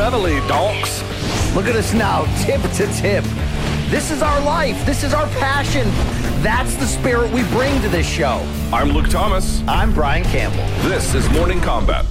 reveille, donks. Look at us now, tip to tip. This is our life. This is our passion. That's the spirit we bring to this show. I'm Luke Thomas. I'm Brian Campbell. This is Morning Combat.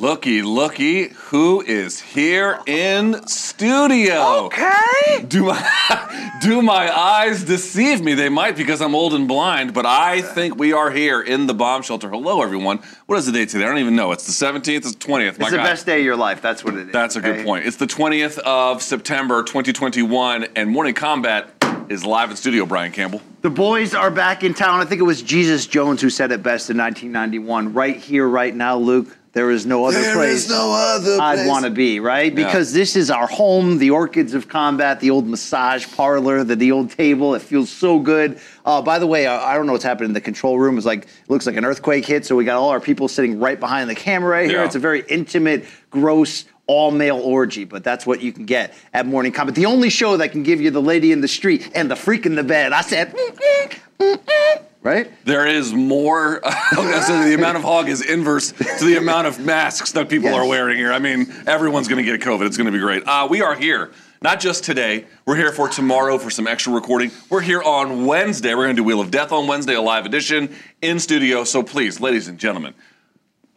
Looky, looky, who is here in studio? Okay. Do my do my eyes deceive me? They might because I'm old and blind, but I think we are here in the bomb shelter. Hello, everyone. What is the date today? I don't even know. It's the 17th. It's the 20th. My It's the God. best day of your life. That's what it is. That's a good point. It's the 20th of September, 2021, and Morning Combat is live in studio. Brian Campbell. The boys are back in town. I think it was Jesus Jones who said it best in 1991. Right here, right now, Luke. There is no other There place. is no other I'd place. want to be, right? Because this is our home, the Orchids of Combat, the old massage parlor, the, the old table. It feels so good. Uh, by the way, I, I don't know what's happening in the control room. It's like it looks like an earthquake hit. So we got all our people sitting right behind the camera right here. Yeah. It's a very intimate, gross, all male orgy, but that's what you can get at Morning Combat. The only show that can give you the lady in the street and the freak in the bed. I said, mm, mm, mm, right? There is more. so the amount of hog is inverse to the amount of masks that people Yes. are wearing here. I mean, everyone's going to get COVID. It's going to be great. Uh, we are here. Not just today. We're here for tomorrow for some extra recording. We're here on Wednesday. We're going to do Wheel of Death on Wednesday, a live edition in studio. So please, ladies and gentlemen,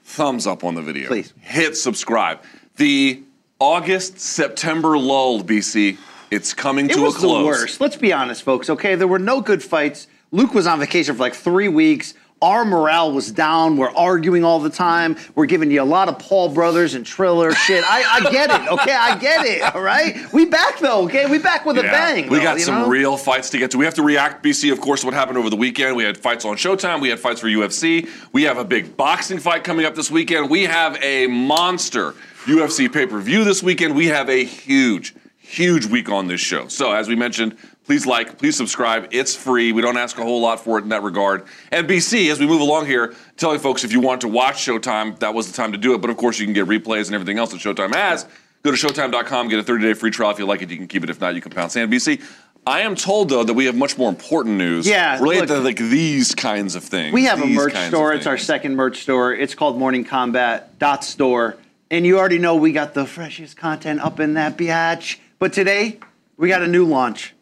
thumbs up on the video. Please. Hit subscribe. The August September lull, BC, it's coming It to a close. It was the worst. Let's be honest, folks. Okay, there were no good fights. Luke was on vacation for like three weeks. Our morale was down. We're arguing all the time. We're giving you a lot of Paul Brothers and Triller shit. I, I get it. Okay, I get it. All right, we back though. Okay, we back with a bang. We though, got some know? real fights to get to. We have to react, BC, of course, to what happened over the weekend. We had fights on Showtime. We had fights for UFC. We have a big boxing fight coming up this weekend. We have a monster UFC pay per view this weekend. We have a huge, huge week on this show. So, as we mentioned, please like, please subscribe. It's free. We don't ask a whole lot for it in that regard. And BC, as we move along here, telling folks if you want to watch Showtime, that was the time to do it. But of course, you can get replays and everything else that Showtime has. Go to Showtime.com, get a 30 day free trial. If you like it, you can keep it. If not, you can pound sand. BC, I am told though that we have much more important news Yeah, related look- to like these kinds of things. We have a merch store. It's our second merch store. It's called Morning Combat dot store. And you already know we got the freshest content up in that biatch. But today, we got a new launch.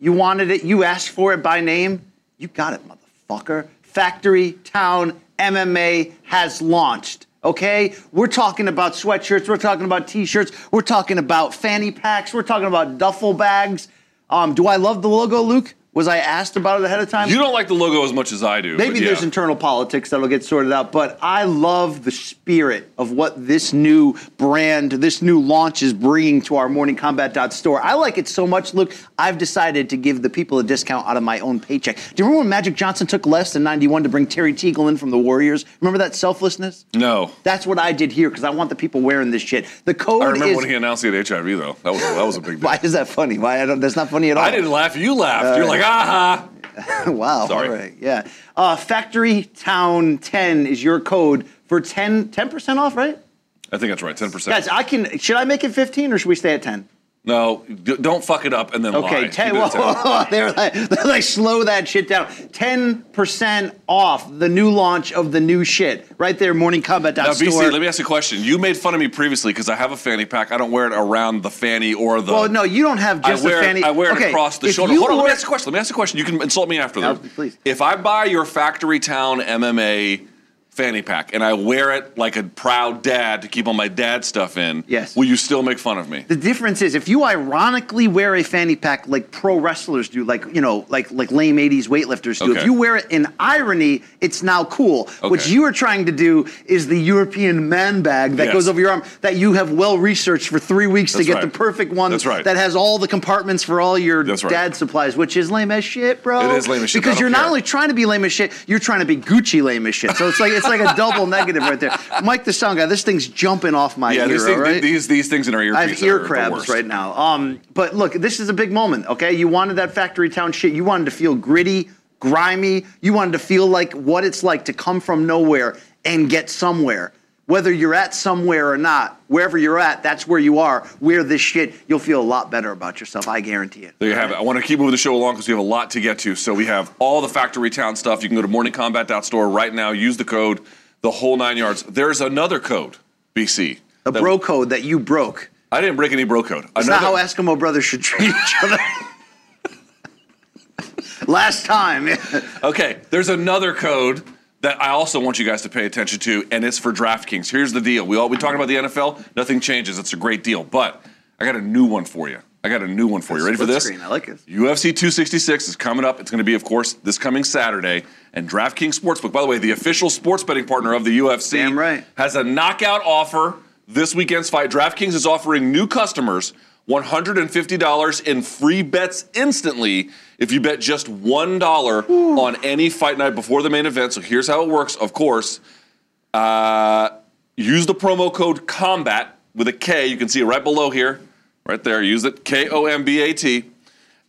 You wanted it, you asked for it by name. You got it, motherfucker. Factory Town MMA has launched. Okay? We're talking about sweatshirts, we're talking about t-shirts, we're talking about fanny packs, we're talking about duffel bags. Um, do I love the logo, Luke? Was I asked about it ahead of time? You don't like the logo as much as I do. Maybe but there's internal politics that'll get sorted out, but I love the spirit of what this new brand, this new launch is bringing to our Morning Combat store. I like it so much, Look, I've decided to give the people a discount out of my own paycheck. Do you remember when Magic Johnson took less than 91 to bring Terry Teagle in from the Warriors? Remember that selflessness? No. That's what I did here because I want the people wearing this shit. The code I remember is. when he announced he had HIV though. That was that was a big deal. why is that funny? Why I don't? That's not funny at all. I didn't laugh. You laughed. You're like, aha. wow. Sorry. Right. Yeah. Uh, Factory Town 10 is your code for 10, 10 percent off, right? I think that's right. Ten percent. Guys, I can. Should I make it 15 or should we stay at 10? No, d- don't fuck it up and then lie. Okay, 10. Keep it at 10. Whoa, they're like, they're like, slow that shit down. 10% off the new launch of the new shit. Right there, Now, morningcombat.store. BC, let me ask you a question. You made fun of me previously because I have a fanny pack. I don't wear it around the fanny or the. well, no, you don't have I just wear, a fanny. I wear it okay, across the shoulder. Hold on, let me ask a question. Let me ask a question. You can insult me after No, this. please. If I buy your Factory Town MMA fanny pack and I wear it like a proud dad to keep all my dad stuff in, Yes. will you still make fun of me? The difference is if you ironically wear a fanny pack like pro wrestlers do, like you know, like like lame '80s weightlifters do. Okay. If you wear it in irony, it's now cool. What you are trying to do is the European man bag that Yes. goes over your arm that you have well researched for three weeks That's to get right. the perfect one. That's right. That has all the compartments for all your That's right. dad supplies, which is lame as shit, bro. It is lame as shit, Because you're not only trying to be lame as shit, you're trying to be Gucci lame as shit. So it's like it's like a double negative right there. Mike, the sound guy, this thing's jumping off my Yeah, ear. these, things, right? these these things in our earpiece I have ear crabs right now. Um, but look, this is a big moment. Okay, you wanted that factory town shit. You wanted to feel gritty, grimy. You wanted to feel like what it's like to come from nowhere and get somewhere. Whether you're at somewhere or not, wherever you're at, that's where you are. Wear this shit, you'll feel a lot better about yourself. I guarantee it. There you have it. I want to keep moving the show along because we have a lot to get to. So we have all the Factory Town stuff. You can go to morningcombat.store right now. Use the code, the whole nine yards. There's another code, BC. A that- bro code that you broke. I didn't break any bro code. It's not how Eskimo brothers should treat each other. Last time. Okay, there's another code that I also want you guys to pay attention to, and it's for DraftKings. Here's the deal: we all we talking about the NFL, nothing changes. It's a great deal, but I got a new one for you. I got a new one for you. Ready for this? screen, I like it. UFC 266 is coming up. It's going to be, of course, this coming Saturday. And DraftKings Sportsbook, by the way, the official sports betting partner of the UFC, Damn right. has a knockout offer this weekend's fight. DraftKings is offering new customers $150 in free bets instantly if you bet just $1 on any fight night before the main event. So here's how it works. Of course, uh, use the promo code COMBAT with a K. You can see it right below here, right there. Use it K O M B A T.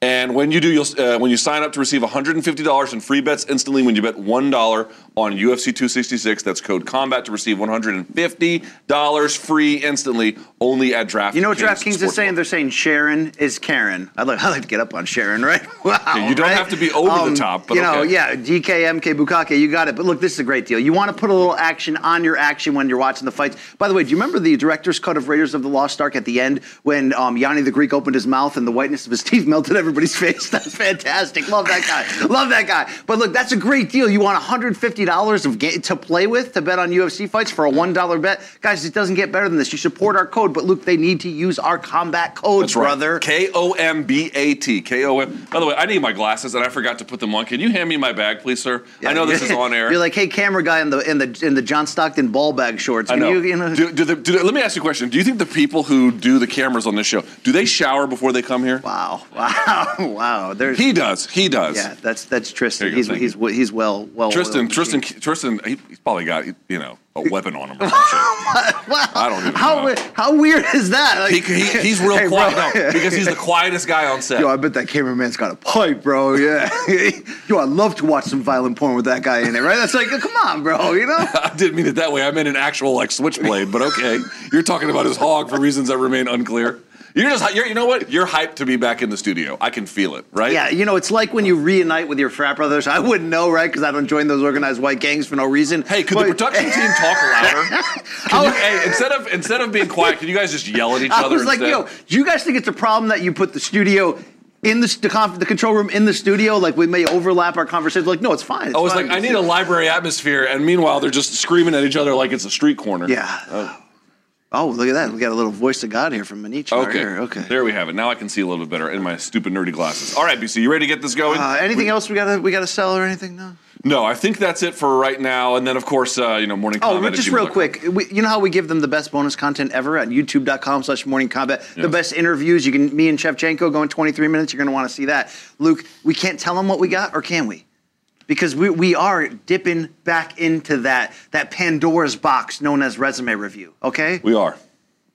And when you do, you'll uh, when you sign up to receive $150 in free bets instantly when you bet one dollar on UFC 266. That's code COMBAT to receive $150 free instantly only at DraftKings. You know what DraftKings is saying? They're saying Sharon is Karen. I'd like, I'd like to get up on Sharon, right? Wow. you don't right? have to be over the top, but you know, okay. yeah, DK, MK, Bukake, you got it. But look, this is a great deal. You want to put a little action on your action when you're watching the fights. By the way, do you remember the director's cut of Raiders of the Lost Ark at the end when um, Yanni the Greek opened his mouth and the whiteness of his teeth melted everybody's face? That's fantastic. Love that guy. Love that guy. But look, that's a great deal. You want $150 of ga- to play with to bet on UFC fights for a $1 bet? Guys, it doesn't get better than this. You support our code, but Luke, they need to use our combat code, That's right. brother. K O M B A T. K O M. By the way, I need my glasses and I forgot to put them on. Can you hand me my bag, please, sir? I know this is on air. You're like, hey, camera guy in the in the in the John Stockton ball bag shorts. I know. You, you know do, do the, do the- let me ask you a question. Do you think the people who do the cameras on this show do they shower before they come here? wow, wow, wow. There's He does. He does. yeah. That's that's Tristan. Go, He's he's he's well well. Tristan, oiled Tristan. Tristan, he, he's probably got you know a weapon on him. Or shit. Oh wow. I don't even how, know. How weird is that? Like, He, he, he's real Hey, quiet no, because he's the quietest guy on set. Yo, I bet that cameraman's got a pipe, bro. Yeah. Yo, I'd love to watch some violent porn with that guy in it, right? That's like, come on, bro. You know. I didn't mean it that way. I meant an actual like switchblade, but okay. You're talking about his hog for reasons that remain unclear. You're just, you're, you know what? You're hyped to be back in the studio. I can feel it, right? Yeah, you know, it's like when you reunite with your frat brothers. I wouldn't know, right? Because I don't join those organized white gangs for no reason. Hey, could But- the production team talk louder? You, hey, instead of instead of being quiet, can you guys just yell at each I other? was like, instead? yo, do you guys think it's a problem that you put the studio in the, the, conf- the control room in the studio? Like we may overlap our conversations. Like, no, it's fine. It's I was fine. like, I need a library atmosphere, and meanwhile they're just screaming at each other like it's a street corner. Yeah. Oh, look at that. We got a little voice of God here from Manichi. right Okay. here. Okay. There we have it. Now I can see a little bit better in my stupid nerdy glasses. All right, BC, you ready to get this going? Uh, anything else we gotta we gotta sell or anything? No. no, I think that's it for right now. And then, of course, uh, you know, morning. Oh, Comment at just real quick. We, you know how we give them the best bonus content ever at youtube.com slash morning combat? The Yes. best interviews. You can me and Shevchenko go in 23 minutes. You're gonna want to see that. Luke, we can't tell them what we got, or can we? Because we, we are dipping back into that that Pandora's box known as resume review. Okay? We are.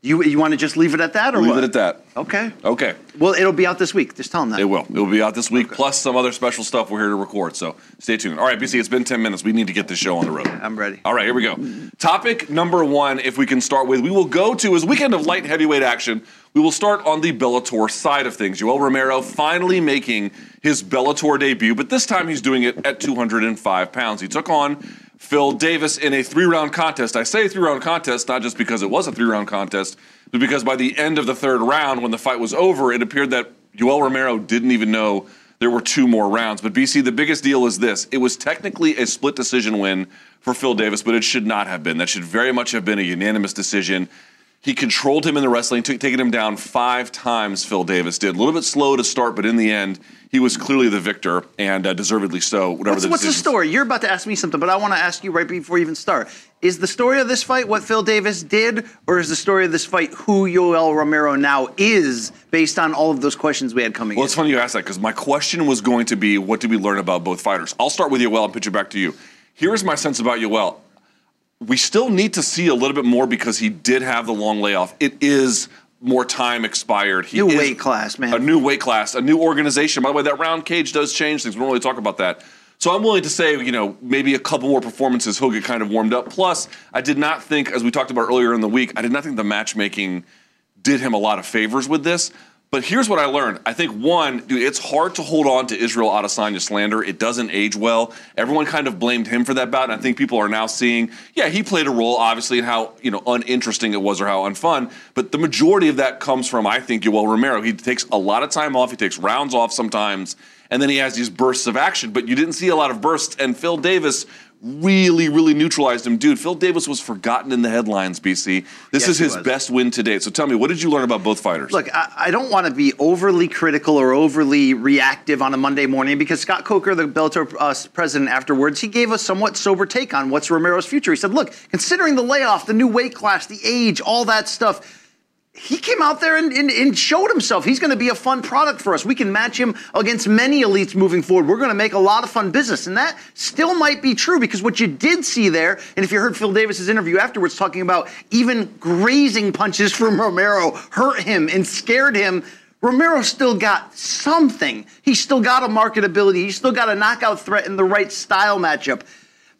You you want to just leave it at that or Leave what? it at that. Okay. Okay. Well, it'll be out this week. Just tell them that. It will. It will be out this week, plus some other special stuff we're here to record. So stay tuned. All right, BC, it's been 10 minutes. We need to get this show on the road. I'm ready. All right, here we go. Topic number one, if we can start with, we will go to is weekend of light heavyweight action. We will start on the Bellator side of things. Yoel Romero finally making his Bellator debut, but this time he's doing it at 205 pounds. He took on Phil Davis in a three round contest. I say three round contest not just because it was a three round contest, but because by the end of the third round, when the fight was over, it appeared that Yoel Romero didn't even know there were two more rounds. But BC, the biggest deal is this it was technically a split decision win for Phil Davis, but it should not have been. That should very much have been a unanimous decision. He controlled him in the wrestling, took, taking him down five times. Phil Davis did a little bit slow to start, but in the end, he was clearly the victor and uh, deservedly so. Whatever What's, the what's the story? You're about to ask me something, but I want to ask you right before you even start. Is the story of this fight what Phil Davis did, or is the story of this fight who Yoel Romero now is based on all of those questions we had coming Well, in? it's funny you asked that because my question was going to be, what did we learn about both fighters? I'll start with Yoel and pitch it back to you. Here's my sense about Yoel. We still need to see a little bit more because he did have the long layoff. It is more time expired. He New weight class, man. A new weight class, a new organization. By the way, that round cage does change things. We don't really talk about that. So I'm willing to say, you know, maybe a couple more performances, he'll get kind of warmed up. Plus, I did not think, as we talked about earlier in the week, I did not think the matchmaking did him a lot of favors with this. But here's what I learned. I think one, dude, it's hard to hold on to Israel Adesanya slander. It doesn't age well. Everyone kind of blamed him for that bout, and I think people are now seeing, yeah, he played a role, obviously, in how you know uninteresting it was or how unfun. But the majority of that comes from, I think, Yoel Romero. He takes a lot of time off. He takes rounds off sometimes, and then he has these bursts of action. But you didn't see a lot of bursts. And Phil Davis really, really neutralized him. Dude, Phil Davis was forgotten in the headlines, BC. This Yes, is his best win to date. So tell me, what did you learn about both fighters? Look, I, I don't want to be overly critical or overly reactive on a Monday morning because Scott Coker, the Bellator uh, president, afterwards, he gave a somewhat sober take on what's Romero's future. He said, look, considering the layoff, the new weight class, the age, all that stuff, he came out there and, and, and showed himself. He's going to be a fun product for us. We can match him against many elites moving forward. We're going to make a lot of fun business. And that still might be true because what you did see there, and if you heard Phil Davis's interview afterwards talking about even grazing punches from Romero hurt him and scared him. Romero still got something. He still got a marketability. He still got a knockout threat in the right style matchup.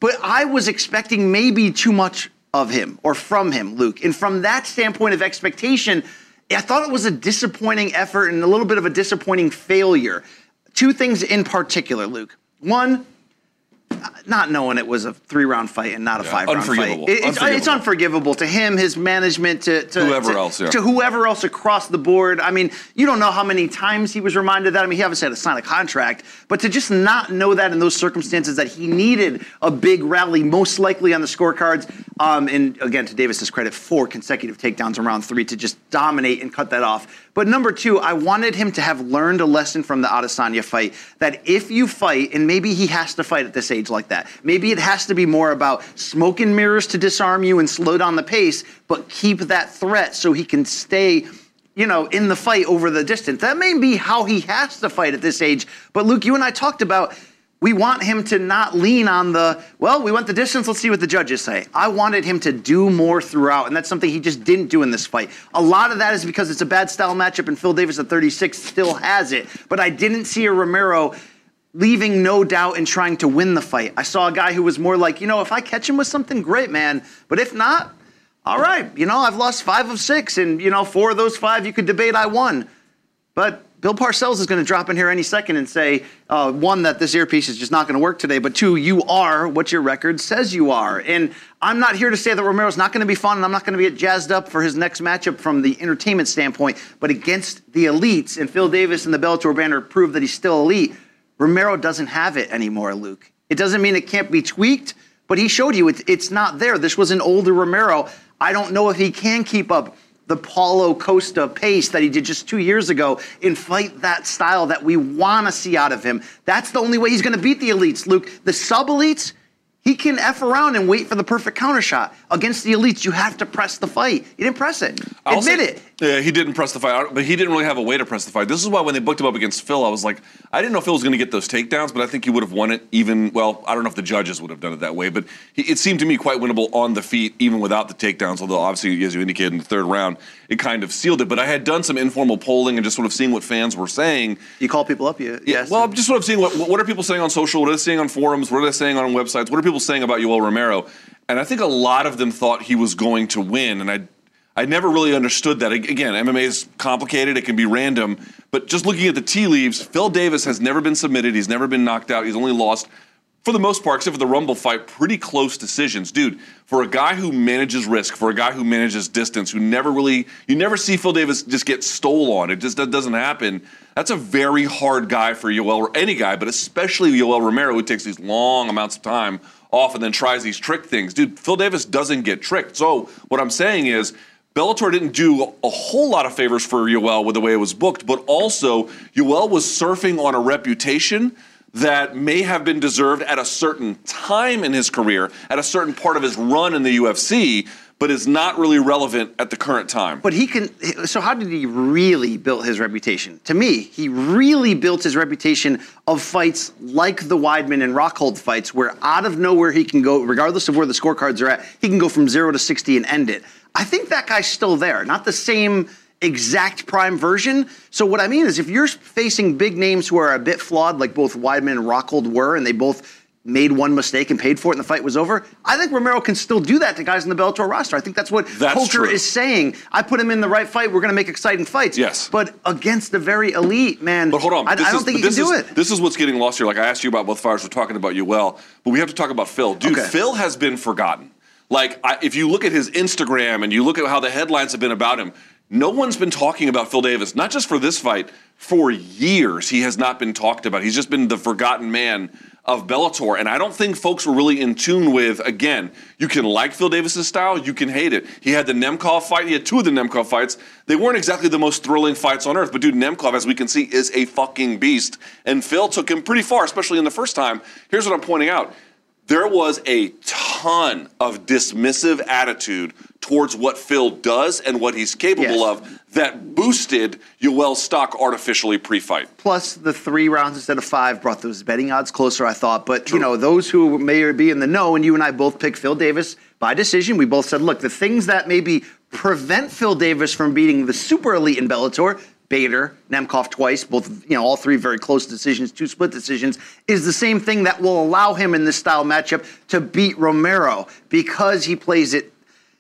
But I was expecting maybe too much of him or from him, Luke. And from that standpoint of expectation, I thought it was a disappointing effort and a little bit of a disappointing failure. Two things in particular, Luke. One, not knowing it was a three round fight and not a Yeah, five round fight. It- it's, it's Unforgivable. unforgivable to him, his management, to, to Whoever to- else, yeah. to whoever else across the board. I mean, you don't know how many times he was reminded that. I mean, he obviously had to sign a contract, but to just not know that in those circumstances that he needed a big rally, most likely on the scorecards. Um, and again, to Davis's credit, four consecutive takedowns in round three to just dominate and cut that off. But number two, I wanted him to have learned a lesson from the Adesanya fight that if you fight, and maybe he has to fight at this age like that, maybe it has to be more about smoke and mirrors to disarm you and slow down the pace, but keep that threat so he can stay you know, in the fight over the distance. That may be how he has to fight at this age. But Luke, you and I talked about we want him to not lean on the, well, we went the distance, let's see what the judges say. I wanted him to do more throughout, and that's something he just didn't do in this fight. A lot of that is because it's a bad style matchup, and Phil Davis at 36 still has it. But I didn't see a Romero leaving no doubt and trying to win the fight. I saw a guy who was more like, you know, if I catch him with something, great, man. But if not, all right, you know, I've lost five of six, and, you know, four of those five you could debate I won. But Bill Parcells is going to drop in here any second and say, uh, one, that this earpiece is just not going to work today, but two, you are what your record says you are. And I'm not here to say that Romero's not going to be fun, and I'm not going to get jazzed up for his next matchup from the entertainment standpoint, but against the elites, and Phil Davis and the Bellator banner prove that he's still elite, Romero doesn't have it anymore, Luke. It doesn't mean it can't be tweaked, but he showed you it, it's not there. This was an older Romero. I don't know if he can keep up the Paulo Costa pace that he did just two years ago and fight that style that we want to see out of him. That's the only way he's going to beat the elites, Luke. The sub elites, he can F around and wait for the perfect counter shot. Against the elites, you have to press the fight. He didn't press it. I'll Admit say- it. Yeah, he didn't press the fight, but he didn't really have a way to press the fight. This is why when they booked him up against Phil, I was like, I didn't know Phil was going to get those takedowns, but I think he would have won it even. Well, I don't know if the judges would have done it that way, but he, it seemed to me quite winnable on the feet, even without the takedowns. Although obviously, as you indicated in the third round, it kind of sealed it. But I had done some informal polling and just sort of seeing what fans were saying. You call people up, you Yeah, yes. well, I'm just sort of seeing what what are people saying on social, what are they saying on forums, what are they saying on websites, what are people saying about Yoel Romero, and I think a lot of them thought he was going to win, and I I never really understood that. Again, MMA is complicated; it can be random, but just looking at the tea leaves, Phil Davis has never been submitted, he's never been knocked out, he's only lost. For the most part, except for the Rumble fight, pretty close decisions. Dude, for a guy who manages risk, for a guy who manages distance, who never really, you never see Phil Davis just get stole on. It just doesn't happen. That's a very hard guy for Yoel, or any guy, but especially Yoel Romero, who takes these long amounts of time off and then tries these trick things. Dude, Phil Davis doesn't get tricked. So what I'm saying is, Bellator didn't do a whole lot of favors for Yoel with the way it was booked, but also Yoel was surfing on a reputation that may have been deserved at a certain time in his career, at a certain part of his run in the UFC, but is not really relevant at the current time. But he can. So how did he really build his reputation? To me, he really built his reputation of fights like the Weidman and Rockhold fights, where out of nowhere he can go, regardless of where the scorecards are at, he can go from zero to sixty and end it. I think that guy's still there. Not the same exact prime version. So what I mean is, if you're facing big names who are a bit flawed, like both Weidman and Rockhold were, and they both made one mistake and paid for it and the fight was over. I think Romero can still do that to guys in the Bellator roster. I think that's what That's Coker true. is saying. I put him in the right fight. We're going to make exciting fights. Yes. But against the very elite, man, But hold on. I, I don't is- think he can this do it. This is what's getting lost here. Like I asked you about both fighters, we're talking about Yoel, but we have to talk about Phil. Dude, Okay. Phil has been forgotten. Like I, if you look at his Instagram and you look at how the headlines have been about him, no one's been talking about Phil Davis. Not just for this fight, for years he has not been talked about. He's just been the forgotten man of Bellator, and I don't think folks were really in tune with. Again, you can like Phil Davis's style, you can hate it. He had the Nemkov fight. He had two of the Nemkov fights. They weren't exactly the most thrilling fights on earth, but dude, Nemkov, as we can see, is a fucking beast. And Phil took him pretty far, especially in the first time. Here's what I'm pointing out. There was a ton of dismissive attitude towards what Phil does and what he's capable Yes. of that boosted Yoel's stock artificially pre-fight. Plus, the three rounds instead of five brought those betting odds closer, I thought. But, you know, those who may be in the know, and you and I both picked Phil Davis by decision, we both said, look, the things that maybe prevent Phil Davis from beating the super elite in Bellator, Bader, Nemkov twice, both, you know, all three very close decisions, two split decisions, is the same thing that will allow him in this style matchup to beat Romero because he plays it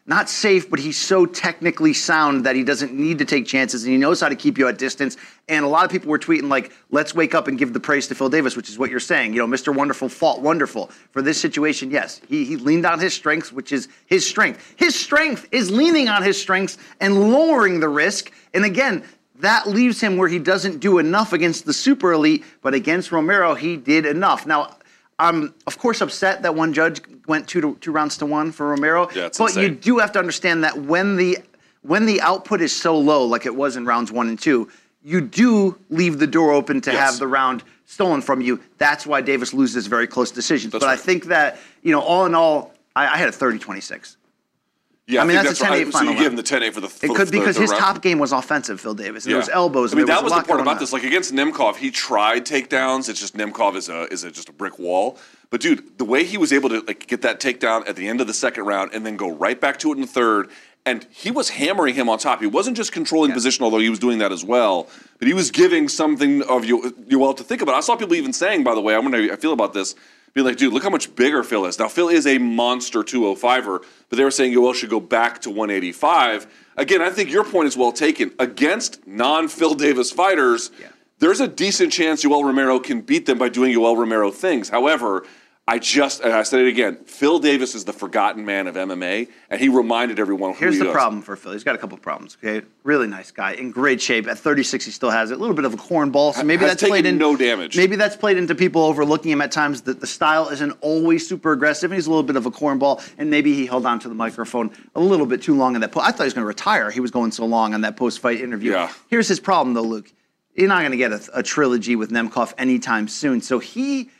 not safe, but he's so technically sound that he doesn't need to take chances and he knows how to keep you at distance. And a lot of people were tweeting like, "Let's wake up and give the praise to Phil Davis," which is what you're saying. You know, Mr. Wonderful fought wonderful for this situation. Yes, he he leaned on his strengths, which is his strength. His strength is leaning on his strengths and lowering the risk. And again. That leaves him where he doesn't do enough against the super elite, but against Romero, he did enough. Now, I'm of course upset that one judge went two to, two rounds to one for Romero. Yeah, but you do have to understand that when the when the output is so low, like it was in rounds one and two, you do leave the door open to Yes. have the round stolen from you. That's why Davis loses very close decisions. That's but I think that you know, all in all, I, I had a 30-26. Yeah, I mean, think that's a right. 10-8 So final you give him the 10-8 for the for It the- could the because third his round? top game was offensive, Phil Davis. And There was elbows. I mean, that was, a the part about this. Like against Nemkov, he tried takedowns. It's just Nemkov is a is a, just a brick wall. But dude, the way he was able to like get that takedown at the end of the second round and then go right back to it in the third, and he was hammering him on top. He wasn't just controlling position, although he was doing that as well. But he was giving something of you Yoel to think about. I saw people even saying, by the way, I wonder how I feel about this. Be like, dude, look how much bigger Phil is. Now, Phil is a monster 205er, but they were saying Yoel should go back to 185. Again, I think your point is well taken. Against non Phil Davis fighters, there's a decent chance Yoel Romero can beat them by doing Yoel Romero things. However, I just, and I said it again, Phil Davis is the forgotten man of MMA, and he reminded everyone who Here's he the is. problem for Phil. He's got a couple of problems. Okay, really nice guy, in great shape. At 36, he still has it. A little bit of a cornball, so maybe that's played in. no damage. Maybe that's played into people overlooking him at times. That the style isn't always super aggressive, and he's a little bit of a cornball. And maybe he held on to the microphone a little bit too long in that. Po- I thought he was going to retire. He was going so long on that post-fight interview. Yeah. Here's his problem, though, Luke. You're not going to get a, a trilogy with Nemkov anytime soon. So he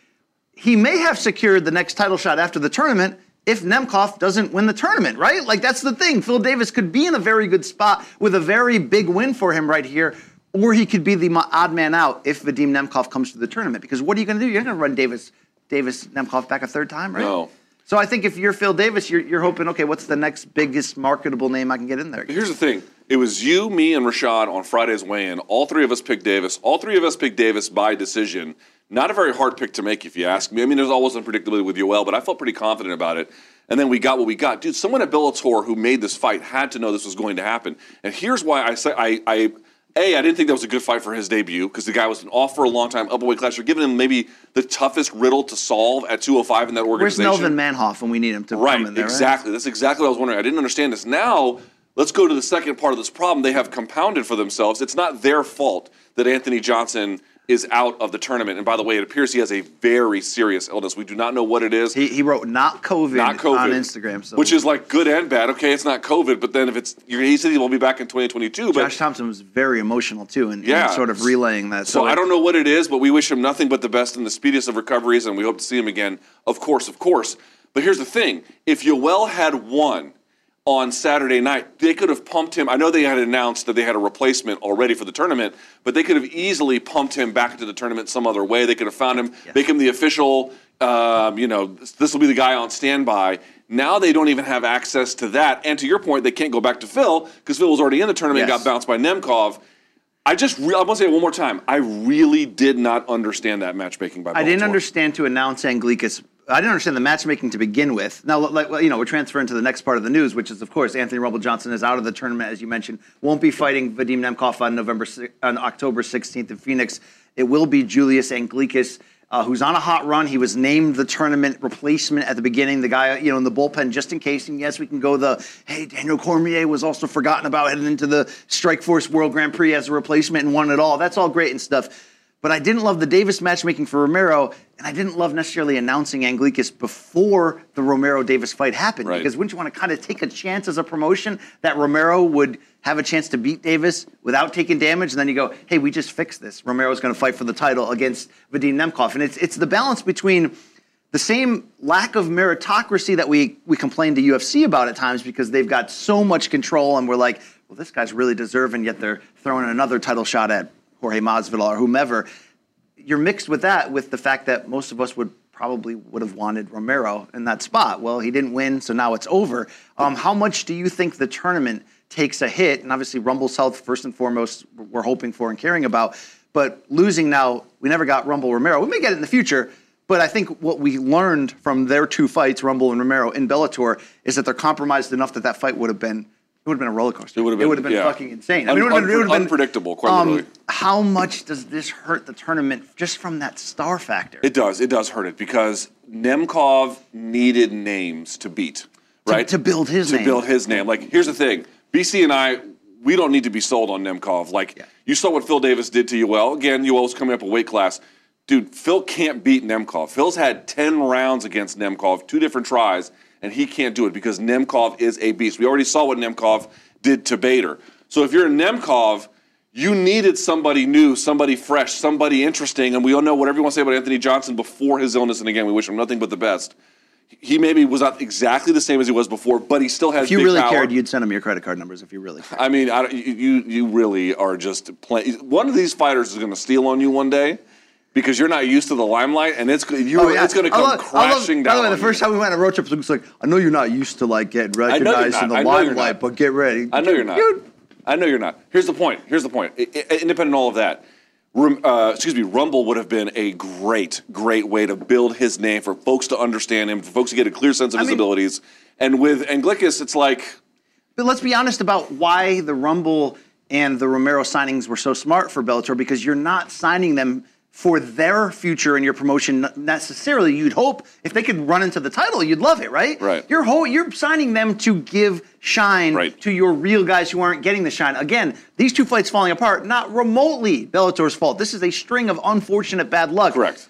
he may have secured the next title shot after the tournament if Nemkov doesn't win the tournament, right? Like that's the thing. Phil Davis could be in a very good spot with a very big win for him right here, or he could be the odd man out if Vadim Nemkov comes to the tournament. Because what are you going to do? You're going to run Davis Davis Nemkov back a third time, right? No. So I think if you're Phil Davis, you're, you're hoping, okay, what's the next biggest marketable name I can get in there? Here's the thing. It was you, me, and Rashad on Friday's weigh-in. All three of us picked Davis. All three of us picked Davis by decision. Not a very hard pick to make, if you ask me. I mean, there's always unpredictability with Yoel, but I felt pretty confident about it. And then we got what we got. Dude, someone at Bellator who made this fight had to know this was going to happen. And here's why I say I, I a, I didn't think that was a good fight for his debut because the guy was an off for a long time, up a weight class. You're giving him maybe the toughest riddle to solve at 205 in that organization. Where's. Melvin Manhoef when we need him to Right, come in there? right? exactly. That's exactly what I was wondering. I didn't understand this. Now, let's go to the second part of this problem. They have compounded for themselves. It's not their fault that Anthony Johnson is out of the tournament. And by the way, it appears he has a very serious illness. We do not know what it is. He, he wrote not COVID, not COVID on Instagram. So which is like good and bad. Okay, it's not COVID, but then if it's, he said he will be back in 2022. But Josh Thomson was very emotional too, and Yeah. sort of relaying that. So I don't know what it is, but we wish him nothing but the best and the speediest of recoveries, and we hope to see him again. Of course, of course. But here's the thing: if Yoel had won on Saturday night, they could have pumped him. I know they had announced that they had a replacement already for the tournament, but they could have easily pumped him back into the tournament some other way. They could have found him, make him the official. Um, you know, this, will be the guy on standby. Now they don't even have access to that. And to your point, they can't go back to Phil because Phil was already in the tournament, and Yes. got bounced by Nemkov. I just, re- I want to say it one more time. I really did not understand that matchmaking by I didn't understand to announce Anglickas I didn't understand the matchmaking to begin with. Now, like you know, we're transferring to the next part of the news, which is, of course, Anthony Rumble Johnson is out of the tournament, as you mentioned. Won't be fighting Vadim Nemkov on November on October 16th in Phoenix. It will be Julius Anglickas. Uh, who's on a hot run? He was named the tournament replacement at the beginning. The guy, you know, in the bullpen, just in case. And yes, we can go the hey, Daniel Cormier was also forgotten about heading into the Strikeforce World Grand Prix as a replacement and won it all. That's all great and stuff. But I didn't love the Davis matchmaking for Romero, and I didn't love necessarily announcing Anglickas before the Romero Davis fight happened. Right. Because wouldn't you want to kind of take a chance as a promotion that Romero would have a chance to beat Davis without taking damage? And then you go, hey, we just fixed this. Romero's going to fight for the title against Vadim Nemkov. And it's, it's the balance between the same lack of meritocracy that we, we complain to UFC about at times because they've got so much control and we're like, well, this guy's really deserving, yet they're throwing another title shot at Jorge Masvidal or whomever. You're mixed with that with the fact that most of us would probably would have wanted Romero in that spot. Well, he didn't win, so now it's over. Um, how much do you think the tournament takes a hit? And obviously, Rumble's health first and foremost, we're hoping for and caring about. But losing now, we never got Rumble Romero. We may get it in the future. But I think what we learned from their two fights, Rumble and Romero, in Bellator, is that they're compromised enough that that fight would have been it would have been a roller coaster. It would have been- been yeah. fucking insane. I mean, it would have been, it would have unpre- been unpredictable, quite um, literally. How much does this hurt the tournament just from that star factor? It does. It does hurt it because Nemkov needed names to beat, right? to build his to name. build his name. Like, here's the thing: BC and I, we don't need to be sold on Nemkov. Like, Yeah. you saw what Phil Davis did to Yoel. Again, Yoel's coming up a weight class. Dude, Phil can't beat Nemkov. Phil's had 10 rounds against Nemkov, two different tries, and he can't do it because Nemkov is a beast. We already saw what Nemkov did to Bader. So if you're a Nemkov, you needed somebody new, somebody fresh, somebody interesting, and we all know what everyone say about Anthony Johnson before his illness. And again, we wish him nothing but the best. He maybe was not exactly the same as he was before, but he still has. if you really power. cared, you'd send him your credit card numbers if you really cared. I mean, I, don't- you you you really are just playing. One of these fighters is going to steal on you one day because you're not used to the limelight, and it's you Oh, yeah. it's going to come love- I love- crashing By down. the way, the first time we went on a road trip, Luke's like, I know you're not used to like getting recognized in the you're limelight, but get ready. I know you're not. Dude, I know you're not. Here's the point. Here's the point. I- I- independent of all of that, uh, excuse me, Rumble would have been a great, great way to build his name for folks to understand him, for folks to get a clear sense of I his mean- abilities. And with Anglickas, it's like But let's be honest about why the Rumble and the Romero signings were so smart for Bellator because you're not signing them for their future and your promotion necessarily. You'd hope if they could run into the title, you'd love it, right? Right. You're ho- you're signing them to give shine Right. to your real guys who aren't getting the shine. Again, these two fights falling apart, not remotely Bellator's fault. This is a string of unfortunate bad luck correct.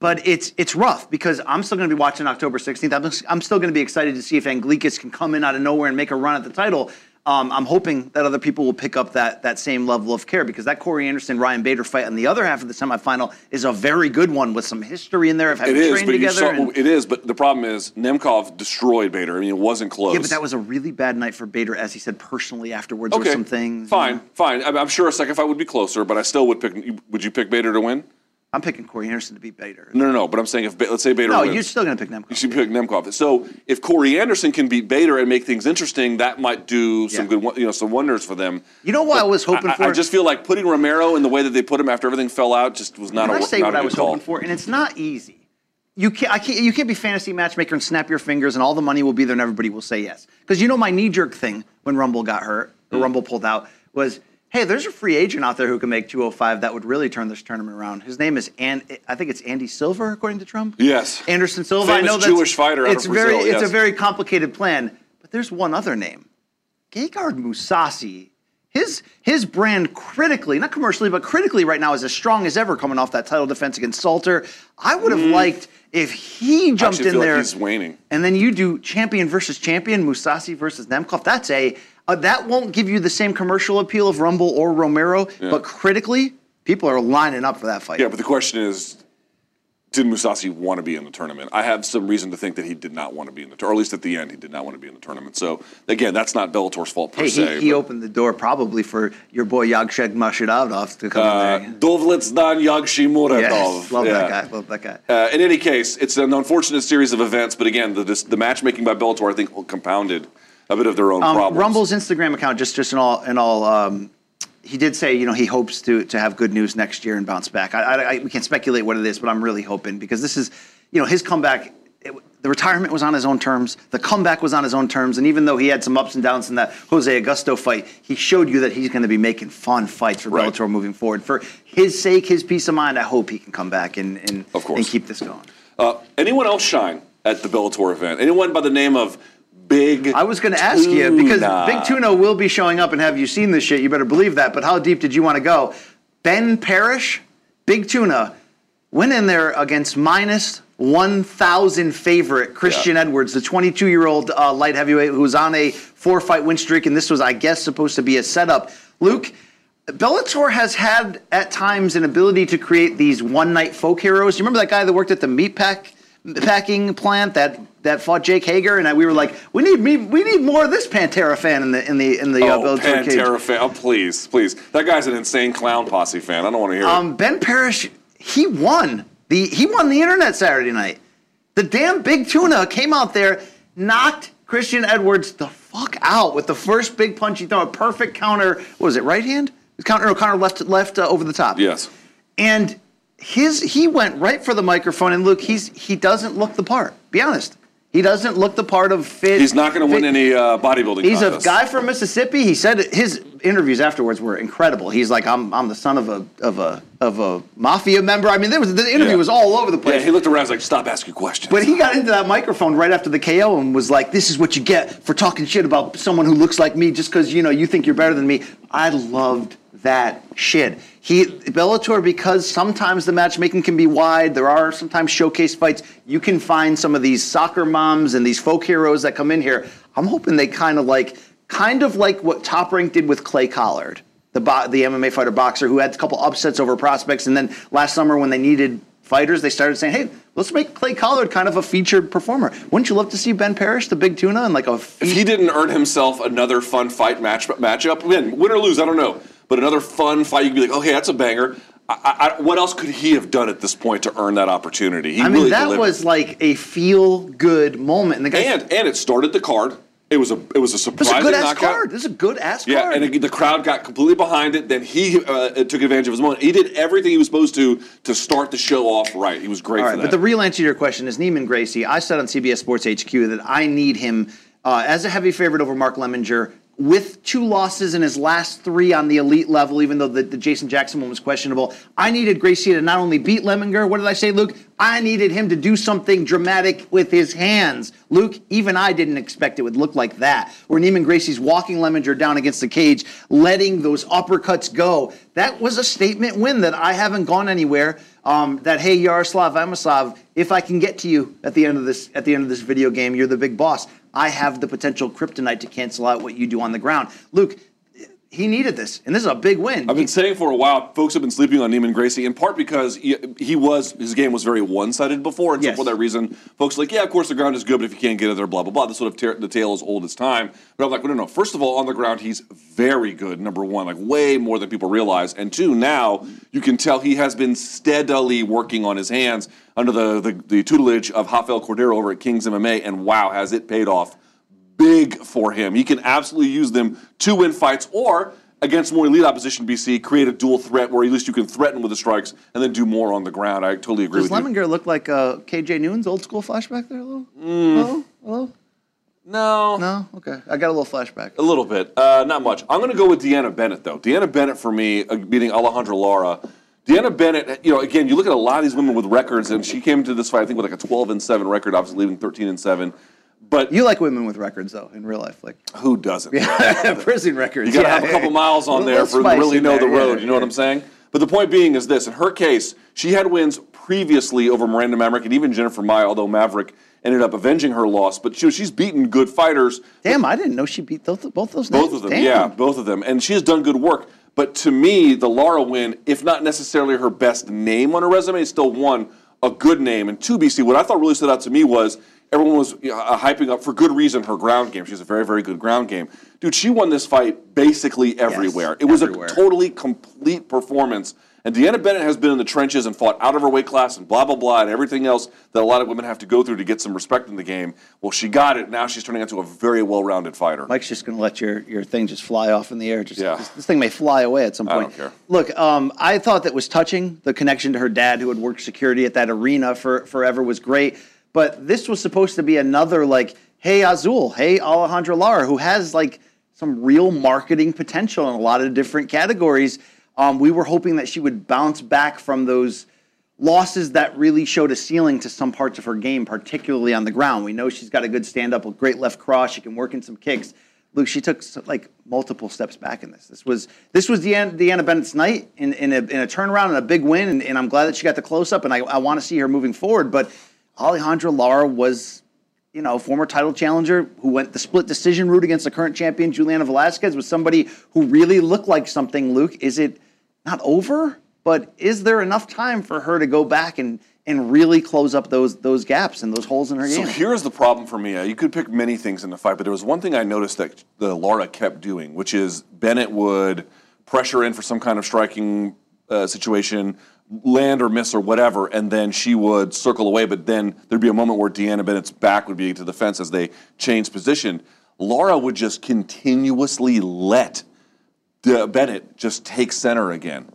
but it's it's rough because I'm still going to be watching October 16th. I'm, I'm still going to be excited to see if Anglickas can come in out of nowhere and make a run at the title. Um, I'm hoping that other people will pick up that that same level of care because that Corey Anderson Ryan Bader fight on the other half of the semifinal is a very good one with some history in there of having It is, trained but together. saw, and- it is, but the problem is Nemkov destroyed Bader. I mean, it wasn't close. yeah, but that was a really bad night for Bader, as he said personally afterwards. Okay. some things. Fine, fine. I'm, I'm sure a second fight would be closer, but I still would pick. Would you pick Bader to win? I'm picking Corey Anderson to beat Bader. No, no, no. But I'm saying if let's say Bader No, wins, you're still going to pick Nemkov. You should pick Nemkov. So if Corey Anderson can beat Bader and make things interesting, that might do some Yeah. good, you know, some wonders for them. You know what I was hoping I, for? I just feel like putting Romero in the way that they put him after everything fell out just was not Can a I say not what I was call. hoping for? And it's not easy. You can't, I can't, you can't be fantasy matchmaker and snap your fingers and all the money will be there and everybody will say yes. Because you know my knee jerk thing when Rumble got hurt, or Hmm. Rumble pulled out, was hey, there's a free agent out there who can make 205 that would really turn this tournament around. His name is, and I think it's Andy Silver, according to Trump. Yes. Anderson Silva. I know that's, Jewish fighter out it's very, Brazil, It's yes. a very complicated plan. But there's one other name. Gegard Mousasi, his his brand critically, not commercially, but critically right now is as strong as ever coming off that title defense against Salter. I would have liked if he jumped Mm. in feel like there. he's waning. And then you do champion versus champion, Mousasi versus Nemkov. That's a uh, that won't give you the same commercial appeal of Rumble or Romero, but critically, people are lining up for that fight. Yeah, but the question is, did Mousasi want to be in the tournament? I have some reason to think that he did not want to be in the, tournament, or at least at the end, he did not want to be in the tournament. So again, that's not Bellator's fault per Hey, se. he, he opened the door probably for your boy Yagsheg Mashidov to come uh, in there. Dovletdzhan Yagshi Yes, love Yeah. that guy. Love that guy. Uh, in any case, it's an unfortunate series of events, but again, the, this, the matchmaking by Bellator, I think, compounded a bit of their own Um, problems. Rumble's Instagram account, just just in all in all, um, he did say you know he hopes to to have good news next year and bounce back. I, I, I we can't speculate what it is, but I'm really hoping because this is you know his comeback it, the retirement was on his own terms. The comeback was on his own terms. And even though he had some ups and downs in that Jose Augusto fight, he showed you that he's going to be making fun fights for Right. Bellator moving forward. For his sake, his peace of mind, I hope he can come back and and, Of course. and keep this going. Uh, anyone else shine at the Bellator event? Anyone by the name of Big? I was going to ask you because Big Tuna will be showing up and have you seen this shit? You better believe that. But how deep did you want to go? Ben Parrish, Big Tuna, went in there against minus 1,000 favorite Christian Yeah. Edwards, the 22 year old uh, light heavyweight who was on a four fight win streak. And this was, I guess, supposed to be a setup. Luke, Bellator has had at times an ability to create these one night folk heroes. You remember that guy that worked at the meat pack packing plant that that fought Jake Hager, and I, we were like, we need me, we need more of this Pantera fan in the in the in the uh, oh. Pantera fan. Oh, please, please. That guy's an insane clown posse fan. I don't want to hear it. Um, ben Parrish, he won the he won the internet Saturday night. The damn big tuna came out there, knocked Christian Edwards the fuck out with the first big punch he threw, a perfect counter. What was it? Right hand? Counter, no, counter left left uh, over the top. Yes. And his he went right for the microphone and look, he's he doesn't look the part. Be honest. He doesn't look the part of fit. He's not going to win any uh, bodybuilding He's a guy from Mississippi. He said his interviews afterwards were incredible. He's like, I'm, I'm the son of a of a of a mafia member. I mean, there was the interview Yeah. was all over the place. Yeah, he looked around. and was like, "Stop asking questions." but he got into that microphone right after the KO and was like, "This is what you get for talking shit about someone who looks like me just because you know you think you're better than me." I loved that shit. He Bellator because sometimes the matchmaking can be wide. There are sometimes showcase fights. You can find some of these soccer moms and these folk heroes that come in here. I'm hoping they kind of like kind of like what Top Rank did with Clay Collard, the bo- the MMA fighter boxer who had a couple upsets over prospects, and then last summer when they needed fighters, they started saying, "Hey, let's make Clay Collard kind of a featured performer." Wouldn't you love to see Ben Parrish, the big tuna, and like a if he didn't earn himself another fun fight match matchup, win, win or lose, I don't know, but another fun fight, you could be like, "Okay, that's a banger." I, I, what else could he have done at this point to earn that opportunity? He I mean, really that delivered. was like a feel good moment. And the guy, and and it started the card. It was a it was a this is a good ass knockout. card. This is a good ass Yeah, card. and the crowd got completely behind it. Then he uh, took advantage of his moment. He did everything he was supposed to to start the show off right. He was great All for that. but the real answer to your question is Neiman Gracie. I said on CBS Sports HQ that I need him uh, as a heavy favorite over Mark Lemminger with two losses in his last three on the elite level, even though the, the Jason Jackson one was questionable. I needed Gracie to not only beat Lemminger, what did I say, Luke? I needed him to do something dramatic with his hands. Luke, even I didn't expect it would look like that. Where Neiman Gracie's walking Lemminger down against the cage, letting those uppercuts go. That was a statement win that I haven't gone anywhere. Um, that hey Yaroslav Amosov, if I can get to you at the end of this at the end of this video game, you're the big boss. I have the potential kryptonite to cancel out what you do on the ground. Luke, he needed this, and this is a big win. I've been saying for a while, folks have been sleeping on Neiman Gracie, in part because he, he was his game was very one-sided before, and Yes. so for that reason, folks are like, yeah, of course the ground is good, but if you can't get it there, blah blah blah. This sort of tear, the tale is old as time. But I'm like, well, no, no. First of all, on the ground, he's very good. Number one, like way more than people realize, and two, now you can tell he has been steadily working on his hands under the the, the tutelage of Rafael Cordero over at Kings MMA, and wow, has it paid off big for him. He can absolutely use them to win fights or against more elite opposition BC, create a dual threat where at least you can threaten with the strikes and then do more on the ground. I totally agree Does with you. Lemminger look like uh, KJ Noons' old school flashback there a little? Mm. Hello? Hello? No. No? Okay. I got a little flashback. A little bit. Uh, not much. I'm going to go with Deanna Bennett, though. Deanna Bennett, for me, uh, beating Alejandra Lara. Deanna Bennett, you know, again, you look at a lot of these women with records, and she came into this fight, I think, with like a 12 and 7 record, obviously leaving 13 and 7. But You like women with records though in real life, like who doesn't? Yeah, prison records. You got to Yeah, have a couple miles on there for to really know the there, yeah, road. You know what. I'm saying? But the point being is this: in her case, she had wins previously over Miranda Maverick and even Jennifer Maia, although Maverick ended up avenging her loss. But she, she's beaten good fighters. Damn, I didn't know she beat both, both those Both names. of them, Damn. yeah, both of them, and she has done good work. But to me, the Lara win, if not necessarily her best name on her resume, is still one a good name. And two, BC, what I thought really stood out to me was everyone was uh, hyping up for good reason her ground game. She has a very, very good ground game. Dude, she won this fight basically everywhere. it was everywhere. a totally complete performance. And Deanna Bennett has been in the trenches and fought out of her weight class and blah, blah, blah, and everything else that a lot of women have to go through to get some respect in the game. Well, she got it. Now she's turning into a very well rounded fighter. Mike's just going to let your, your thing just fly off in the air. Just, Yeah. this, this thing may fly away at some point. I don't care. Look, um, I thought that was touching. The connection to her dad, who had worked security at that arena for forever, was great. But this was supposed to be another like, hey Azul, hey Alejandra Lara, who has like some real marketing potential in a lot of different categories. Um, we were hoping that she would bounce back from those losses that really showed a ceiling to some parts of her game, particularly on the ground. We know she's got a good stand up, a great left cross. She can work in some kicks. Luke, she took like multiple steps back in this. This was this was Deanna, Deanna Bennett's night in, in, a, in a turnaround and a big win, and, and I'm glad that she got the close up, and I, I want to see her moving forward. But Alejandra Lara was, you know, former title challenger who went the split decision route against the current champion Juliana Velasquez, was somebody who really looked like something. Luke, is it not over? But is there enough time for her to go back and and really close up those those gaps and those holes in her So game? So here's the problem for me. Uh, You could pick many things in the fight, but there was one thing I noticed that the Lara kept doing, which is Bennett would pressure in for some kind of striking uh, situation, land or miss or whatever, and then she would circle away. But then there'd be a moment where Deanna Bennett's back would be to the fence as they changed position. Lara would just continuously let the Bennett just take center again.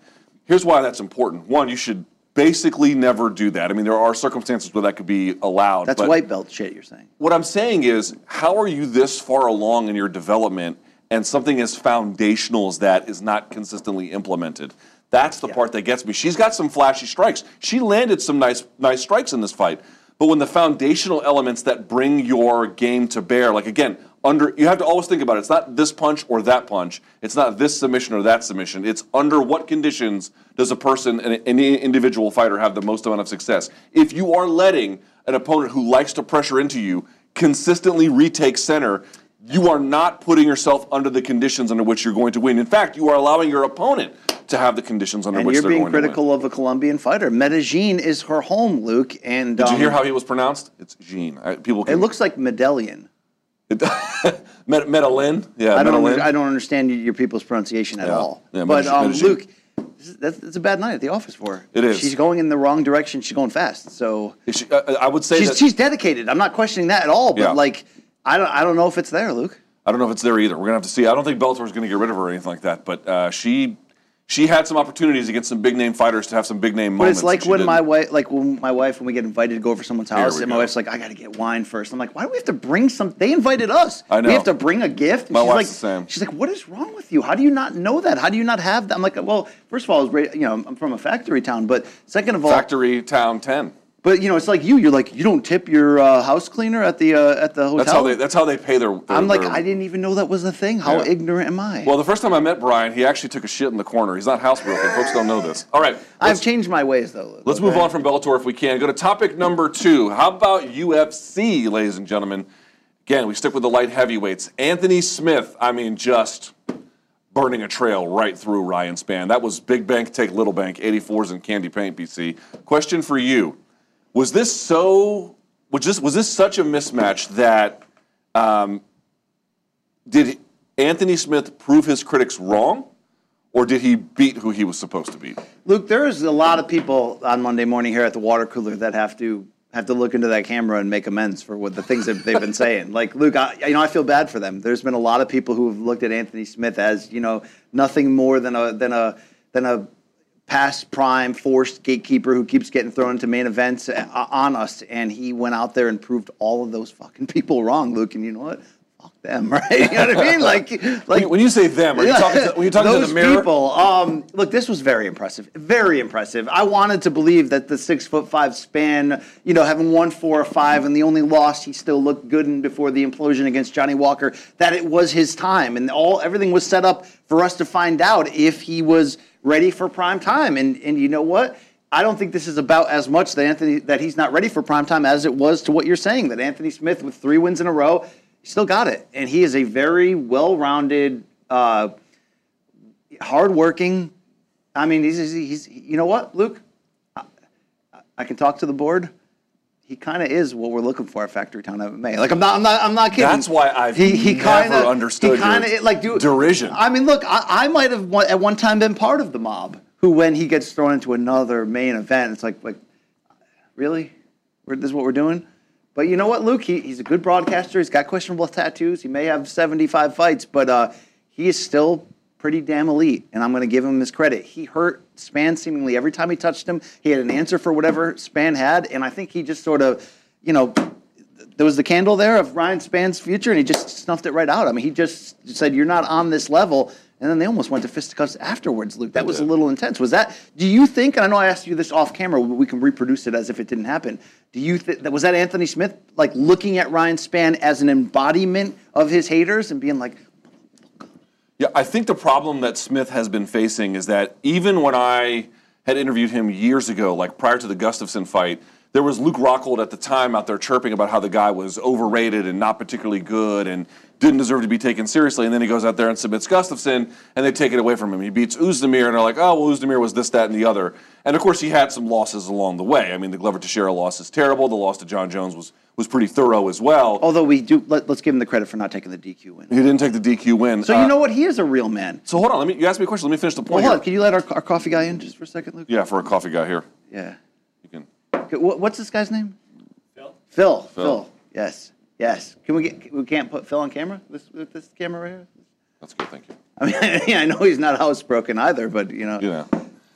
Here's why that's important. One, you should basically never do that. I mean, there are circumstances where that could be allowed. That's white belt shit. You're saying. What I'm saying is, how are you this far along in your development and something as foundational as that is not consistently implemented? That's the part that gets me. She's got some flashy strikes. She landed some nice nice strikes in this fight. But when the foundational elements that bring your game to bear, like again, under you have to always think about it. It's not this punch or that punch. It's not this submission or that submission. It's under what conditions does a person, an, any individual fighter, have the most amount of success? If you are letting an opponent who likes to pressure into you consistently retake center, you are not putting yourself under the conditions under which you're going to win. In fact, you are allowing your opponent to have the conditions under And which you're they're being going to win. critical of a Colombian fighter. Medellin is her home, Luke. And Did you um, hear how he was pronounced? It's Jean. I, people can, it looks like medallion? Med- Medellin. Yeah, I don't. Under, I don't understand your people's pronunciation at Yeah. all. Yeah, but Medellin- um, Medellin. Luke, this that's, that's a bad night at the office for her. It is. She's going in the wrong direction. She's going fast. So she- uh, I would say she's that. she's dedicated. I'm not questioning that at all. But Yeah. like, I don't. I don't know if it's there, Luke. I don't know if it's there either. We're gonna have to see. I don't think Bellator's gonna get rid of her or anything like that. But uh, she she had some opportunities against some big name fighters to have some big name But moments. it's like and she when didn't. my wife, like when my wife, when we get invited to go over someone's house, we and my go. wife's like, "I got to get wine first. I'm like, "Why do we have to bring some?" They invited us. I know. We have to bring a gift. And My she's wife's like, the same. She's like, "What is wrong with you? How do you not know that? How do you not have that?" I'm like, "Well, first of all, I was, ra- you know, I'm from a factory town, but second of all, Factory Town Ten. But you know, it's like you. You're like, you don't tip your uh, house cleaner at the uh, at the hotel. That's how they. That's how they pay their. their I'm like, their- I didn't even know that was a thing. How Yeah. ignorant am I? Well, the first time I met Brian, he actually took a shit in the corner. He's not housebroken. Folks don't know this. All right. I've changed my ways though. Let's move on from Bellator if we can. Go to topic number two. How about UFC, ladies and gentlemen? Again, we stick with the light heavyweights. Anthony Smith, I mean, just burning a trail right through Ryan Spann. That was big bank take little bank, 84s and candy paint, BC. Question for you. Was this so was this was this such a mismatch that um, did Anthony Smith prove his critics wrong? Or did he beat who he was supposed to beat? Luke, there's a lot of people on Monday morning here at the water cooler that have to have to look into that camera and make amends for what the things that they've been saying. Like Luke, I, you know, I feel bad for them. There's been a lot of people who have looked at Anthony Smith as you know nothing more than a than a than a past prime forced gatekeeper who keeps getting thrown into main events uh, on us, and he went out there and proved all of those fucking people wrong, Luke. And you know what? Fuck them, right? You know what I mean? Like, like When you- when you say them, are you talking to, when you're talking to those the mirror? people. Um, look, this was very impressive. Very impressive. I wanted to believe that the six foot five Spann, you know, having won four or five, and the only loss he still looked good in before the implosion against Johnny Walker, that it was his time, and all everything was set up for us to find out if he was ready for prime time. And and you know what? I don't think this is about as much that Anthony that he's not ready for prime time as it was to what you're saying. That Anthony Smith with three wins in a row, still got it, and he is a very well-rounded. Uh, hardworking. I mean, he's, he's, he's you know what, Luke? I, I can talk to the board. He kind of is what we're looking for at Factory Town MMA. Like I'm not, I'm not, I'm not kidding. That's why I've he, he never kinda, understood He kind your of like do derision. I mean, look, I, I might have one, at one time been part of the mob who, when he gets thrown into another main event, it's like, like, really, we're, this is what we're doing. But you know what, Luke? He, he's a good broadcaster. He's got questionable tattoos. He may have 75 fights, but uh, he is still pretty damn elite, and I'm going to give him his credit. He hurt Spann seemingly every time he touched him. He had an answer for whatever Spann had, and I think he just sort of you know, there was the candle there of Ryan Spann's future, and he just snuffed it right out. I mean, he just said, "You're not on this level." And then they almost went to fisticuffs afterwards, Luke. That was a little intense. Was that? Do you think? And I know I asked you this off camera, but we can reproduce it as if it didn't happen. Do you think that was that Anthony Smith like looking at Ryan Spann as an embodiment of his haters and being like, Yeah, I think the problem that Smith has been facing is that even when I had interviewed him years ago, like prior to the Gustafsson fight, there was Luke Rockhold at the time out there chirping about how the guy was overrated and not particularly good and didn't deserve to be taken seriously. And then he goes out there and submits Gustafsson, and they take it away from him. He beats Oezdemir, and they're like, oh, well, Oezdemir was this, that, and the other. And of course, he had some losses along the way. I mean, the Glover Teixeira loss is terrible. The loss to Jon Jones was was pretty thorough as well. although we do, let, us give him the credit for not taking the DQ win. He didn't take the DQ win. So Uh, you know what? He is a real man. So hold on. Let me. You asked me a question. Let me finish the Well, point. hold on. Can you let our, our coffee guy in just for a second, Luke? Yeah, for a coffee guy here. Yeah. You can. Okay, what- What's this guy's name? Phil. Phil. Phil. Phil. Yes. Yes. Can we get? We can't put Phil on camera. This with this camera right here. That's good. Thank you. I mean, yeah, I know he's not housebroken either, but you know, You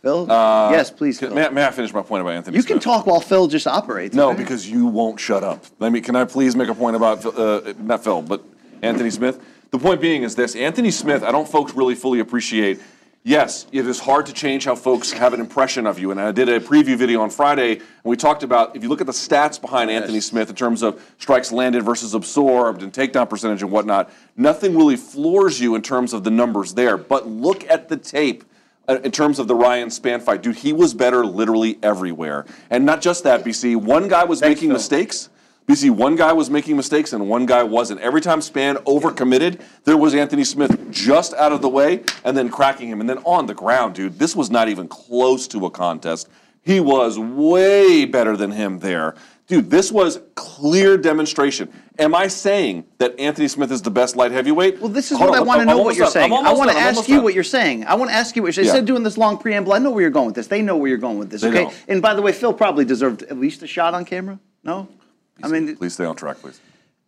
Phil. yes, please. Can- Phil. May, I- may I finish my point about Anthony? you can Smith? talk while Phil just operates. No, because you won't shut up. Let me. Can I please make a point about uh, not Phil, but Anthony Smith? The point being is this: Anthony Smith. I don't folks really fully appreciate. Yes, it is hard to change how folks have an impression of you. And I did a preview video on Friday, and we talked about if you look at the stats behind Anthony Smith in terms of strikes landed versus absorbed and takedown percentage and whatnot, nothing really floors you in terms of the numbers there. But look at the tape uh, Uh, in terms of the Ryan Spann fight, dude, he was better literally everywhere. And not just that, BC. One guy was Thanks, making Phil. mistakes. BC, one guy was making mistakes and one guy wasn't. Every time Spann overcommitted, there was Anthony Smith just out of the way and then cracking him. And then on the ground, dude, this was not even close to a contest. He was way better than him there. Dude, this was clear demonstration. Am I saying that Anthony Smith is the best light heavyweight? Well, this is Hold what on, I want to know what you're done. saying. I want to ask you done. what you're saying. I want to ask you what you're Yeah. Instead of doing this long preamble, I know where you're going with this. They know where you're going with this, They okay? know. And by the way, Phil probably deserved at least a shot on camera. No? I mean, Please stay on track, please.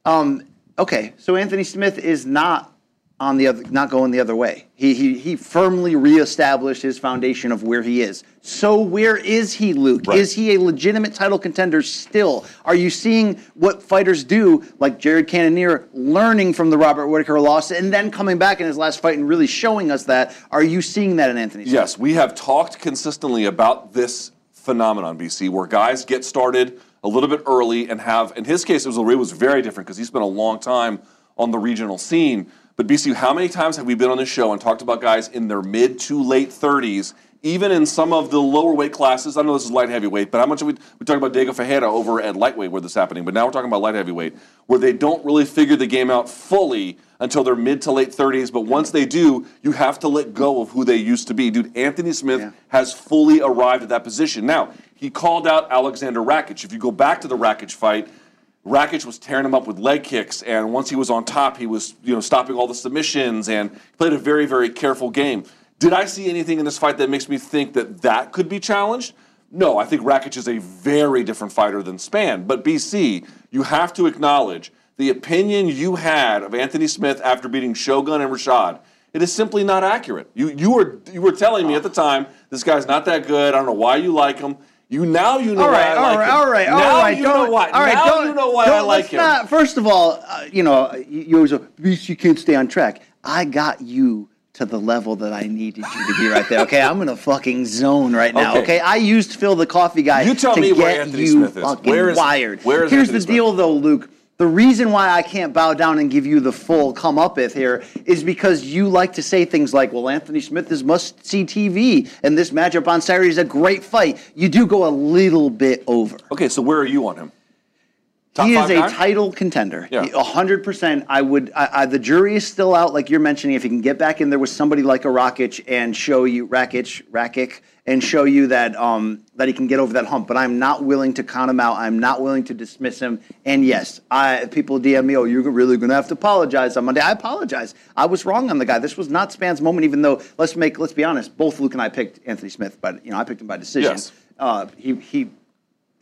Um, okay, so Anthony Smith is not on the other, not going the other way. He, he, he firmly reestablished his foundation of where he is. So where is he, Luke? Right. Is he a legitimate title contender still? Are you seeing what fighters do, like Jared Cannonier, learning from the Robert Whitaker loss and then coming back in his last fight and really showing us that? Are you seeing that in Anthony Smith? Yes, we have talked consistently about this phenomenon, BC, where guys get started a little bit early and have, in his case, it was, it was very different because he spent a long time on the regional scene. But BC, how many times have we been on this show and talked about guys in their mid to late 30s, even in some of the lower weight classes? I know this is light heavyweight, but how much have we, we talked about Diego Ferreira over at lightweight where this is happening, but now we're talking about light heavyweight, where they don't really figure the game out fully until they're mid to late 30s. But once they do, you have to let go of who they used to be. Dude, Anthony Smith Yeah. has fully arrived at that position. Now, he called out Alexander Rakic. If you go back to the Rakic fight, Rakic was tearing him up with leg kicks, and once he was on top, he was you know stopping all the submissions and played a very very careful game. Did I see anything in this fight that makes me think that that could be challenged? No, I think Rakic is a very different fighter than Spann. But BC, you have to acknowledge the opinion you had of Anthony Smith after beating Shogun and Rashad. It is simply not accurate. You you were you were telling me at the time this guy's not that good. I don't know why you like him. You now you know All why right, I all like right, all right, all now right. you don't- know why. All right, now don't- you know why I like him. Not, first of all, uh, you know, you, always go, "Beast, you can't stay on track. I got you to the level that I needed you to be right there. Okay, I'm in a fucking zone right now. Okay. Okay, I used Phil the coffee guy You tell to me get where Anthony you Smith is. fucking Where is- wired. where is Here's Anthony the Smith? deal, though, Luke. The reason why I can't bow down and give you the full come up with here is because you like to say things like, well, Anthony Smith is must see TV, and this matchup on Saturday is a great fight. You do go a little bit over. Okay, so where are you on him? Top he is a guy? title contender. Yeah. A hundred percent. I would. I, I, the jury is still out, like you're mentioning. If he can get back in there with somebody like a Rakic and show you Rakic, Rakic, and show you that um, that he can get over that hump. But I'm not willing to count him out. I'm not willing to dismiss him. And yes, I people DM me, oh, you're really going to have to apologize on Monday. I apologize. I was wrong on the guy. This was not Spann's moment. Even though let's make let's be honest, both Luke and I picked Anthony Smith, but you know I picked him by decision. Yes. Uh, he he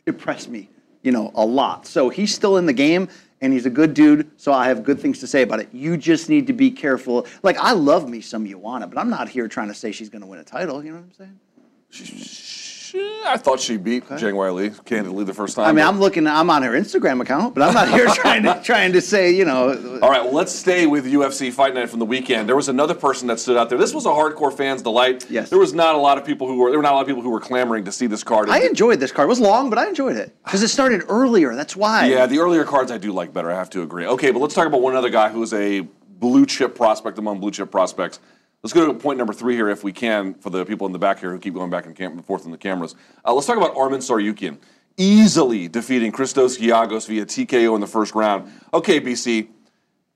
impressed me, you know, a lot. So he's still in the game and he's a good dude. So I have good things to say about it. You just need to be careful. Like I love me some Joanna, but I'm not here trying to say she's going to win a title. You know what I'm saying? She, I thought she beat Zhang Weili candidly the first time. I mean, I'm looking. I'm on her Instagram account, but I'm not here trying to trying to say, you know. All right, well, let's stay with UFC Fight Night from the weekend. There was another person that stood out there. This was a hardcore fan's delight. Yes. There was not a lot of people who were there were not a lot of people who were clamoring to see this card. I enjoyed this card. It was long, but I enjoyed it because it started earlier. That's why. Yeah, the earlier cards I do like better. I have to agree. Okay, but let's talk about one other guy who is a blue chip prospect among blue chip prospects. Let's go to point number three here, if we can, for the people in the back here who keep going back and cam- forth in the cameras. Uh, let's talk about Arman Tsarukyan, easily defeating Christos Giagos via TKO in the first round. Okay, BC,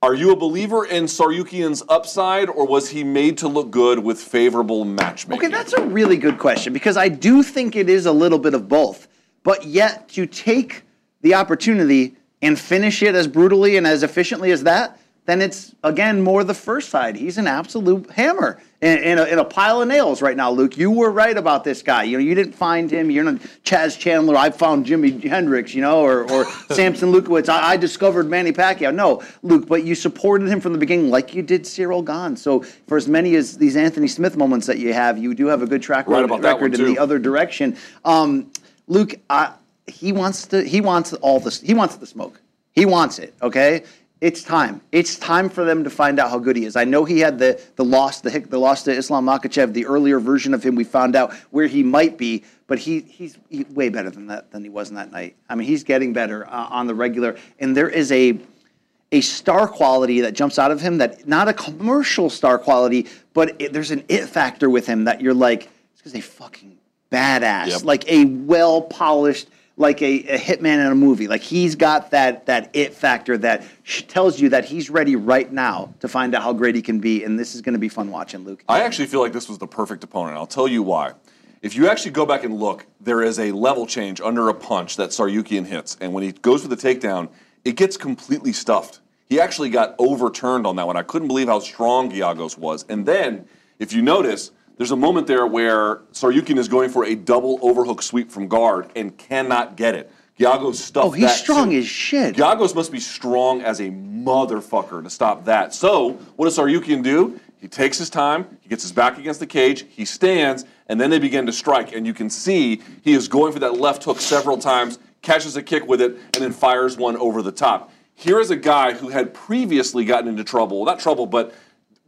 are you a believer in Tsarukyan's upside, or was he made to look good with favorable matchmaking? Okay, that's a really good question because I do think it is a little bit of both. But yet, to take the opportunity and finish it as brutally and as efficiently as that, then it's again more the first side. He's an absolute hammer in, in, a, in a pile of nails right now, Luke. You were right about this guy. You know, you didn't find him. You're not Chas Chandler. I found Jimi Hendrix. You know, or, or Sampson Lewkowicz. I, I discovered Manny Pacquiao. No, Luke, but you supported him from the beginning, like you did Ciryl Gane. So for as many as these Anthony Smith moments that you have, you do have a good track Right record, record in the other direction. Um, Luke, I, he wants to. He wants all this. He wants the smoke. He wants it. Okay. It's time. It's time for them to find out how good he is. I know he had the the loss, the the loss to Islam Makhachev, the earlier version of him. We found out where he might be, but he he's he, way better than that than he was in that night. I mean, he's getting better uh, on the regular, and there is a a star quality that jumps out of him that not a commercial star quality, but it, there's an it factor with him that you're like, this guy's a fucking badass, Yep. like a well polished, like a, a hitman in a movie. Like he's got that that it factor that tells you that he's ready right now to find out how great he can be, and this is going to be fun watching, Luke. I actually feel like this was the perfect opponent. I'll tell you why. If you actually go back and look, there is a level change under a punch that Tsarukyan hits, and when he goes for the takedown, it gets completely stuffed. He actually got overturned on that one. I couldn't believe how strong Giagos was. And then, if you notice, there's a moment there where Tsarukyan is going for a double overhook sweep from guard and cannot get it. Giagos stuffed Oh, he's strong too. as shit. Giagos must be strong as a motherfucker to stop that. So, what does Tsarukyan do? He takes his time, he gets his back against the cage, he stands, and then they begin to strike. And you can see he is going for that left hook several times, catches a kick with it, and then fires one over the top. Here is a guy who had previously gotten into trouble, not trouble, but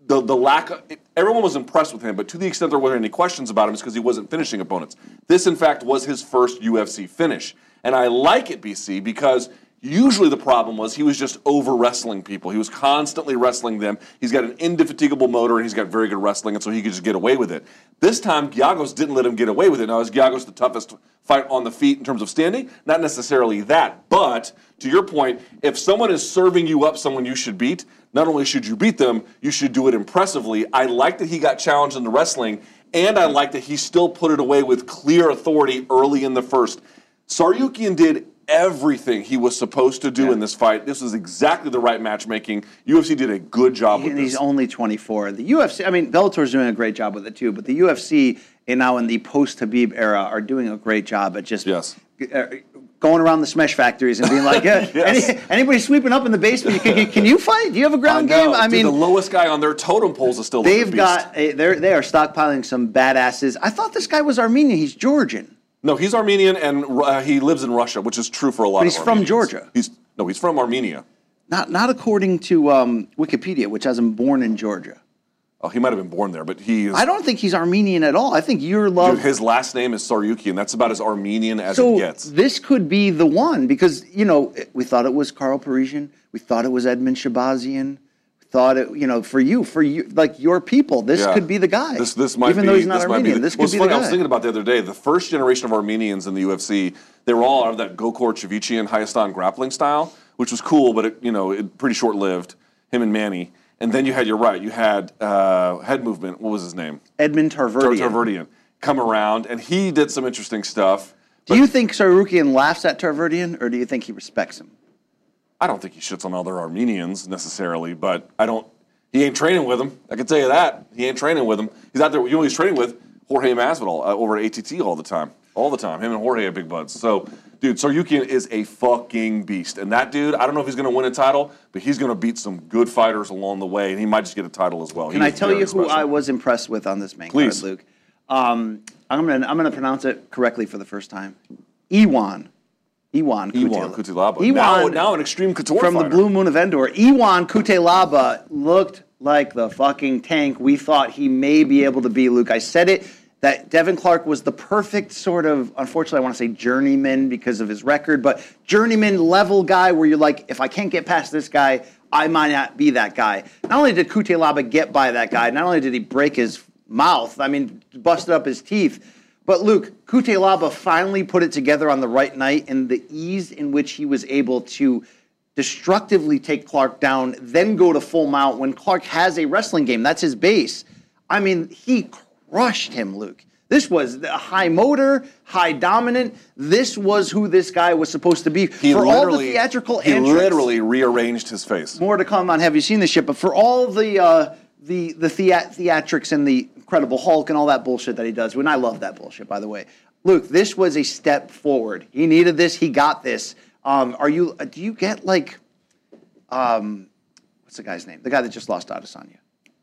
the, the lack of everyone was impressed with him, but to the extent there weren't any questions about him, it's because he wasn't finishing opponents. This, in fact, was his first UFC finish. And I like it, BC, because usually the problem was he was just over wrestling people. He was constantly wrestling them. He's got an indefatigable motor and he's got very good wrestling, and so he could just get away with it. This time, Giagos didn't let him get away with it. Now, is Giagos the toughest fight on the feet in terms of standing? Not necessarily that, but to your point, if someone is serving you up someone you should beat, not only should you beat them, you should do it impressively. I like that he got challenged in the wrestling, and I like that he still put it away with clear authority early in the first. Tsarukyan did everything he was supposed to do in this fight. This was exactly the right matchmaking. UFC did a good job with and this. he's only 24. The UFC, I mean, Bellator's doing a great job with it too, but the UFC and now in the post Khabib era are doing a great job at just Yes. Uh, going around the smash factories and being like, yeah, Yes. any, anybody sweeping up in the basement, can, can you fight? Do you have a ground know. game? I Dude, mean, the lowest guy on their totem poles is still they've the got a, they're they are stockpiling some badasses. I thought this guy was Armenian. He's Georgian. No, he's Armenian and uh, he lives in Russia, which is true for a lot But he's from Georgia. He's no, he's from Armenia. Not not according to um, Wikipedia, which has him born in Georgia. Oh, he might have been born there, but he is. I don't think he's Armenian at all. I think your love. Dude, his last name is Tsarukyan. That's about as Armenian as so it gets. this could be the one because you know we thought it was Karo Parisyan, we thought it was Edmund Shahbazyan, we thought it you know for you for you like your people this Yeah. could be the guy. This this might even be, though he's not this might be Armenian. the- this well, could it's be funny, the I was thinking about the other day. The first generation of Armenians in the UFC, they were all out of that Gokor Chivichyan Hayastan grappling style, which was cool, but it, you know, it, pretty short lived. Him and Manny, and then you had, you're right, you had uh, head movement. What was his name? Edmund Tar- Tarverdyan. Tarverdyan come around, and he did some interesting stuff. do you think Tsarukyan laughs at Tarverdyan, or do you think he respects him? I don't think he shits on other Armenians necessarily, but I don't. He ain't training with them. I can tell you that. He ain't training with them. He's out there. You know, he's training with Jorge Masvidal uh, over at ATT all the time. All the time. Him and Jorge are big buds. So, dude, Tsarukyan is a fucking beast. And that dude, I don't know if he's going to win a title, but he's going to beat some good fighters along the way, and he might just get a title as well. Can He I tell you who. I was impressed with on this main Please. card, Luke? Um, I'm gonna I'm gonna pronounce it correctly for the first time. Iwan. Iwan Iwan Cutelaba. Iwan Now, now an extreme couture from fighter. the Blue Moon of Endor. Iwan Cutelaba looked like the fucking tank we thought he may be able to be, Luke. I said it that Devin Clark was the perfect sort of, unfortunately, I want to say journeyman because of his record, but journeyman level guy where you're like, if I can't get past this guy, I might not be that guy. Not only did Cutelaba get by that guy, not only did he break his mouth, I mean, busted up his teeth, but Luke, Cutelaba finally put it together on the right night, and the ease in which he was able to destructively take Clark down, then go to full mount when Clark has a wrestling game. That's his base. I mean, he crushed him, Luke. This was the high motor, high dominant. This was who this guy was supposed to be He for all the theatrical He antics literally rearranged his face. more to come on Have You Seen This Shit? But for all the uh, the the thea- theatrics and the Incredible Hulk and all that bullshit that he does, when I love that bullshit, by the way. Luke, this was a step forward. He needed this. He got this. Um, are you? Do you get like, um, what's the guy's name? The guy that just lost Adesanya.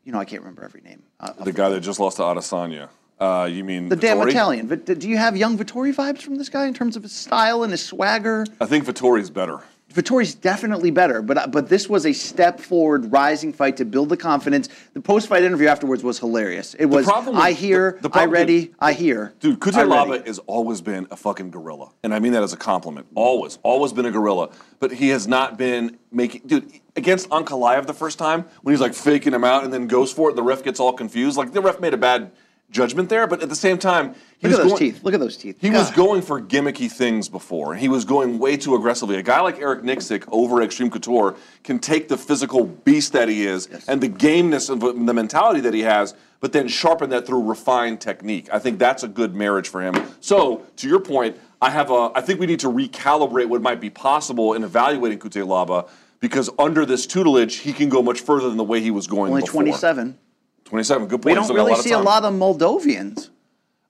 You know, I can't remember every name. Uh, The guy that just lost to Adesanya. Uh, you mean the damn Italian. But do you have young Vettori vibes from this guy in terms of his style and his swagger? I think Vettori's better. Vettori's definitely better, but uh, but this was a step forward, rising fight to build the confidence. The post fight interview afterwards was hilarious. It was I hear, the- the I problem- ready, I hear. Dude, I Cutelaba ready." has always been a fucking gorilla. And I mean that as a compliment. Always. Always been a gorilla. But he has not been making. Dude, against Ankalaev the first time, when he's like faking him out and then goes for it, the ref gets all confused. Like, the ref made a bad judgment there, but at the same time, he Look at those going, teeth. Look at those teeth. He was going for gimmicky things before, and he was going way too aggressively. A guy like Eric Nicksick over Xtreme Couture can take the physical beast that he is and the gameness of the mentality that he has, but then sharpen that through refined technique. I think that's a good marriage for him. So, to your point, I have a. I think we need to recalibrate what might be possible in evaluating Cutelaba because under this tutelage, he can go much further than the way he was going only before. 27. 27. Good point. We don't really see a lot of Moldovians.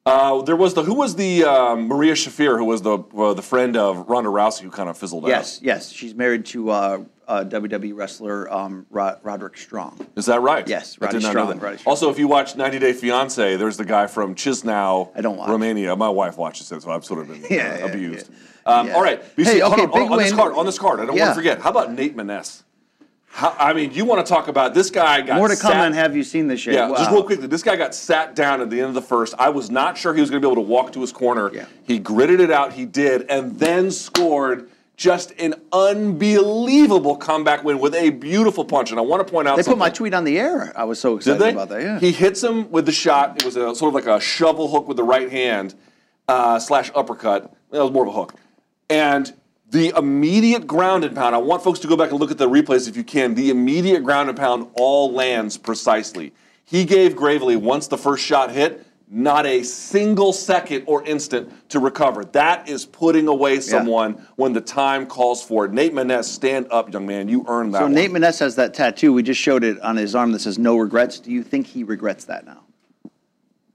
Uh, there was the who was the um, Maria Shafir who was the uh, the friend of Ronda Rousey who kind of fizzled Yes, out. yes. Yes, she's married to uh, uh, WWE wrestler um, Rod- Roderick Strong. Is that right? Yes, I Roddy did not Strong, know that. Roddy Strong. Also, if you watch 90 Day Fiance, there's the guy from Chisinau, I don't watch. Romania. My wife watches it, so I've sort of been Yeah, uh, yeah, abused. yeah. Um, Yeah. All right, BC, Hey, okay, on, hold on, big on this card. On this card, I don't want to forget. How about Nate Maness? How, I mean, you want to talk about this guy got More to come sat- on Have You Seen This Shit? Yeah, just real quickly, this guy got sat down at the end of the first. I was not sure he was going to be able to walk to his corner. Yeah. He gritted it out, he did, and then scored just an unbelievable comeback win with a beautiful punch. And I want to point out They put my tweet on the air. I was so excited about that. Yeah. He hits him with the shot. It was a sort of like a shovel hook with the right hand uh, slash uppercut. That was more of a hook. And the immediate ground and pound. I want folks to go back and look at the replays if you can. The immediate ground and pound all lands precisely. He gave Gravely once the first shot hit. Not a single second or instant to recover. That is putting away someone when the time calls for it. Nate Maness, stand up, young man. You earned that. So one. Nate Maness has that tattoo. We just showed it on his arm that says "No regrets." Do you think he regrets that now?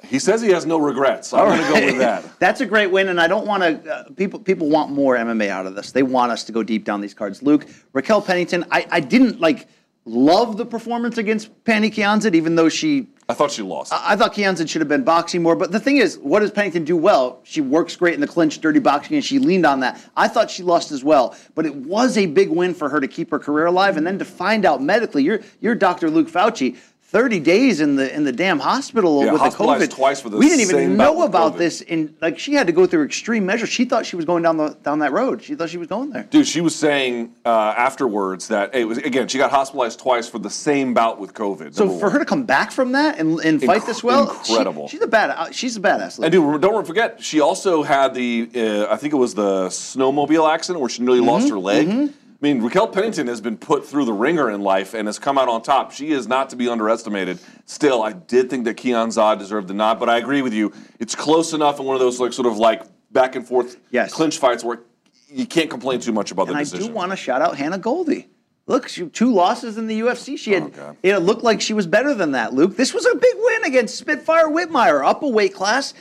He says he has no regrets. I'm going to go with that. That's a great win, and I don't want to. Uh, people people want more MMA out of this. They want us to go deep down these cards. Luke Raquel Pennington. I, I didn't like love the performance against Pannie Kianzad, even though she. I thought she lost. I thought Kianzad should have been boxing more. But the thing is, what does Pennington do well? She works great in the clinch, dirty boxing, and she leaned on that. I thought she lost as well, but it was a big win for her to keep her career alive, and then to find out medically, you're you're Dr. Luke Fauci. 30 days in the in the damn hospital Yeah, with the COVID. twice for the we didn't even know about COVID. this. In like, she had to go through extreme measures. She thought she was going down the down that road. She thought she was going there. Dude, she was saying uh, afterwards that it was again. She got hospitalized twice for the same bout with COVID. So for one. her to come back from that and, and fight this well, she- incredible. she's a bad. uh, She's a badass. And dude, don't forget, she also had the uh, I think it was the snowmobile accident where she nearly lost Mm-hmm, her leg. I mean, Raquel Pennington has been put through the ringer in life and has come out on top. She is not to be underestimated. Still, I did think that Kianzad deserved the nod, but I agree with you. It's close enough in one of those like sort of like back and forth Yes. clinch fights where you can't complain too much about And the I decision. I do want to shout out Hannah Goldy. Look, she, two losses in the UFC. She had. Oh, it looked like she was better than that. Luke, this was a big win against Spitfire Whitmire, up a weight class.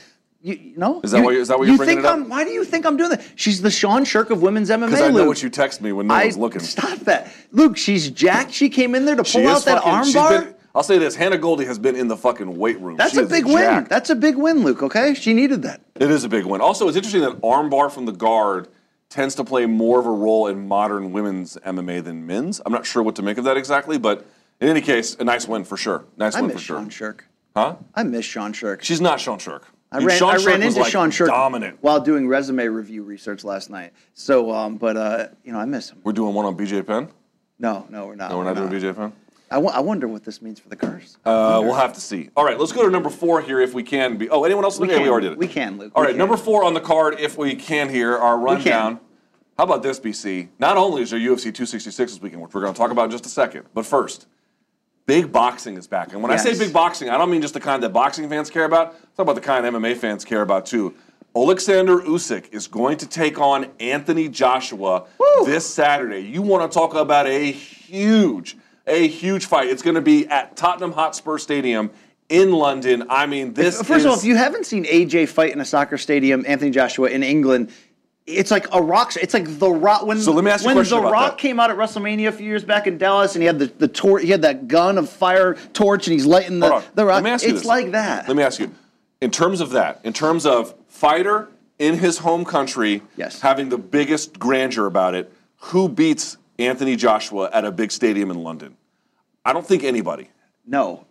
You, you know, Is that You- why is that why you you're bringing think it up? I'm? Why do you think I'm doing that? She's the Sean Sherk of women's MMA. Because I know Luke. what you text me when no I one's looking. stop that, Luke. She's jacked. She came in there to pull out that fucking- arm she's bar. I'll say this: Hannah Goldy has been in the fucking weight room. That's She a big win. That's a big win, Luke. Okay, she needed that. It is a big win. Also, it's interesting that armbar from the guard tends to play more of a role in modern women's MMA than men's. I'm not sure what to make of that exactly, but in any case, a nice win for sure. Nice I win for sure. Sean Sherk. Huh? I miss Sean Sherk. She's not Sean Sherk. I ran, Sean I Sherk ran into like, Sean Sherk dominant. while doing resume review research last night. So, um, but uh, you know, I miss him. We're doing one on BJ Penn. No, no, we're not. No, we're not doing BJ Penn. I, w- I wonder what this means for the curse. Uh, we'll have to see. All right, let's go to number four here if we can be. Oh, anyone else? We Okay, we already did it. We can, Luke. All right, can. number four on the card if we can here, our rundown. How about this, BC? Not only is there UFC 266 this weekend, which we're going to talk about in just a second, but first, big boxing is back. And when I say big boxing, I don't mean just the kind that boxing fans care about. I'm about the kind MMA fans care about too. Alexander Usyk is going to take on Anthony Joshua this Saturday. You want to talk about a huge, a huge fight. It's going to be at Tottenham Hotspur Stadium in London. I mean, this First is of all, if you haven't seen AJ fight in a soccer stadium, Anthony Joshua in England, it's like a rock. It's like the rock. When So let me ask you a when the Rock that. came out at WrestleMania a few years back in Dallas, and he had the the tor- he had that gun of fire torch, and he's lighting the the rock. Let me ask you it's this. like that. Let me ask you, in terms of that, in terms of fighter in his home country, Yes. having the biggest grandeur about it, who beats Anthony Joshua at a big stadium in London? I don't think anybody. no,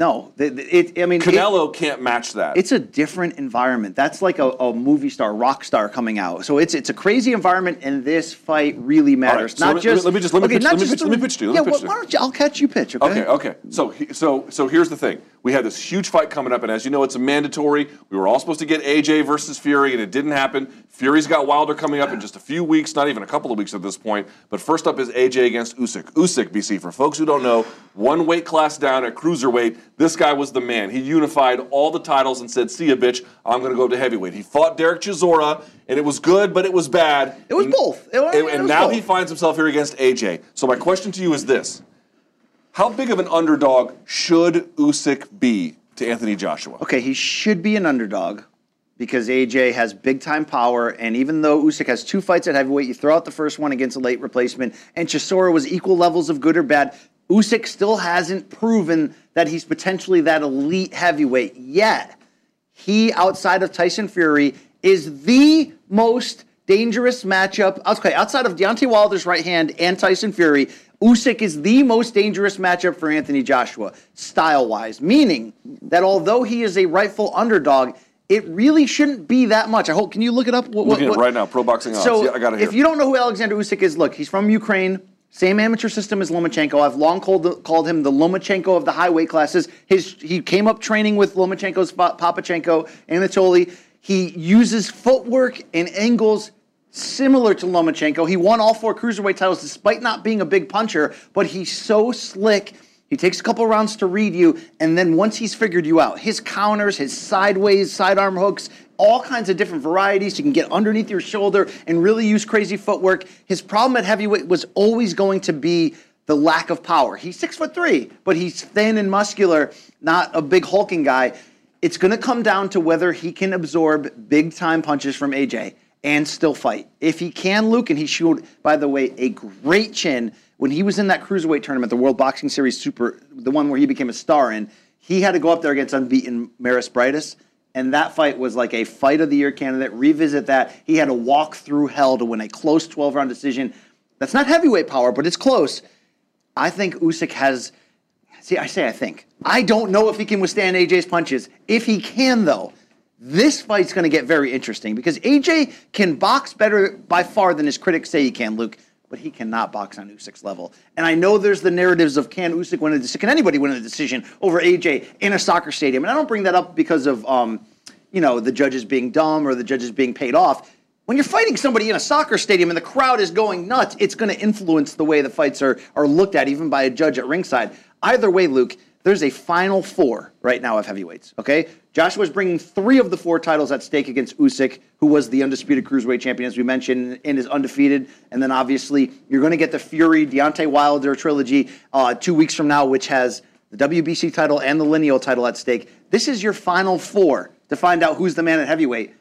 no. It, I mean, it- can't match that. it's a different environment. That's like a, a movie star, rock star coming out. So it's it's a crazy environment, and this fight really matters. so not let me- just let me just- let me okay, pitch- let me pitch- the- let me pitch to you, let Yeah, me pitch well, to why don't you? I'll catch you pitch. Okay. Okay, okay. So, he- so, so here's the thing. We had this huge fight coming up, and as you know, it's a mandatory. We were all supposed to get AJ versus Fury, and it didn't happen. Fury's got Wilder coming up in just a few weeks, not even a couple of weeks at this point. But first up is AJ against Usyk. Usyk, BC, for folks who don't know, one weight class down at cruiserweight. This guy was the man. He unified all the titles and said, "See ya, bitch. I'm going to go to heavyweight." He fought Derek Chisora, and it was good, but it was bad. It was And- both. It was- and it was now both. he finds himself here against AJ. So my question to you is this. How big of an underdog should Usyk be to Anthony Joshua? Okay, he should be an underdog because AJ has big time power, and even though Usyk has two fights at heavyweight, you throw out the first one against a late replacement, and Chisora was equal levels of good or bad. Usyk still hasn't proven that he's potentially that elite heavyweight yet. He, outside of Tyson Fury, is the most dangerous matchup. Okay, outside of Deontay Wilder's right hand and Tyson Fury, Usyk is the most dangerous matchup for Anthony Joshua, style wise. Meaning that although he is a rightful underdog, it really shouldn't be that much. I hope. Can you look it up? What, Looking at it right now, Pro Boxing Odds. So Yeah, I got it if you don't know who Alexander Usyk is, look, he's from Ukraine. Same amateur system as Lomachenko. I've long called called him the Lomachenko of the high weight classes. His he came up training with Lomachenko's Papachenko, Anatoly. He uses footwork and angles similar to Lomachenko. He won all four cruiserweight titles despite not being a big puncher, but he's so slick. He takes a couple rounds to read you, and then once he's figured you out, his counters, his sideways, sidearm hooks, all kinds of different varieties. You can get underneath your shoulder and really use crazy footwork. His problem at heavyweight was always going to be the lack of power. He's six foot three, but he's thin and muscular, not a big hulking guy. It's going to come down to whether he can absorb big time punches from AJ and still fight. If he can, Luke, and he showed, by the way, a great chin when he was in that cruiserweight tournament, the World Boxing Series Super, the one where he became a star in. He had to go up there against unbeaten Mairis Briedis, and that fight was like a fight of the year candidate. Revisit that. He had to walk through hell to win a close 12 round decision. That's not heavyweight power, but it's close. I think Usyk has. See, I say I think. I don't know if he can withstand AJ's punches. If he can, though, this fight's going to get very interesting because AJ can box better by far than his critics say he can, Luke, but he cannot box on Usyk's level. And I know there's the narratives of can Usyk win a decision? Can anybody win a decision over AJ in a soccer stadium? And I don't bring that up because of, um, you know, the judges being dumb or the judges being paid off. When you're fighting somebody in a soccer stadium and the crowd is going nuts, it's going to influence the way the fights are, are looked at, even by a judge at ringside. Either way, Luke, there's a final four right now of heavyweights. Okay, Joshua's bringing three of the four titles at stake against Usyk, who was the undisputed cruiserweight champion, as we mentioned, and is undefeated. And then obviously you're going to get the Fury Deontay Wilder trilogy uh, two weeks from now, which has the WBC title and the lineal title at stake. This is your final four to find out who's the man at heavyweight.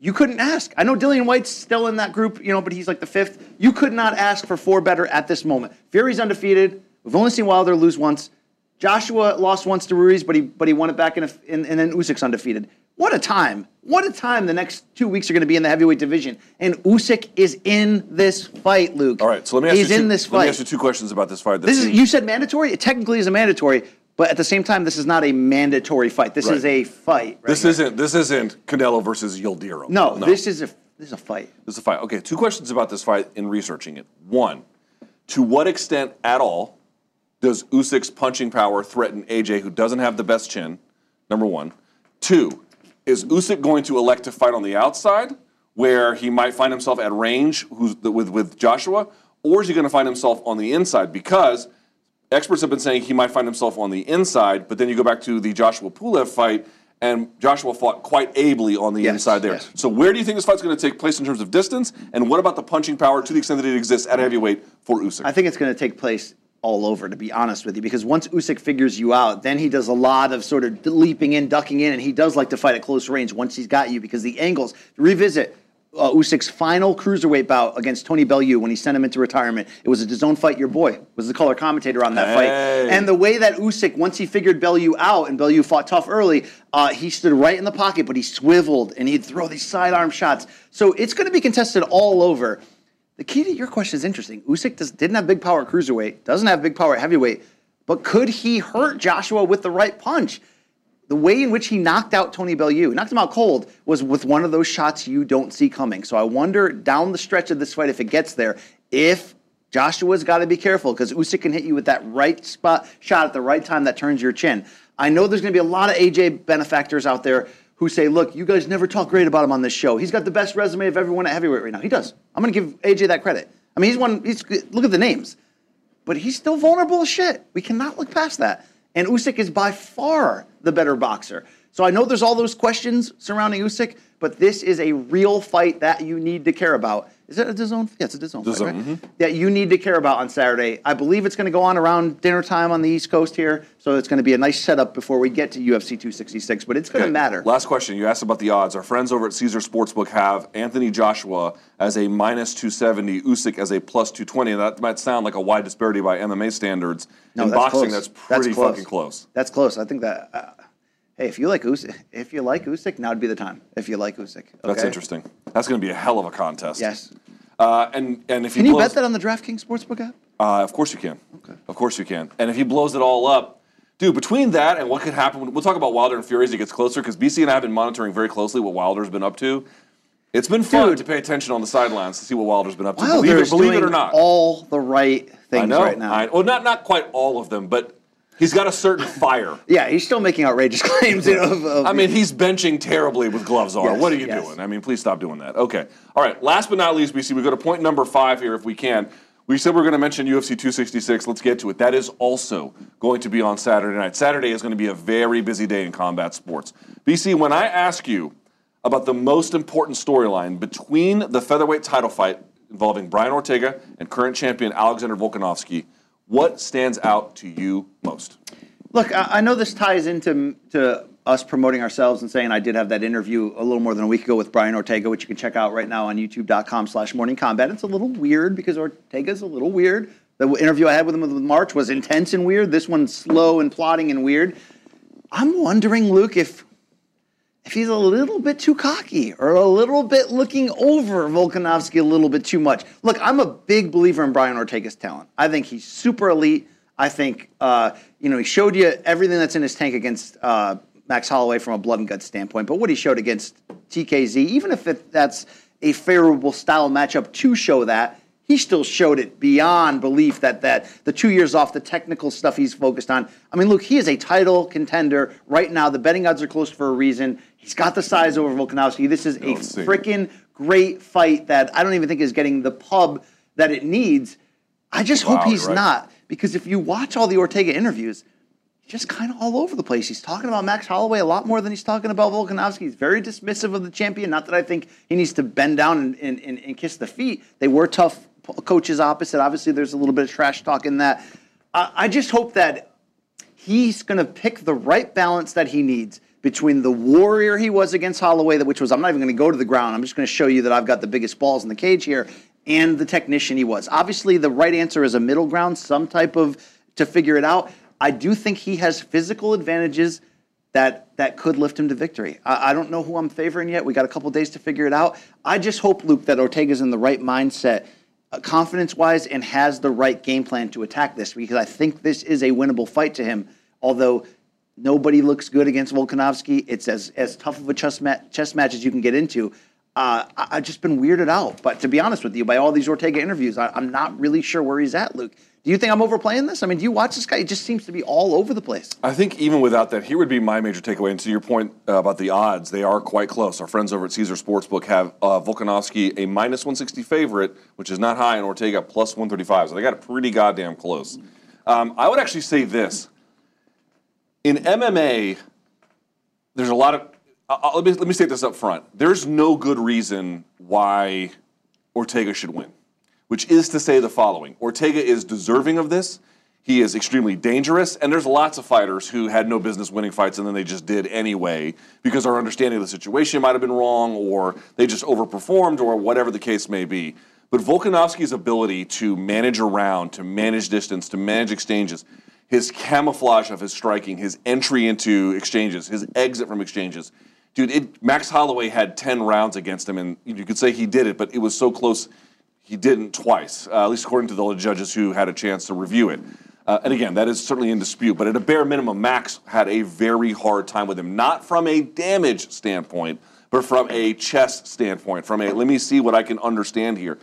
You couldn't ask. I know Dillian Whyte's still in that group, you know, but he's like the fifth. You could not ask for four better at this moment. Fury's undefeated. We've only seen Wilder lose once. Joshua lost once to Ruiz, but he but he won it back in, a, in and then Usyk's undefeated. What a time! What a time! The next two weeks are going to be in the heavyweight division, and Usyk is in this fight, Luke. All right, so let me ask He's you. in two, this Let me fight. ask you two questions about this fight. that This is you said mandatory. It technically is a mandatory, but at the same time, this is not a mandatory fight. This Right. is a fight. right This isn't. This isn't Canelo versus Yildirim. No, this is a this is a fight. This is a fight. Okay, two questions about this fight in researching it. One, to what extent at all does Usyk's punching power threaten AJ, who doesn't have the best chin? Number one. Two, is Usyk going to elect to fight on the outside, where he might find himself at range who's, with with Joshua, or is he going to find himself on the inside? Because experts have been saying he might find himself on the inside, but then you go back to the Joshua Pulev fight, and Joshua fought quite ably on the Yes, inside there. yes. So where do you think this fight's going to take place in terms of distance, and what about the punching power to the extent that it exists at heavyweight for Usyk? I think it's going to take place all over, to be honest with you, because once Usyk figures you out, then he does a lot of sort of leaping in, ducking in, and he does like to fight at close range once he's got you because the angles. Revisit uh, Usyk's final cruiserweight bout against Tony Bellew when he sent him into retirement. It was a DAZN fight. Your boy was the color commentator on that Hey. fight, and the way that Usyk, once he figured Bellew out, and Bellew fought tough early, uh, he stood right in the pocket, but he swiveled and he'd throw these sidearm shots. So it's going to be contested all over. The key to your question is interesting. Usyk does, didn't have big power at cruiserweight, doesn't have big power at heavyweight, but could he hurt Joshua with the right punch? The way in which he knocked out Tony Bellew, knocked him out cold, was with one of those shots you don't see coming. So I wonder down the stretch of this fight, if it gets there, if Joshua's got to be careful because Usyk can hit you with that right spot shot at the right time that turns your chin. I know there's going to be a lot of AJ benefactors out there who say, look, you guys never talk great about him on this show. He's got the best resume of everyone at heavyweight right now. He does. I'm going to give AJ that credit. I mean, he's one, he's, look at the names. But he's still vulnerable as shit. We cannot look past that. And Usyk is by far the better boxer. So I know there's all those questions surrounding Usyk, but this is a real fight that you need to care about. Is it a DAZN? Yeah, it's a DAZN, DAZN, right? mhm. That you need to care about on Saturday. I believe it's going to go on around dinner time on the East Coast here, so it's going to be a nice setup before we get to UFC 266. But it's going to Okay, matter. Last question. You asked about the odds. Our friends over at Caesar Sportsbook have Anthony Joshua as a minus 270, Usyk as a plus 220. And that might sound like a wide disparity by MMA standards. No, In that's boxing, close. that's pretty close. fucking close. That's close. I think that. Uh, hey, if you like Usyk, if you like Usyk, now would be the time. If you like Usyk, That's interesting. That's going to be a hell of a contest. Yes. Uh, and and if he Can you blows, bet that on the DraftKings Sportsbook app? Uh, of course you can. Okay. Of course you can. And if he blows it all up, dude, between that and what could happen, we'll talk about Wilder and Fury as he gets closer because BC and I have been monitoring very closely what Wilder's been up to. It's been fun Dude. to pay attention on the sidelines to see what Wilder's been up to. Wilder's believe it, believe it or not. all the right things I know. right now. I, well, not not quite all of them, but he's got a certain fire. yeah, he's still making outrageous claims. You know, of, of- I mean, he's benching terribly with gloves on. Yes, what are you yes. doing? I mean, please stop doing that. Okay. All right. Last but not least, BC, we go to point number five here if we can. We said we are going to mention UFC 266. Let's get to it. That is also going to be on Saturday night. Saturday is going to be a very busy day in combat sports. BC, when I ask you about the most important storyline between the featherweight title fight involving Brian Ortega and current champion Alexander Volkanovski, what stands out to you most? Look, I, know this ties into to us promoting ourselves and saying I did have that interview a little more than a week ago with Brian Ortega, which you can check out right now on youtube.com slash morning combat. It's a little weird because Ortega's a little weird. The interview I had with him with March was intense and weird. This one's slow and plotting and weird. I'm wondering, Luke, if if he's a little bit too cocky or a little bit looking over Volkanovski a little bit too much. Look, I'm a big believer in Brian Ortega's talent. I think he's super elite. I think uh, you know he showed you everything that's in his tank against uh, Max Holloway from a blood and guts standpoint. But what he showed against TKZ, even if it, that's a favorable style matchup to show that, he still showed it beyond belief that that the two years off the technical stuff he's focused on. I mean, look, he is a title contender right now. The betting odds are close for a reason. He's got the size over Volkanovski. This is a oh, Let's freaking great fight that I don't even think is getting the pub that it needs. I just Wow, hope he's right. not because if you watch all the Ortega interviews, he's just kind of all over the place. He's talking about Max Holloway a lot more than he's talking about Volkanovski. He's very dismissive of the champion. Not that I think he needs to bend down and, and, and, and kiss the feet. They were tough coaches opposite. Obviously, there's a little bit of trash talk in that. I I just hope that he's going to pick the right balance that he needs between the warrior he was against Holloway, which was I'm not even going to go to the ground. I'm just going to show you that I've got the biggest balls in the cage here, and the technician he was. Obviously, the right answer is a middle ground, some type of to figure it out. I do think he has physical advantages that that could lift him to victory. I, I don't know who I'm favoring yet. We got a couple days to figure it out. I just hope Luke that Ortega's in the right mindset, uh, confidence wise, and has the right game plan to attack this because I think this is a winnable fight to him. Although nobody looks good against Volkanovski, it's as as tough of a chess, chess match as you can get into. Uh, I, I've just been weirded out. But to be honest with you, by all these Ortega interviews, I, I'm not really sure where he's at, Luke. Do you think I'm overplaying this? I mean, do you watch this guy? He just seems to be all over the place. I think even without that, here would be my major takeaway. And to your point uh, about the odds, they are quite close. Our friends over at Caesar Sportsbook have uh, Volkanovski a minus 160 favorite, which is not high, and Ortega plus 135. So they got it pretty goddamn close. Um, I would actually say this in MMA, there's a lot of. Uh, let, me, let me state this up front. There's no good reason why Ortega should win, which is to say the following Ortega is deserving of this. He is extremely dangerous, and there's lots of fighters who had no business winning fights and then they just did anyway because our understanding of the situation might have been wrong or they just overperformed or whatever the case may be. But Volkanovski's ability to manage around, to manage distance, to manage exchanges, his camouflage of his striking, his entry into exchanges, his exit from exchanges. Dude, it, Max Holloway had 10 rounds against him, and you could say he did it, but it was so close he didn't twice, uh, at least according to the judges who had a chance to review it. Uh, and again, that is certainly in dispute, but at a bare minimum, Max had a very hard time with him, not from a damage standpoint, but from a chess standpoint, from a let me see what I can understand here.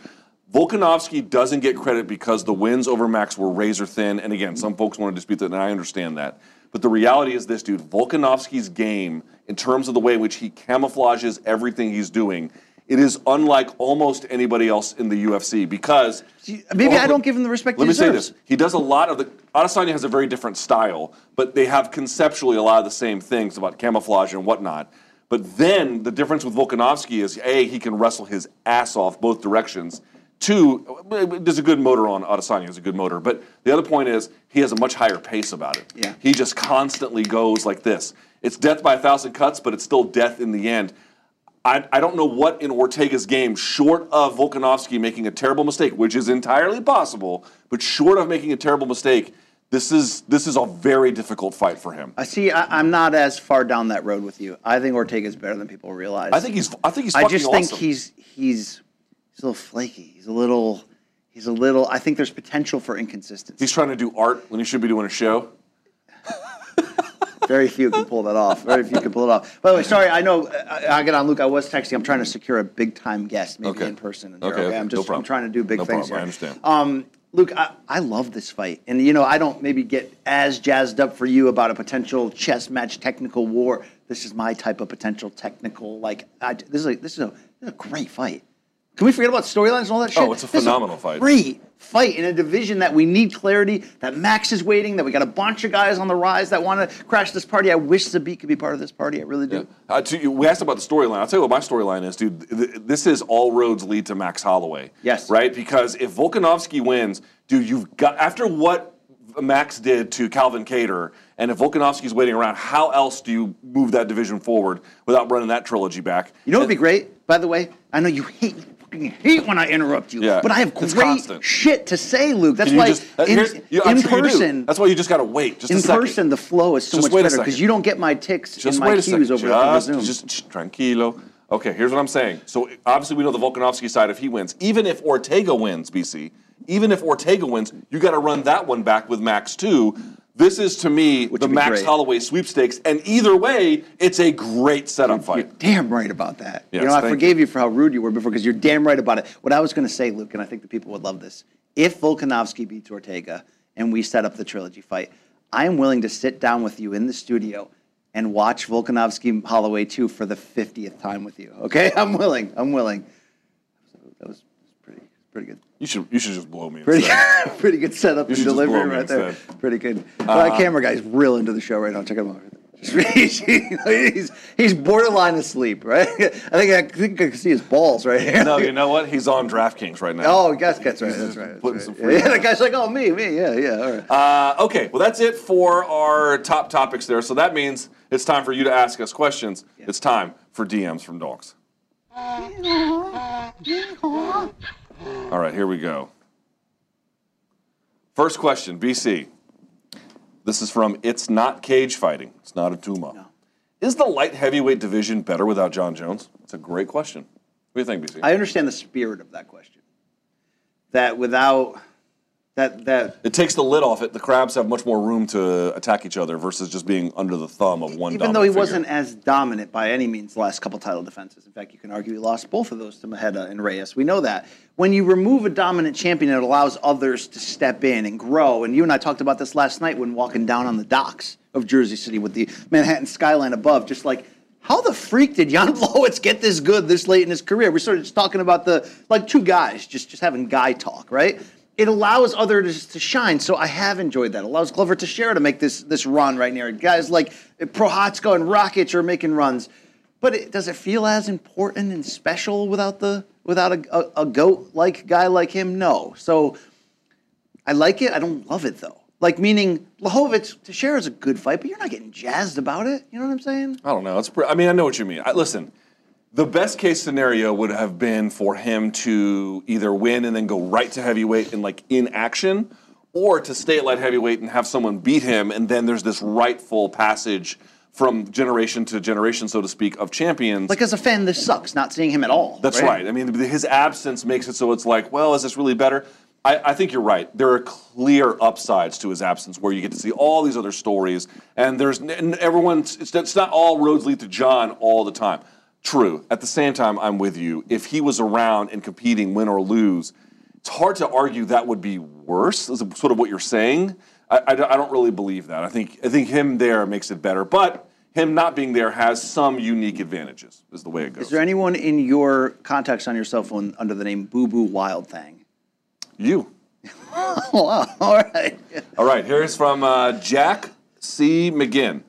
Volkanovski doesn't get credit because the wins over Max were razor thin. And again, some folks want to dispute that, and I understand that. But the reality is this, dude Volkanovski's game, in terms of the way in which he camouflages everything he's doing, it is unlike almost anybody else in the UFC because. Maybe I don't give him the respect Let he me say this. He does a lot of the. Adesanya has a very different style, but they have conceptually a lot of the same things about camouflage and whatnot. But then the difference with Volkanovski is A, he can wrestle his ass off both directions. Two, there's a good motor on Adesanya, has a good motor. But the other point is he has a much higher pace about it. Yeah. He just constantly goes like this. It's death by a thousand cuts, but it's still death in the end. I, I don't know what in Ortega's game, short of Volkanovski making a terrible mistake, which is entirely possible, but short of making a terrible mistake, this is this is a very difficult fight for him. I see. I, I'm not as far down that road with you. I think Ortega's better than people realize. I think he's I think he's I just think awesome. he's he's he's a little flaky. He's a little he's a little. I think there's potential for inconsistency. he's trying to do art when he should be doing a show. Very few can pull that off. Very few can pull it off. By the way, sorry. I know. I, I get on Luke. I was texting. I'm trying to secure a big time guest, maybe Okay. in person. And Okay, okay, I'm no just. I'm problem. trying to do big No things problem, I understand. Um, Luke, I, I love this fight, and you know I don't maybe get as jazzed up for you about a potential chess match, technical war. This is my type of potential technical. Like I, this is a, this is a this is a great fight. Can we forget about storylines and all that shit? Oh, it's a phenomenal fight. Great fight in a division that we need clarity. That Max is waiting. That we got a bunch of guys on the rise that want to crash this party. I wish Zabit could be part of this party. I really do. Uh, to you, we asked about the storyline. I'll tell you what my storyline is, dude. Th- This is all roads lead to Max Holloway. Yes. Right? Because if Volkanovski wins, dude, you've got after what Max did to Calvin Kattar, and if Volkanovski's waiting around, how else do you move that division forward without running that trilogy back? You know what would be great, by the way? I know you hate fucking hate when I interrupt you, Yeah, but I have great shit to say, Luke. That's why just, uh, in, you- in sure person, That's why you just got to wait. Just in person, the flow is so Just much better because you don't get my ticks Just and my wait a cues second. over, over just, Zoom. just sh- tranquilo. Okay, here's what I'm saying. So obviously we know the Volkanovski side if he wins. Even if Ortega wins, BC, even if Ortega wins, you got to run that one back with Max too. This is to me Which the Max great. Holloway sweepstakes, and either way, it's a great setup fight. You're damn right about that. Yes, you know, I forgave you. for how rude you were before because you're damn right about it. What I was going to say, Luke, and I think the people would love this. If Volkanovski beats Ortega and we set up the trilogy fight, I am willing to sit down with you in the studio and watch Volkanovski Holloway 2 for the 50th time with you. Okay? I'm willing. I'm willing. So that was pretty, pretty good. You should you should just blow me. Pretty, pretty good setup and should just blow delivery right there. instead. Uh, Pretty good. Well, that camera guy's real into the show right now. Check him out. He's, he's, he's borderline asleep, right? I think I think I can see his balls right here. no, you know what? He's on DraftKings right now. Oh, guess that's right. That's right. That's putting right. some free Yeah, the guy's like, oh, me, me, yeah, yeah. All right. Uh, okay, well, that's it for our top topics there. So that means it's time for you to ask us questions. It's time for DMs from dogs. All right, here we go. First question, BC. This is from It's Not Cage Fighting. It's not a Tuma. Is the light heavyweight division better without Jon Jones? It's a great question. What do you think, BC? I understand the spirit of that question. That without that that it takes the lid off it. The crabs have much more room to attack each other versus just being under the thumb of one. even though he figure. wasn't as dominant by any means the last couple title defenses. In fact, you can argue he lost both of those to Maheda and Reyes. We know that. When you remove a dominant champion, it allows others to step in and grow. And you and I talked about this last night when walking down on the docks of Jersey City with the Manhattan skyline above. Just like, how the freak did Jan Blachowicz get this good this late in his career? We're sort of just talking about the like two guys, just just having guy talk, right? It allows others to shine, so I have enjoyed that. It allows Glover Teixeira to make this this run right now. Guys like Prochazka and Rakic are making runs, but it, does it feel as important and special without the without a, a, a goat like guy like him? No. So I like it. I don't love it though. Like meaning Blachowicz Teixeira is a good fight, but you're not getting jazzed about it. You know what I'm saying? I don't know. It's. Pre- I mean, I know what you mean. I, listen, the best case scenario would have been for him to either win and then go right to heavyweight and like in action, or to stay at light heavyweight and have someone beat him, and then there's this rightful passage from generation to generation, so to speak, of champions. Like as a fan, this sucks not seeing him at all. That's right. I mean, his absence makes it so it's like, well, is this really better? I, I, think you're right. There are clear upsides to his absence where you get to see all these other stories, and there's and everyone. It's, it's not all roads lead to Jon all the time. True. At the same time, I'm with you. If he was around and competing, win or lose, it's hard to argue that would be worse. Is sort of what you're saying. I, I, I don't really believe that. I think I think him there makes it better, but him not being there has some unique advantages. Is the way it goes. Is there anyone in your contacts on your cell phone under the name Boo Boo Wild Thing? You. oh, wow. All right. All right. Here's from uh, Jack C. McGinn.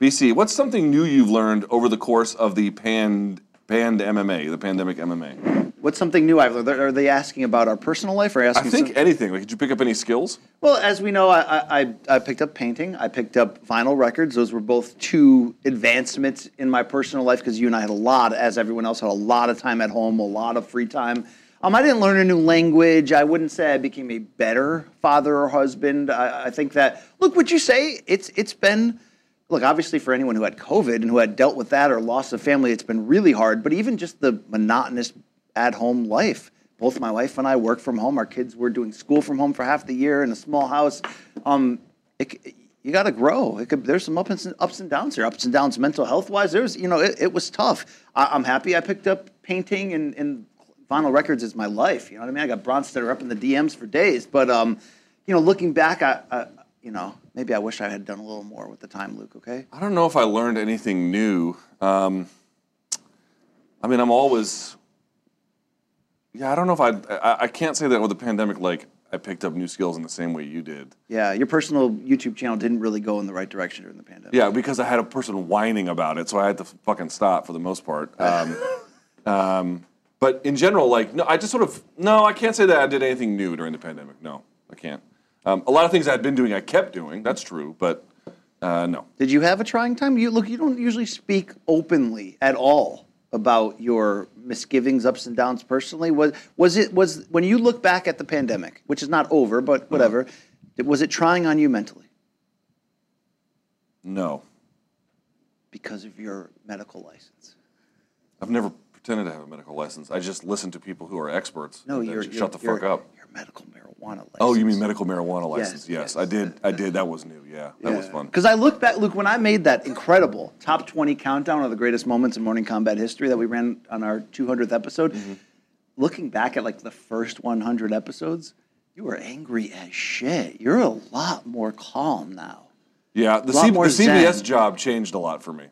BC, what's something new you've learned over the course of the pand, pand MMA, the pandemic MMA? What's something new I've learned? Are they asking about our personal life or asking? I think some- anything. Like, did you pick up any skills? Well, as we know, I, I, I picked up painting. I picked up vinyl records. Those were both two advancements in my personal life because you and I had a lot, as everyone else had a lot of time at home, a lot of free time. Um, I didn't learn a new language. I wouldn't say I became a better father or husband. I, I think that look, would you say it's it's been look obviously for anyone who had COVID and who had dealt with that or loss of family, it's been really hard. But even just the monotonous at home life. Both my wife and I work from home. Our kids were doing school from home for half the year in a small house. Um, it, you got to grow. Could, there's some ups and, ups and downs here. Ups and downs mental health wise. There's you know it, it was tough. I, am happy I picked up painting and, and vinyl records is my life. You know what I mean? I got Bronstetter up in the DMs for days. But um, you know, looking back, I, I you know maybe I wish I had done a little more with the time, Luke. Okay. I don't know if I learned anything new. Um, I mean, I'm always. Yeah, I don't know if I, I. I can't say that with the pandemic. Like, I picked up new skills in the same way you did. Yeah, your personal YouTube channel didn't really go in the right direction during the pandemic. Yeah, because I had a person whining about it, so I had to fucking stop for the most part. Um, um, but in general, like, no, I just sort of no, I can't say that I did anything new during the pandemic. No, I can't. Um, a lot of things I had been doing, I kept doing. That's true, but uh, no. Did you have a trying time? You look, you don't usually speak openly at all about your misgivings, ups and downs personally. Was was it was when you look back at the pandemic, which is not over, but whatever, was it trying on you mentally No, because of your medical license? I've never pretended to have a medical license. I just listen to people who are experts. No, you're you're- shut the you're- fuck up. Medical marijuana license. Oh, you mean medical marijuana license? yes, Yes, I did. I did. That was new. Yeah, that was fun. Because I look back, Luke, when I made that incredible top 20 countdown of the greatest moments in morning combat history that we ran on our 200th episode, Mm-hmm. looking back at like the first 100 episodes, you were angry as shit. You're a lot more calm now. Yeah, the, C- the CBS job changed a lot for me.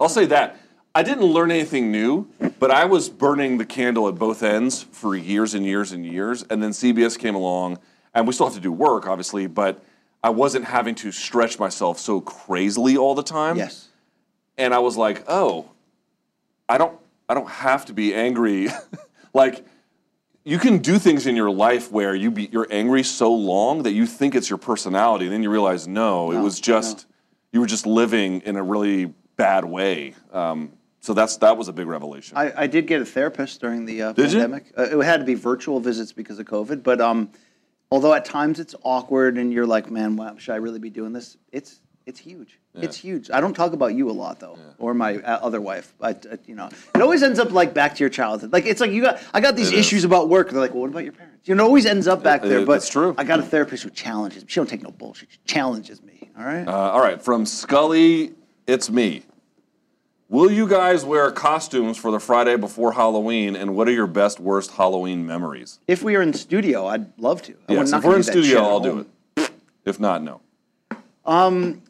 I'll say that. I didn't learn anything new, but I was burning the candle at both ends for years and years and years. And then CBS came along, and we still have to do work, obviously, but I wasn't having to stretch myself so crazily all the time. Yes. And I was like, oh, I don't, I don't have to be angry. like, you can do things in your life where you be, you're angry so long that you think it's your personality, and then you realize no, it was just you were just living in a really bad way. Um, so that's that was a big revelation. I, I did get a therapist during the uh, Did you? pandemic. Uh, it had to be virtual visits because of COVID, but um, although at times it's awkward and you're like, man, wow, should I really be doing this? It's it's huge. It's huge. I don't talk about you a lot though, or my uh, other wife. But uh, you know, it always ends up like back to your childhood. Like it's like you got I got these It is. issues about work. They're like, well, what about your parents? You know, it always ends up back It- there. it- But that's true. I got a therapist who challenges me. She don't take no bullshit. She challenges me. All right. Uh, all right, from Scully, it's me. Will you guys wear costumes for the Friday before Halloween? And what are your best, worst Halloween memories? if we are in studio, I'd love to. I Yes, if we're in studio, I'll do it. If not, no. Um,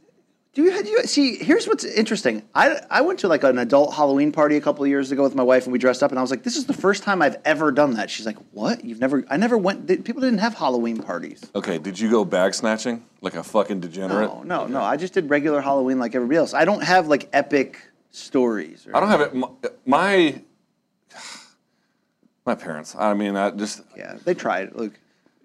do you, do you see? Here's what's interesting. I I went to like an adult Halloween party a couple of years ago with my wife, and we dressed up, and I was like, "This is the first time I've ever done that." She's like, "What? You've never? I never went. People didn't have Halloween parties." Okay, did you go bag snatching like a fucking degenerate? No, no, no. I just did regular Halloween like everybody else. I don't have like epic stories. Or, I don't have it. My, my my parents. I mean, I just Yeah, they tried. Look,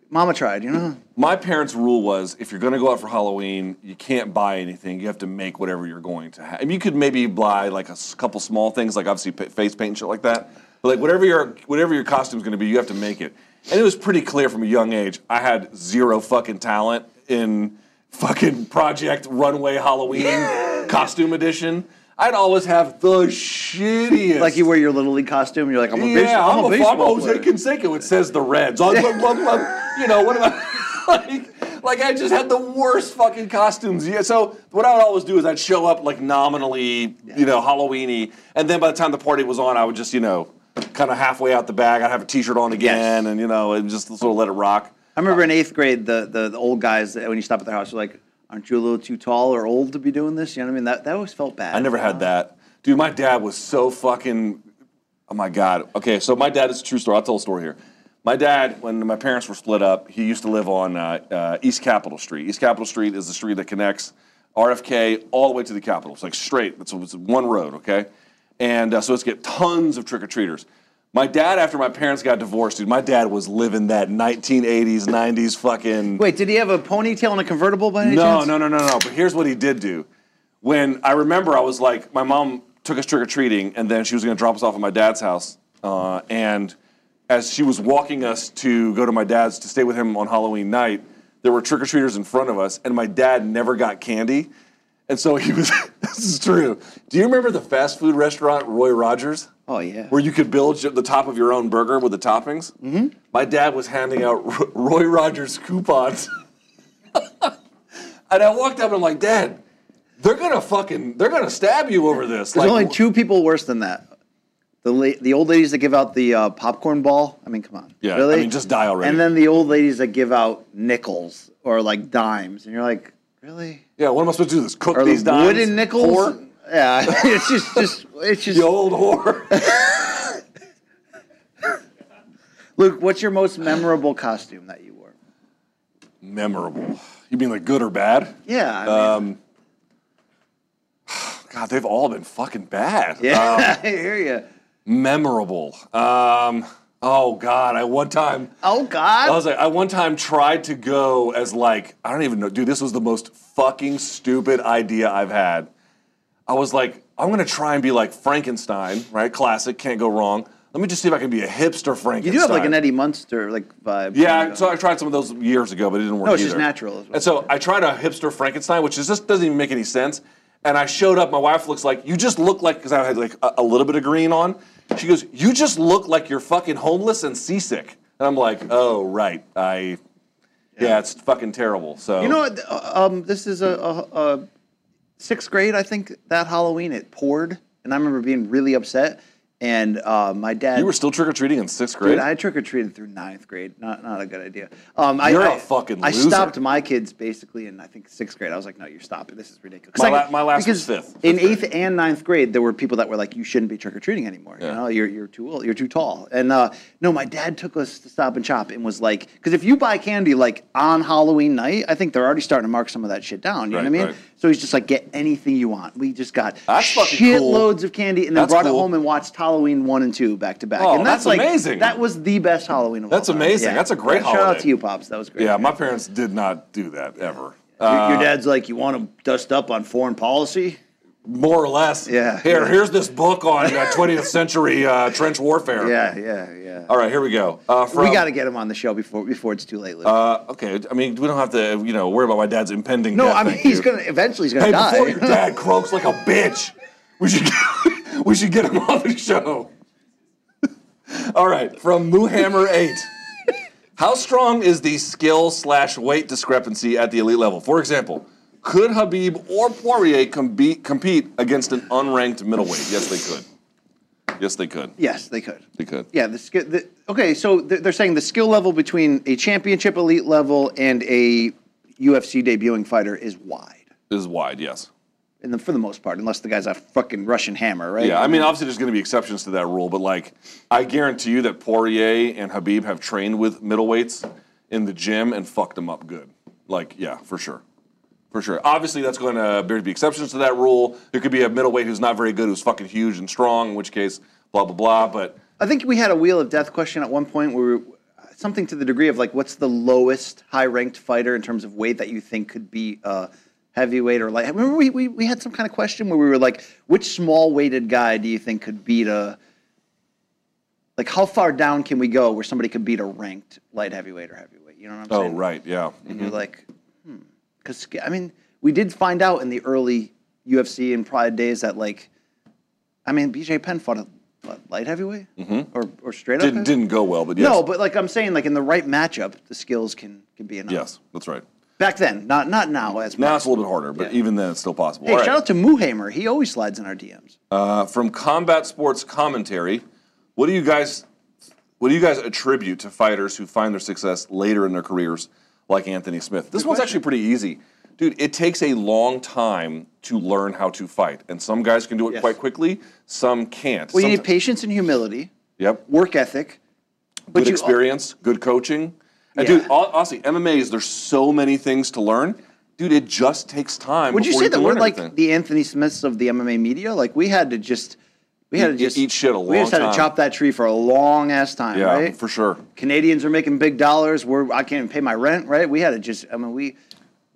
Mama tried. You know. my parents' rule was if you're going to go out for Halloween, you can't buy anything. You have to make whatever you're going to have. I mean, you could maybe buy like a couple small things, like obviously face paint and shit like that. But like whatever your whatever your costume's going to be, you have to make it. And it was pretty clear from a young age. I had zero fucking talent in fucking Project Runway Halloween costume edition. I'd always have the shittiest. Like you wear your little league costume, you're like, I'm a, Yeah, I'm I'm, a a, I'm baseball Jose player. Canseco. It says the Reds. I'm- I'm- I'm- I'm- you know what I like? Like I just had the worst fucking costumes. Yeah. So what I would always do is I'd show up like nominally, you know, Halloweeny, and then by the time the party was on, I would just, you know, kind of halfway out the bag. I'd have a T-shirt on again, and you know, and just sort of let it rock. I remember in eighth grade, the, the, the old guys, when you stop at their house, were like, aren't you a little too tall or old to be doing this? You know what I mean? That, that always felt bad. I never had that. Dude, my dad was so fucking. Oh my God. Okay, so my dad is a true story. I'll tell a story here. My dad, when my parents were split up, he used to live on uh, uh, East Capitol Street. East Capitol Street is the street that connects RFK all the way to the Capitol. It's like straight. It's, it's one road, okay? And uh, so it's get tons of trick or treaters. My dad, after my parents got divorced, dude, my dad was living that 1980s, 90s fucking. Wait, did he have a ponytail and a convertible by any No, chance? no, no, no, no. But here's what he did do. When I remember, I was like, my mom took us trick or treating, and then she was going to drop us off at my dad's house. Uh, and as she was walking us to go to my dad's to stay with him on Halloween night, there were trick or treaters in front of us, and my dad never got candy. And so he was, this is true. Do you remember the fast food restaurant, Roy Rogers? Oh, yeah. Where you could build the top of your own burger with the toppings? Mm-hmm. My dad was handing out Ro- Roy Rogers coupons. And I walked up and I'm like, Dad, they're gonna fucking, they're gonna stab you over this. There's Like, only two people worse than that. The la- the old ladies that give out the uh, popcorn ball. I mean, come on. Yeah, really? I mean, just die already. And then the old ladies that give out nickels or like dimes, and you're like, really? Yeah, what am I supposed to do? This cook Or these the dimes? wooden nickels? Whore? Yeah, it's just, just, it's just. The old whore. Luke, what's your most memorable costume that you wore? Memorable. You mean like good or bad? Yeah, I mean, Um, God, they've all been fucking bad. yeah, I hear you. Memorable. Um, oh God, I one time. Oh God. I was like, I one time tried to go as like, I don't even know, dude, this was the most fucking stupid idea I've had. I was like, I'm gonna try and be like Frankenstein, right? Classic, can't go wrong. Let me just see if I can be a hipster Frankenstein. you do have like an Eddie Munster like vibe. Yeah, so I tried some of those years ago, but it didn't work No, it's either. just natural as well. And so I tried a hipster Frankenstein, which is just doesn't even make any sense. And I showed up. My wife looks like you just look like because I had like a, a little bit of green on. She goes, "You just look like you're fucking homeless and seasick." And I'm like, "Oh right, I." Yeah, it's fucking terrible. So You know, what, uh, um, this is a, a, a sixth grade. I think that Halloween it poured, and I remember being really upset. And uh, my dad. you were still trick or treating in sixth grade. Dude, I trick or treated through ninth grade. Not not a good idea. Um, You're I, a fucking I loser. stopped my kids basically in I think sixth grade. I was like, no, you're stopping. This is ridiculous. My I- la- my last was because fifth, In fifth eighth and ninth grade, there were people that were like, you shouldn't be trick or treating anymore. You Yeah. know, you're you're too old. You're too tall. And uh, no, my dad took us to Stop and Shop and was like, because if you buy candy like on Halloween night, I think they're already starting to mark some of that shit down. You Right, know what I mean? right. So he's just like, get anything you want. We just got That's fucking cool. of candy, and then That's brought it home and watched Halloween one and two back to back. Oh, and that's like, amazing. That was the best Halloween of That's amazing. That's a great Halloween. Shout out to you, pops. That was great. yeah, my parents did not do that ever. Your, Uh, your dad's like, you want to dust up on foreign policy? More or less. Yeah, Here, yeah. here's this book on uh, 20th century uh, trench warfare. Yeah, yeah, yeah. All right, here we go. Uh, from, we got to get him on the show before before it's too late. Luke. Uh, okay, I mean, we don't have to, you know, worry about my dad's impending no, death, I mean he's you. gonna eventually he's gonna Hey, die. before your dad croaks like a bitch, we should get, we should get him on the show. All right, from Moohammer Eight. How strong is the skill slash weight discrepancy at the elite level? For example, could Khabib or Poirier compete compete against an unranked middleweight? Yes, they could. Yes, they could. yes, they could. They could. Yeah, the, skill. the okay. So they're they're saying the skill level between a championship elite level and a UFC debuting fighter is wide, Is wide, yes. and the, for the most part, unless the guy's a fucking Russian hammer, right? Yeah, I mean, obviously, there's going to be exceptions to that rule, but like, I guarantee you that Poirier and Khabib have trained with middleweights in the gym and fucked them up good. Like, yeah, for sure. For sure. Obviously, that's going to there be exceptions to that rule. There could be a middleweight who's not very good, who's fucking huge and strong, in which case, blah, blah, blah. But I think we had a wheel of death question at one point where we, something to the degree of like, what's the lowest high ranked fighter in terms of weight that you think could be uh, heavyweight or light? Remember we, we, we had some kind of question where we were like, which small weighted guy do you think could beat a like how far down can we go where somebody could beat a ranked light heavyweight or heavyweight? You know what I'm saying? oh, right, yeah. And you're like. Because, I mean, we did find out in the early UFC and Pride days that, like, I mean, BJ Penn fought a what, light heavyweight? Mm-hmm. Or, or straight up? Didn't didn't go well, but yes. No, but like I'm saying, like in the right matchup, the skills can, can be enough. yes, that's right. Back then, not not now. As Now much. it's a little bit harder, but Yeah. even then, it's still possible. Hey, All right. shout out to Moohammer. He always slides in our DMs. Uh, from combat sports commentary, what do you guys what do you guys attribute to fighters who find their success later in their careers, like Anthony Smith? This one's actually pretty easy, dude. It takes a long time to learn how to fight, and some guys can do it Yes. quite quickly, some can't. Well, you need patience and humility, Yep. work ethic. But Good you- experience, good coaching, and Yeah. dude, hon- honestly, MMA is there's so many things to learn, dude. It just takes time. Would you say that can we're like the Anthony Smiths of the MMA media? Like we had to just, we had to just eat shit a long. We just had time. to chop that tree for a long ass time, Yeah, right? for sure. Canadians are making big dollars. We're I can't even pay my rent, right? We had to just. I mean, we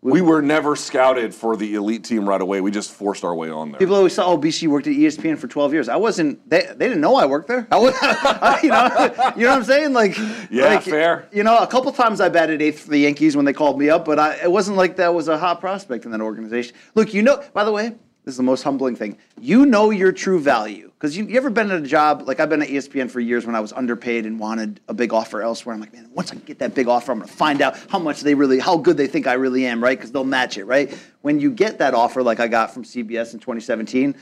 We were never scouted for the elite team right away. We just forced our way on there. people always saw, oh, BC worked at ESPN for 12 years. I wasn't. They, they didn't know I worked there. I was, you know, you know what I'm saying? Like, Yeah, like, fair. You know, a couple times I batted eighth for the Yankees when they called me up, but I, it wasn't like that was a hot prospect in that organization. Look, you know. By the way, this is the most humbling thing. You know your true value because you, you ever been at a job like I've been at ESPN for years when I was underpaid and wanted a big offer elsewhere. I'm like, man, once I get that big offer, I'm going to find out how much they really, how good they think I really am, right? Because they'll match it, right? When you get that offer, like I got from CBS in 2017,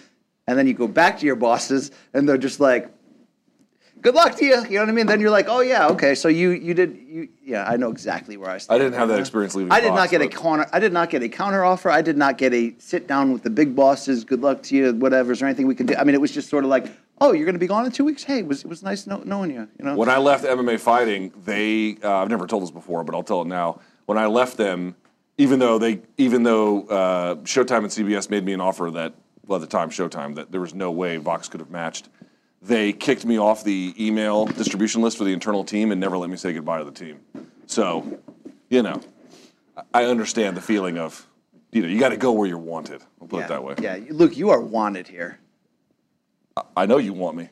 and then you go back to your bosses and they're just like, good luck to you. You know what I mean? Then you're like, oh yeah, okay. So you you did you yeah. I know exactly where I stand. I didn't have that experience leaving. I did Fox, not get a counter. I did not get a counter offer. I did not get a sit down with the big bosses. Good luck to you. Whatever. Is there anything we can do? I mean, it was just sort of like, oh, you're going to be gone in two weeks. Hey, it was it was nice know, knowing you. You know. When I left MMA fighting, they uh, I've never told this before, but I'll tell it now. When I left them, even though they even though uh, Showtime and CBS made me an offer that well at the time Showtime that there was no way Vox could have matched, they kicked me off the email distribution list for the internal team and never let me say goodbye to the team. So, you know, I understand the feeling of you know you got to go where you're wanted. I'll put yeah, it that way. Yeah. Look, you are wanted here. I know you want me.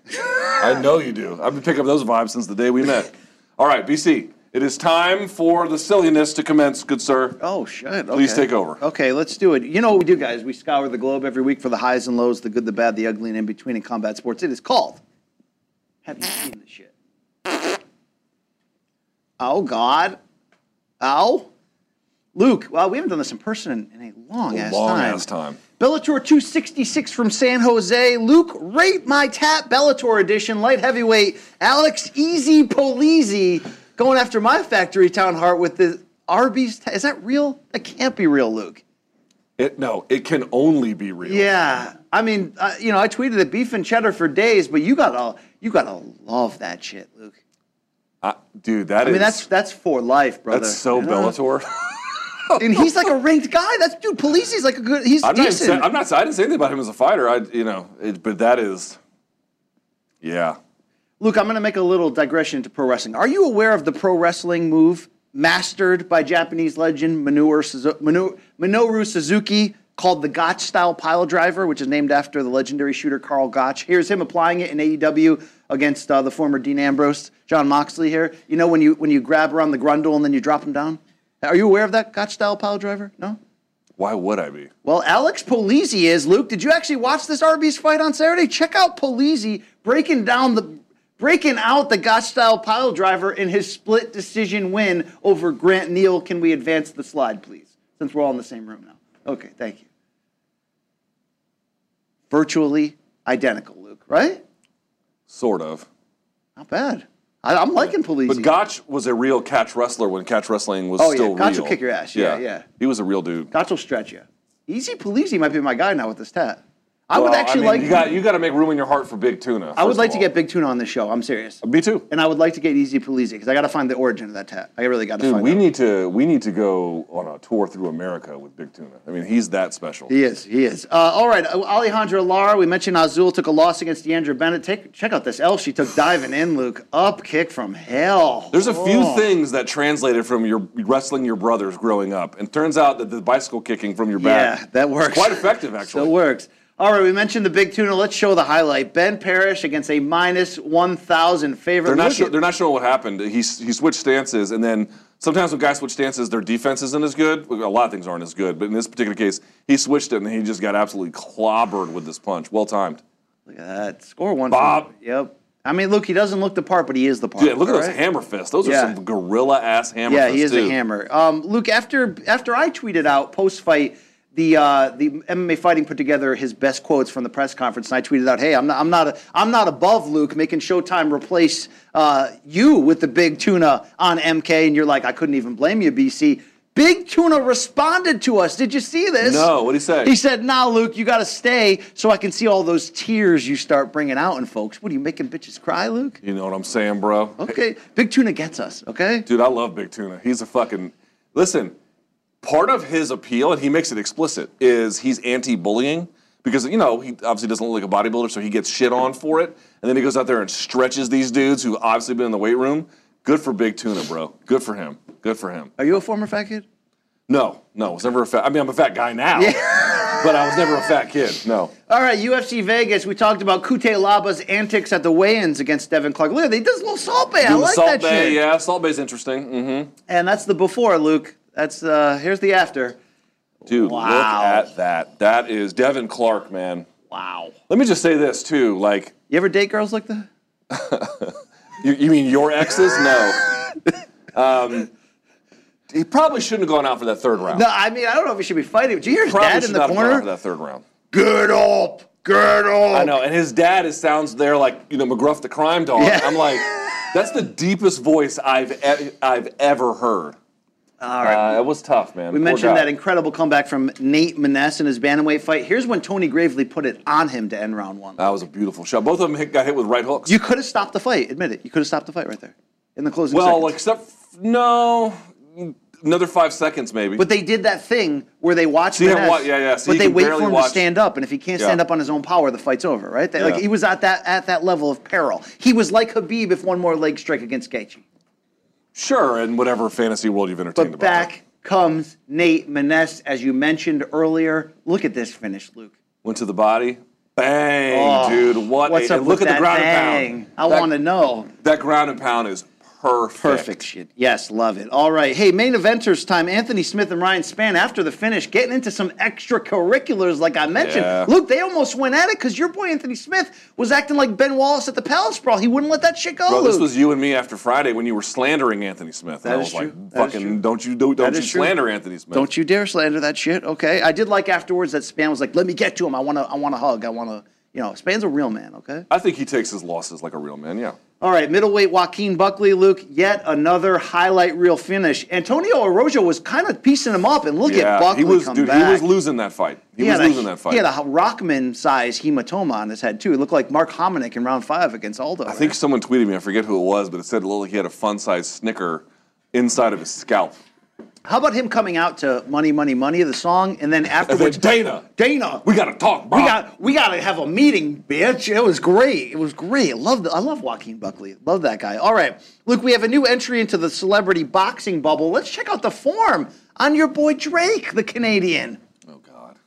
I know you do. I've been picking up those vibes since the day we met. All right, BC, it is time for the silliness to commence, good sir. Oh shit! Please take over. Okay, let's do it. You know what we do, guys? We scour the globe every week for the highs and lows, the good, the bad, the ugly, and in between in combat sports. It is called. Have you seen this shit? Oh God! Ow! Luke, well, we haven't done this in person in, in a long ass time. Long time. ass time. Bellator 266 from San Jose. Luke, rate my tap Bellator edition, light heavyweight. Alex Easy Polizzi going after my factory town heart with the Arby's. ta- Is that real? That can't be real, Luke. It, no, it can only be real. Yeah, I mean, uh, you know, I tweeted at beef and cheddar for days, but you gotta, you gotta love that shit, Luke. I- dude, that I mean, that's that's for life, brother. that's so you know? Bellator. and he's like a ranked guy. That's dude. Polizzi's like a good. He's I'm not, decent. saying, I'm not. I didn't say anything about him as a fighter. I, you know, it, but that is, yeah. Luke, I'm going to make a little digression into pro wrestling. Are you aware of the pro wrestling move mastered by Japanese legend Minoru, Suzu- Mino- Minoru Suzuki called the Gotch style pile driver, which is named after the legendary shooter Karl Gotch. Here's him applying it in AEW against uh, the former Dean Ambrose, Jon Moxley here. You know when you when you grab around the grundle and then you drop him down? Are you aware of that Gotch style pile driver? No? Why would I be? Well, Alex Polizzi is. Luke, did you actually watch this Arby's fight on Saturday? Check out Polizzi breaking down the breaking out the Gotch style pile driver in his split decision win over Grant Neal. Can we advance the slide, please? Since we're all in the same room now. Okay, thank you. Virtually identical, Luke, right? Sort of. Not bad. I, I'm liking Polizzi. But Gotch was a real catch wrestler when catch wrestling was Oh, yeah. still Gotch real. will kick your ass. Yeah, yeah. He was a real dude. Gotch will stretch you. Easy Polizzi might be my guy now with this tat. I would Well, actually mean, like. You got, you got to make room in your heart for Big Tuna. I would like to get Big Tuna on the show. I'm serious. Me too. And I would like to get Easy Polizzi because I got to find the origin of that tat. I really got to Dude, find we out. need to we need to go on a tour through America with Big Tuna. I mean, he's that special. He is. He is. Uh, all right, uh, Alejandra Lara. We mentioned Azul took a loss against Deandra Bennett. Take check out this L she took diving in, Luke. Up kick from hell. There's a few Oh. things that translated from your wrestling your brothers growing up, and turns out that the bicycle kicking from your back, Yeah, that works. quite effective actually. Still works. All right, we mentioned the big tuna. Let's show the highlight. Ben Parrish against a minus 1,000 favorite. They're not sure, they're not showing what happened. He he switched stances, and then sometimes when guys switch stances, their defense isn't as good. A lot of things aren't as good, but in this particular case, he switched it, and he just got absolutely clobbered with this punch. Well timed. Look at that. Score one. Bob. Yep. I mean, look, he doesn't look the part, but he is the part. Yeah, look at all those hammer fists. Those Yeah. are some gorilla ass hammer Yeah, fists. he is too. a hammer. Um, Luke, after after I tweeted out post fight, the uh, the MMA fighting put together his best quotes from the press conference, and I tweeted out, "Hey, I'm not I'm not a, I'm not above Luke making Showtime replace uh, you with the big tuna on MK," and you're like, "I couldn't even blame you, BC." Big Tuna responded to us. Did you see this? No, what did he say? He said, "Nah, Luke, you got to stay so I can see all those tears you start bringing out in folks." What are you making bitches cry, Luke? You know what I'm saying, bro? Okay, Big Tuna gets us. Okay. Dude, I love Big Tuna. He's a fucking. Listen, part of his appeal, and he makes it explicit, is he's anti-bullying because you know he obviously doesn't look like a bodybuilder, so he gets shit on for it, and then he goes out there and stretches these dudes who obviously been in the weight room. Good for Big Tuna, bro. Good for him. Good for him. Are you a former fat kid? No, no, I was never a fat. I mean, I'm a fat guy now, but I was never a fat kid. No. All right, UFC Vegas. We talked about Cutelaba's antics at the weigh-ins against Devin Clark. Look, he does a little Salt Bae. I like Salt that Bay, shit. yeah, Salt Bae's interesting. Mm-hmm. And that's the before, Luke. That's uh here's the after. Dude, Wow. look at that. That is Devin Clark, man. Wow. Let me just say this too, like. You ever date girls like that? You, you mean your exes? No. um, he probably shouldn't have gone out for that third round. No, I mean I don't know if he should be fighting. Did you hear his probably dad in the not have gone out for corner? that third round. Get up, get up. I know, and his dad is sounds there like you know McGruff the crime dog. Yeah. I'm like, that's the deepest voice I've e- I've ever heard. All right. Uh, it was tough, man. we Poor mentioned guy. that incredible comeback from Nate Maness in his bantamweight fight. Here's when Tony Gravely put it on him to end round one. That was a beautiful shot. Both of them hit, got hit with right hooks. You could have stopped the fight. Admit it. You could have stopped the fight right there in the closing well, seconds. except no, another five seconds maybe. But they did that thing where they watch Maness, wa- yeah, yeah, so but they wait for him watch- to stand up, and if he can't Yeah. stand up on his own power, the fight's over, right? They- Like he was at that at that level of peril. He was like Khabib if one more leg strike against Gaethje. Sure, in whatever fantasy world you've entertained But back comes Nate Maness, as you mentioned earlier. Look at this finish, Luke. Went to the body. Bang, Oh, dude! What? What's a, up look at the ground bang? and pound. I want to know. That ground and pound is perfect. Perfect shit. Yes, love it. All right. Hey, main eventers time. Anthony Smith and Ryan Spann after the finish, getting into some extracurriculars, like I mentioned. Yeah. Luke, they almost went at it because your boy Anthony Smith was acting like Ben Wallace at the Palace Brawl. He wouldn't let that shit go. Bro, this was you and me after Friday when you were slandering Anthony Smith. And That I is was like, true. That is fucking, true. don't you do, don't That you is true. slander Anthony Smith? Don't you dare slander that shit. Okay. I did like afterwards that Span was like, "Let me get to him. I want to. I want to hug. I want to." You know, Spann's a real man. Okay. I think he takes his losses like a real man. Yeah. All right, middleweight Joaquin Buckley, Luke, yet another highlight reel finish. Antonio Arroyo was kind of piecing him up, and look yeah. at Buckley he was, come dude. back. He was losing that fight. He, was losing a, that fight. He had a Rockman size hematoma on his head too. It looked like Mark Hominick in round five against Aldo. I think someone tweeted me. I forget who it was, but it said it looked like he had a fun-sized Snicker inside of his scalp. How about him coming out to "Money, Money, Money" the song, and then And then afterwards, Dana, Dana, we gotta talk, bro. we got we got to have a meeting, bitch. It was great. It was great. I love I love Joaquin Buckley. Love that guy. All right, Luke, we have a new entry into the celebrity boxing bubble. Let's check out the form on your boy Drake, the Canadian. Oh God.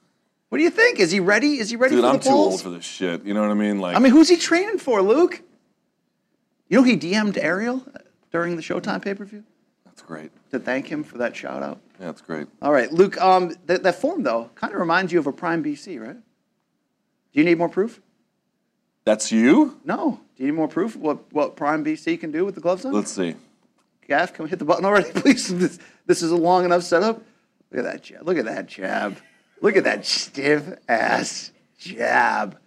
What do you think? Is he ready? Is he ready Dude, for I'm too polls? old for this shit. You know what I mean? Like, I mean, who's he training for, Luke? You know he DM'd Ariel during the Showtime pay per view that's great. to thank him for that shout out. Yeah, that's great. All right, Luke. Um, that, that form though kind of reminds you of a Prime BC, right? Do you need more proof? That's you? No. Do you need more proof? of What what Prime BC can do with the gloves on? Let's see. Gaff, can we hit the button already, please? This, this is a long enough setup. Look at that jab. Look at that jab. Look at that stiff ass jab.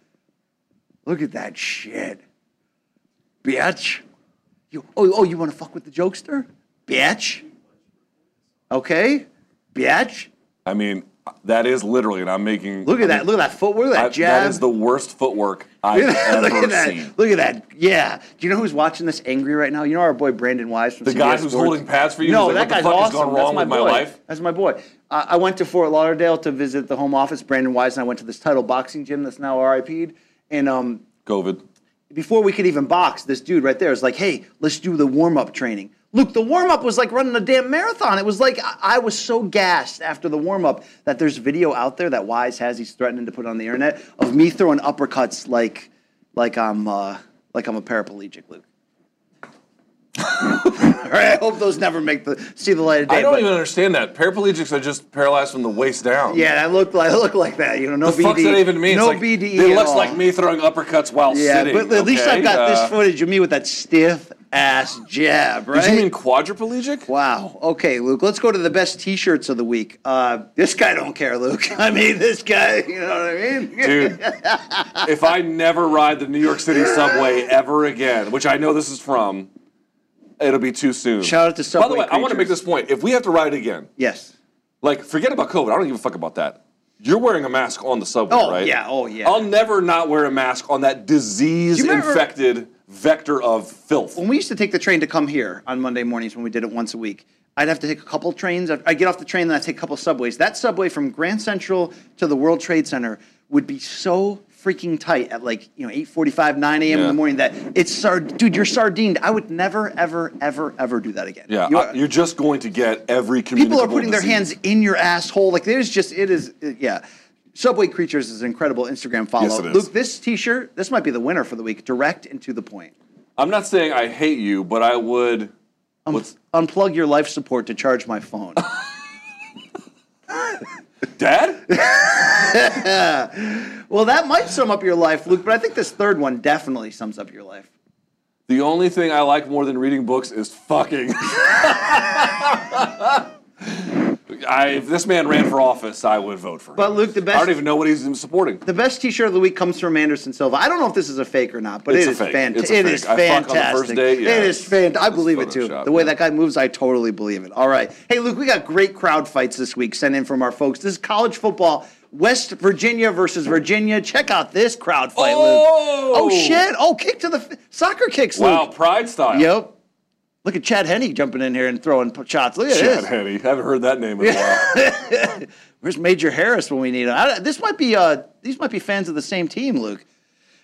Look at that shit. Bitch. You, oh, oh, you want to fuck with the jokester? Bitch. Okay? Bitch. I mean, that is literally, and I'm making. Look at that. Look at that footwork. Look at I- that jab. that is the worst footwork I've Look at that. ever Look at that. seen. Look at that. Yeah. Do you know who's watching this angry right now? You know our boy Brandon Wise from The CBS guy who's Sports? holding pads for you? No, like, that guy's the fuck has awesome. gone That's wrong my with my? That's my boy. Uh, I went to Fort Lauderdale to visit the home office. Brandon Wise and I went to this title boxing gym that's now RIP'd. And um, COVID. before we could even box, this dude right there is like, "Hey, let's do the warm up training." Luke, the warm up was like running a damn marathon. It was like I, was so gassed after the warm up that there's video out there that Wise has. He's threatening to put on the internet of me throwing uppercuts like, like I'm, uh, like I'm a paraplegic, Luke. Right, I hope those never make the see the light of day. I don't but- even understand that. Paraplegics are just paralyzed from the waist down. Yeah, I look like I look like that. You know, no The fuck's BD. that even mean? No it's like, BDE. It looks all. like me throwing uppercuts while Yeah, sitting. but at least? I've got Uh, this footage of me with that stiff ass jab, right? Did you mean quadriplegic? Wow. Okay, Luke. Let's go to the best T-shirts of the week. Uh, this guy don't care, Luke. I mean, this guy. You know what I mean? Dude, if I never ride the New York City subway ever again, which I know this is from, it'll be too soon. Shout out to subway. By the way, I want to make this point. If we have to ride again, Yes. like forget about COVID. I don't give a fuck about that. You're wearing a mask on the subway, Oh, right? yeah. Oh, yeah. I'll never not wear a mask on that disease-infected vector of filth. When we used to take the train to come here on Monday mornings when we did it once a week, I'd have to take a couple trains. I get off the train, then I take a couple subways. That subway from Grand Central to the World Trade Center would be so freaking tight at like you know 8:45, 9 a.m. in the morning that it's sard- dude, you're sardined. I would never, ever, ever, ever do that again. Yeah, You're- I- you're just going to get every people are putting their hands in your asshole. Like there's just it is yeah. Subway Creatures is an incredible Instagram follow. Yes, it is. Luke, this T-shirt, this might be the winner for the week. Direct and to the point. I'm not saying I hate you, but I would. Um, What's Unplug your life support to charge my phone. Dad? well, that might sum up your life, Luke, but I think this third one definitely sums up your life. The only thing I like more than reading books is fucking. I, if this man ran for office, I would vote for him. But Luke, the best. I don't even know what he's even supporting. the best T-shirt of the week comes from Anderson Silva. I don't know if this is a fake or not, but It's it is fantastic. It's a It is I on the fantastic. date, yeah. It is fantastic. I believe it too. The way yeah. that guy moves, I totally believe it. All right. Hey, Luke, we got great crowd fights this week sent in from our folks. This is college football. West Virginia versus Virginia. Check out this crowd fight, Oh! Luke. Oh shit! Oh, kick to the f- soccer kicks, Luke. Wow, pride style. Yep. Look at Chad Henney jumping in here and throwing shots. Look at this. Chad this. Henney. I haven't heard that name in a while. Where's Major Harris when we need him? I, this might be uh, these might be fans of the same team, Luke.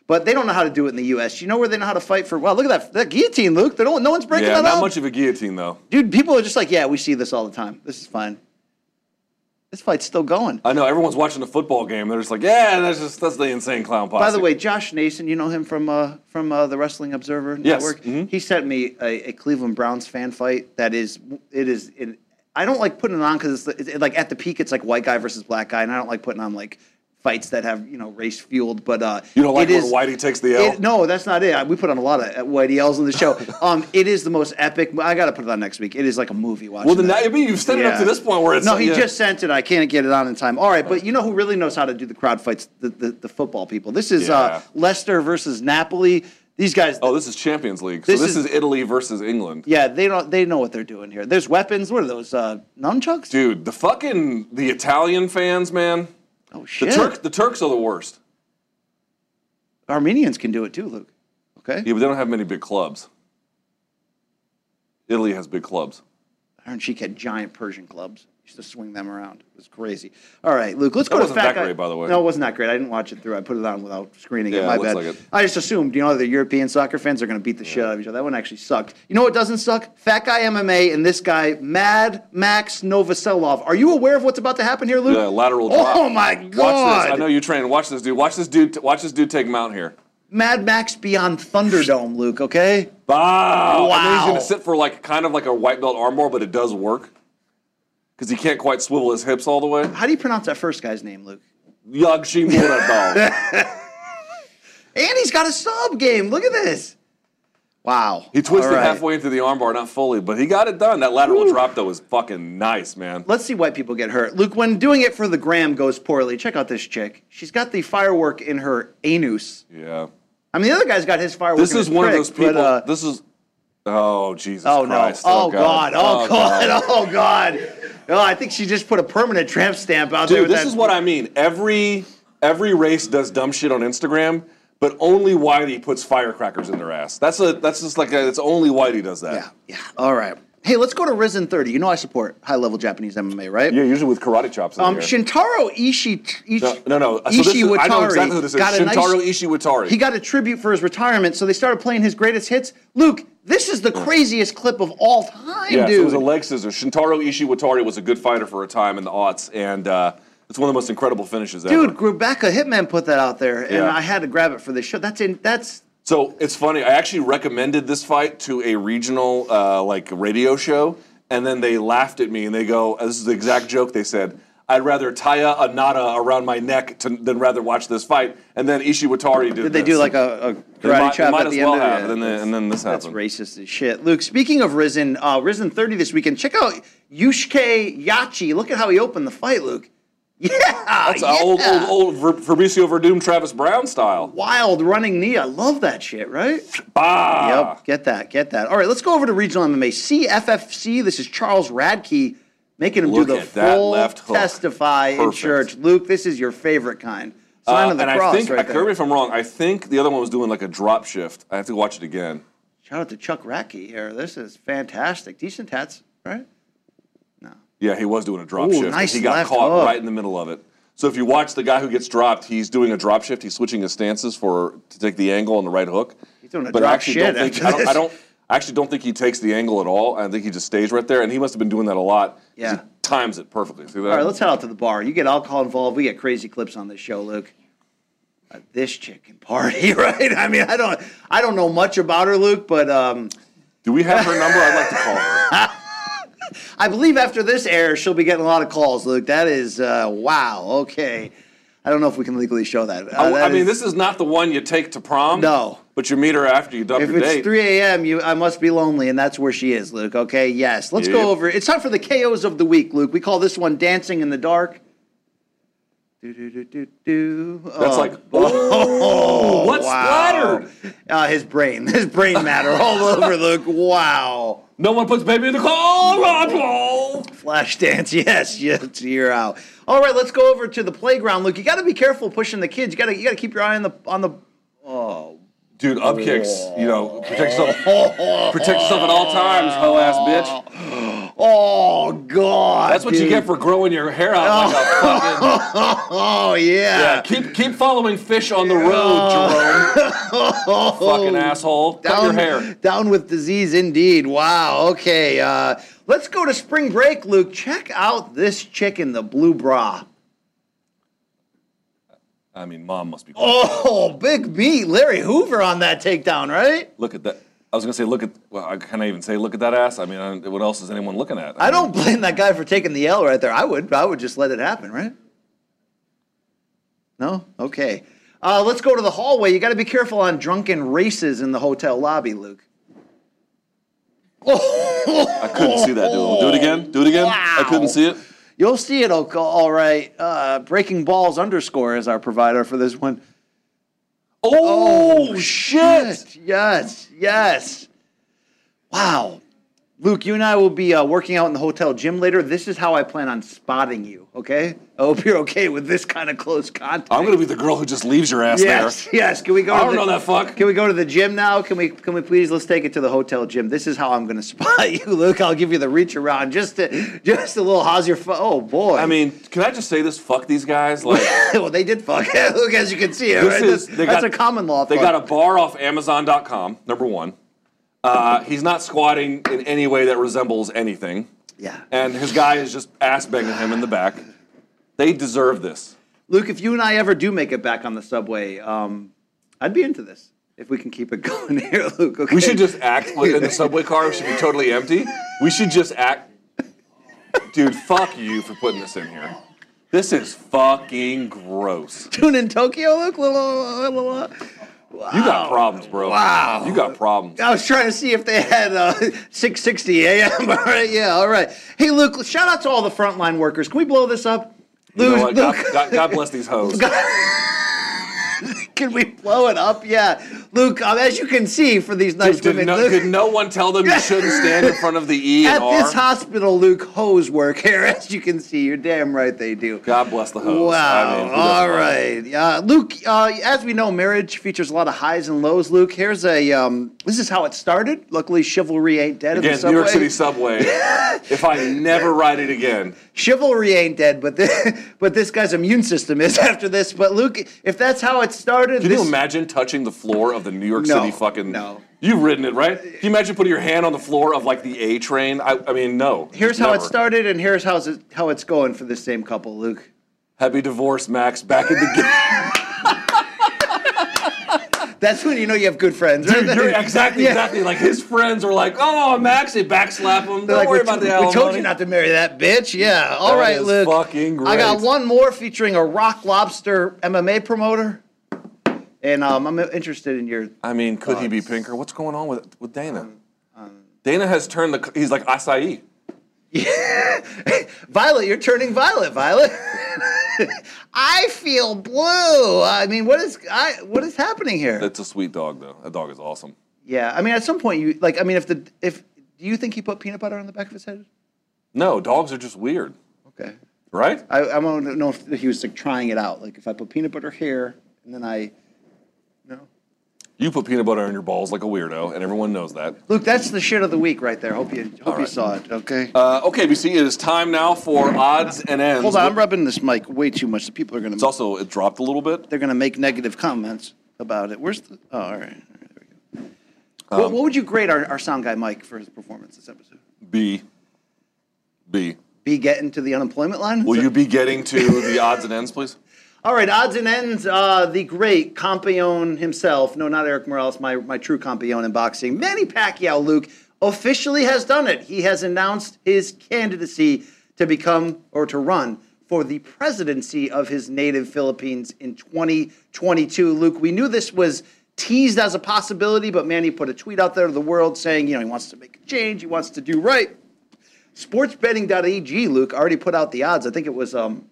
But they don't know how to do it in the U.S. You know where they know how to fight for? Well, look at that, that guillotine, Luke. They don't, no one's breaking yeah, that not up. much of a guillotine though. Dude, people are just like, yeah, we see this all the time. This is fine. This fight's still going. I know everyone's watching the football game. They're just like, yeah, that's just that's the insane clown posse. By the way, Josh Nason, you know him from uh, from uh, the Wrestling Observer Yes. Network. Mhm. He sent me a, a Cleveland Browns fan fight that is it is it, I don't like putting it on because it's, it's like at the peak it's like white guy versus black guy, and I don't like putting on like fights that have you know race fueled. But uh, you don't like when is- Whitey takes the L. it- no, that's not it. We put on a lot of Whitey L's on the show. um, it is the most epic. I got to put it on next week. It is like a movie. Watching well, then that. I mean, you've set it up to this point where it's No, he yeah. just sent it. I can't get it on in time. All right, but you know who really knows how to do the crowd fights? The the, the football people. This is uh, Leicester versus Napoli. These guys. Oh, this is Champions League. So This this, is- is, Italy versus England. yeah, they don't. They know what they're doing here. There's weapons. What are those? Uh, nunchucks? Dude, the fucking the Italian fans, man. Oh shit! The shit! Turk, the Turks are the worst. Armenians can do it too, Luke. Okay. Yeah, but they don't have many big clubs. Italy has big clubs. Iron Sheik had giant Persian clubs. Used to swing them around. It was crazy. All right, Luke, let's That go to wasn't Fat that Guy- great, by the way. No, it wasn't that great. I didn't watch it through. I put it on without screening it. My it bad. like it. I just assumed, you know, the European soccer fans are going to beat the shit out of each other. That one actually sucked. You know what doesn't suck? Fat Guy MMA and this guy, Mad Max Novoselov. Are you aware of what's about to happen here, Luke? Yeah, lateral drop. Oh my god! Watch this. I know you train. Watch this dude. Watch this dude. Watch this dude take him out here. Mad Max Beyond Thunderdome, Luke. Okay. Wow. And then he's going to sit for like kind of like a white belt armbar, but it does work because he can't quite swivel his hips all the way. How do you pronounce that first guy's name, Luke? Yagshimuradov. And he's got a sub game. Look at this. Wow. He twisted right. halfway into the armbar, not fully, but he got it done. That lateral drop though was fucking nice, man. Let's see white people get hurt. Luke, when doing it for the gram goes poorly, check out this chick. She's got the firework in her anus. Yeah. I mean, the other guy's got his firework This is one of those people. But, uh, this is. Oh Jesus oh, Christ! no. Oh, God. Oh, God. Oh, God. Oh, I think she just put a permanent tramp stamp out there. Dude, this that- is what I mean. Every every race does dumb shit on Instagram, but only Whitey puts firecrackers in their ass. That's a that's just like a, it's only Whitey does that. Yeah, yeah. All right. Hey, let's go to Rizin 30. You know I support high level Japanese MMA, right? Yeah, usually with karate chops. Um, here. Shintaro Ishii, Ishi, no, no, no. So this is, I know exactly who this is. a nice- Shintaro Ishiwatari. He got a tribute for his retirement, so they started playing his greatest hits. Luke, this is the craziest clip of all time, yeah, so dude. it was a leg scissor. Shintaro Ishiwatari was a good fighter for a time in the aughts, and uh, it's one of the most incredible finishes ever. dude, Rebecca Hitman put that out there, and Yeah. I had to grab it for this show. That's in. That's So it's funny. I actually recommended this fight to a regional uh, like radio show, and then they laughed at me and they go, "This is the exact joke." They said, "I'd rather tie a, a nada around my neck to, than rather watch this fight." And then Ishiwatari did. did they do like a, a karate might, chop might at as the well end of have, it? and then, and then this That's happened. That's racist as shit. Luke, speaking of Rizin, uh, Rizin 30 this weekend, check out Yusuke Yachi. Look at how he opened the fight, Luke. Yeah. That's yeah. uh, old, old, old Fabricio Werdum, Travis Browne style. Wild running knee. I love that shit, right? Bah! Yep. Get that. Get that. All right, let's go over to regional MMA. CFFC. This is Charles Radtke making him Look do the full testify in church. Luke, this is your favorite kind. Sign Uh, of the and cross I think, right I correct me if I'm wrong. I think the other one was doing like a drop shift. I have to watch it again. Shout out to Chuck Radtke here. This is fantastic. Decent tats, right? Yeah, he was doing a drop Ooh, shift. nice he got caught hook. right in the middle of it. So if you watch the guy who gets dropped, he's doing a drop shift. He's switching his stances for to take the angle on the right hook. He's doing a but I drop actually shit don't think I don't, I don't I actually don't think he takes the angle at all. I think he just stays right there, and he must have been doing that a lot. Yeah. he times it perfectly. See that? All right, let's head out to the bar. You get alcohol involved. We get crazy clips on this show, Luke. Uh, this chick can party, right? I mean, I don't, I don't know much about her, Luke, but um, Do we have her number? I'd like to call her. I believe after this air, she'll be getting a lot of calls, Luke. That is uh, wow. Okay, I don't know if we can legally show that. Uh, I, that I mean, is- this is not the one you take to prom. No. But you meet her after you dump If your it's 3 a.m., you I must be lonely, and that's where she is, Luke. Okay, yes. Let's Yep. go over. It's time for the KOs of the week, Luke. We call this one "Dancing in the Dark." Do, do, do, do, do. That's Oh, like, oh, what wow. splattered? Uh, his brain, his brain matter all over, Luke. Wow. No one puts baby in the car. Flash dance, yes, yes, you're out. All right, let's go over to the playground, Luke. You got to be careful pushing the kids. You got to, you got to keep your eye on the, on the. Oh, Dude, up kicks. You know, protect yourself. protect yourself at all times, hoe ass bitch. oh God. That's what you get for growing your hair out like a fucking. Oh yeah. Yeah, keep keep following Phish on the road, Jerome. fucking asshole. Cut your hair. Down with disease, indeed. Wow. Okay. Uh, let's go to spring break, Luke. Check out this chick in the blue bra. I mean, mom must be. Oh, big beat, Larry Hoover on that takedown, right? Look at that. I was gonna say, look at. Well, I can I even say, look at that ass. I mean, I, what else is anyone looking at? I don't blame that guy for taking the L right there. I would. I would just let it happen, right? No. Okay. Uh, let's go to the hallway. You got to be careful on drunken races in the hotel lobby, Luke. Oh. I couldn't see that. Do it. Do it again. Do it again. I couldn't see it. You'll see it. Okay, all right. Uh, Breaking balls underscore is our provider for this one. Oh, oh, shit! Yes, yes. Wow. Luke, you and I will be uh, working out in the hotel gym later. This is how I plan on spotting you. Okay. I hope you're okay with this kind of close contact. I'm gonna be the girl who just leaves your ass Yes, there. yes. Can we go? I don't the, know that fuck. Can we go to the gym now? Can we? Can we please? Let's take it to the hotel gym. This is how I'm to spot you, Luke. I'll give you the reach around. Just to, just a little. How's your? Fo- oh boy. I mean, can I just say this? Fuck these guys. Like, well, they did fuck. Look, as you can see, This right? is- that's got- a common law. they fuck. got a bar off Amazon.com. Number one. Uh, he's not squatting in any way that resembles anything. Yeah. And his guy is just ass banging him in the back. They deserve this. Luke, if you and I ever do make it back on the subway, um, I'd be into this. If we can keep it going here, Luke. Okay. We should just act like in the subway car. Should be totally empty. We should just act. Dude, fuck you for putting this in here. This is fucking gross. tune in Tokyo, Luke. Uh, You got problems, bro. Wow. You got problems. I was trying to see if they had uh, 6:60 a.m. All right, yeah, all right. Hey, Luke, shout out to all the frontline workers. Can we blow this up? You know Luke, what? God, Luke, God, God bless these hoes. Can we blow it up? Yeah, Luke. Um, as you can see, for these nice Did women, no, Luke, did no one tell them you shouldn't stand in front of the E at R? this hospital, Luke, hose work here. As you can see, you're damn right they do. God bless the hoes. Wow. I mean, All doesn't? Yeah. Luke, uh, as we know, marriage features a lot of highs and lows. Luke, here's a. Um, this is how it started. Luckily, chivalry ain't dead. in the Again, New York. City subway. if I never ride it again, Chivalry ain't dead, but this, but this guy's immune system is after this. But Luke, if that's how it started, can this, you imagine touching the floor of the New York No, City fucking? no. You've ridden it, right? Can you imagine putting your hand on the floor of like the A train? I, I mean, no. Here's how it started, and here's how it, how it's going for this same couple, Luke. Happy divorce, Max. Back in the game. That's when you know you have good friends, right? You're exactly, Yeah. exactly. Like his friends are like, "Oh, Max," they backslap him. Don't like, worry about the we told you not to marry that bitch. Yeah. All That right, is Luke. fucking I got one more featuring a Rock Lobster MMA promoter, and um, I'm interested in your. I mean, could he be pinker? What's going on with with Dana? Um, Dana has turned the. He's like acai. Yeah. Violet, you're turning violet, Violet. I feel blue. I mean, what is I what is happening here? That's a sweet dog, though. That dog is awesome. yeah, I mean, at some point, you like. I mean, if the if do you think he put peanut butter on the back of his head? No, dogs are just weird, Okay. right? I, I want to know if he was like trying it out. Like if I put peanut butter here and then I. You put peanut butter on your balls like a weirdo, and everyone knows that. Luke, that's the shit of the week right there. Hope you hope you right. saw it. Okay. Uh, okay, BC, it is time now for odds and ends. Hold on, I'm rubbing this mic way too much. The people are gonna It's also it dropped a little bit. they're gonna make negative comments about it. Where's the? Oh, all right. All right there we go. Um, what, what would you grade our, our sound guy Mike for his performance this episode? B. B. Be getting to the unemployment line? Will you be getting to the odds and ends, please? All right, odds and ends. Uh, the great Campione himself, no, not Eric Morales, my, my true Campione in boxing, Manny Pacquiao, Luke, officially has done it. He has announced his candidacy to become or to run for the presidency of his native Philippines in 2022. Luke, we knew this was teased as a possibility, but Manny put a tweet out there to the world saying, you know, he wants to make a change, he wants to do right. Sportsbetting.ag, Luke, already put out the odds. I think it was um,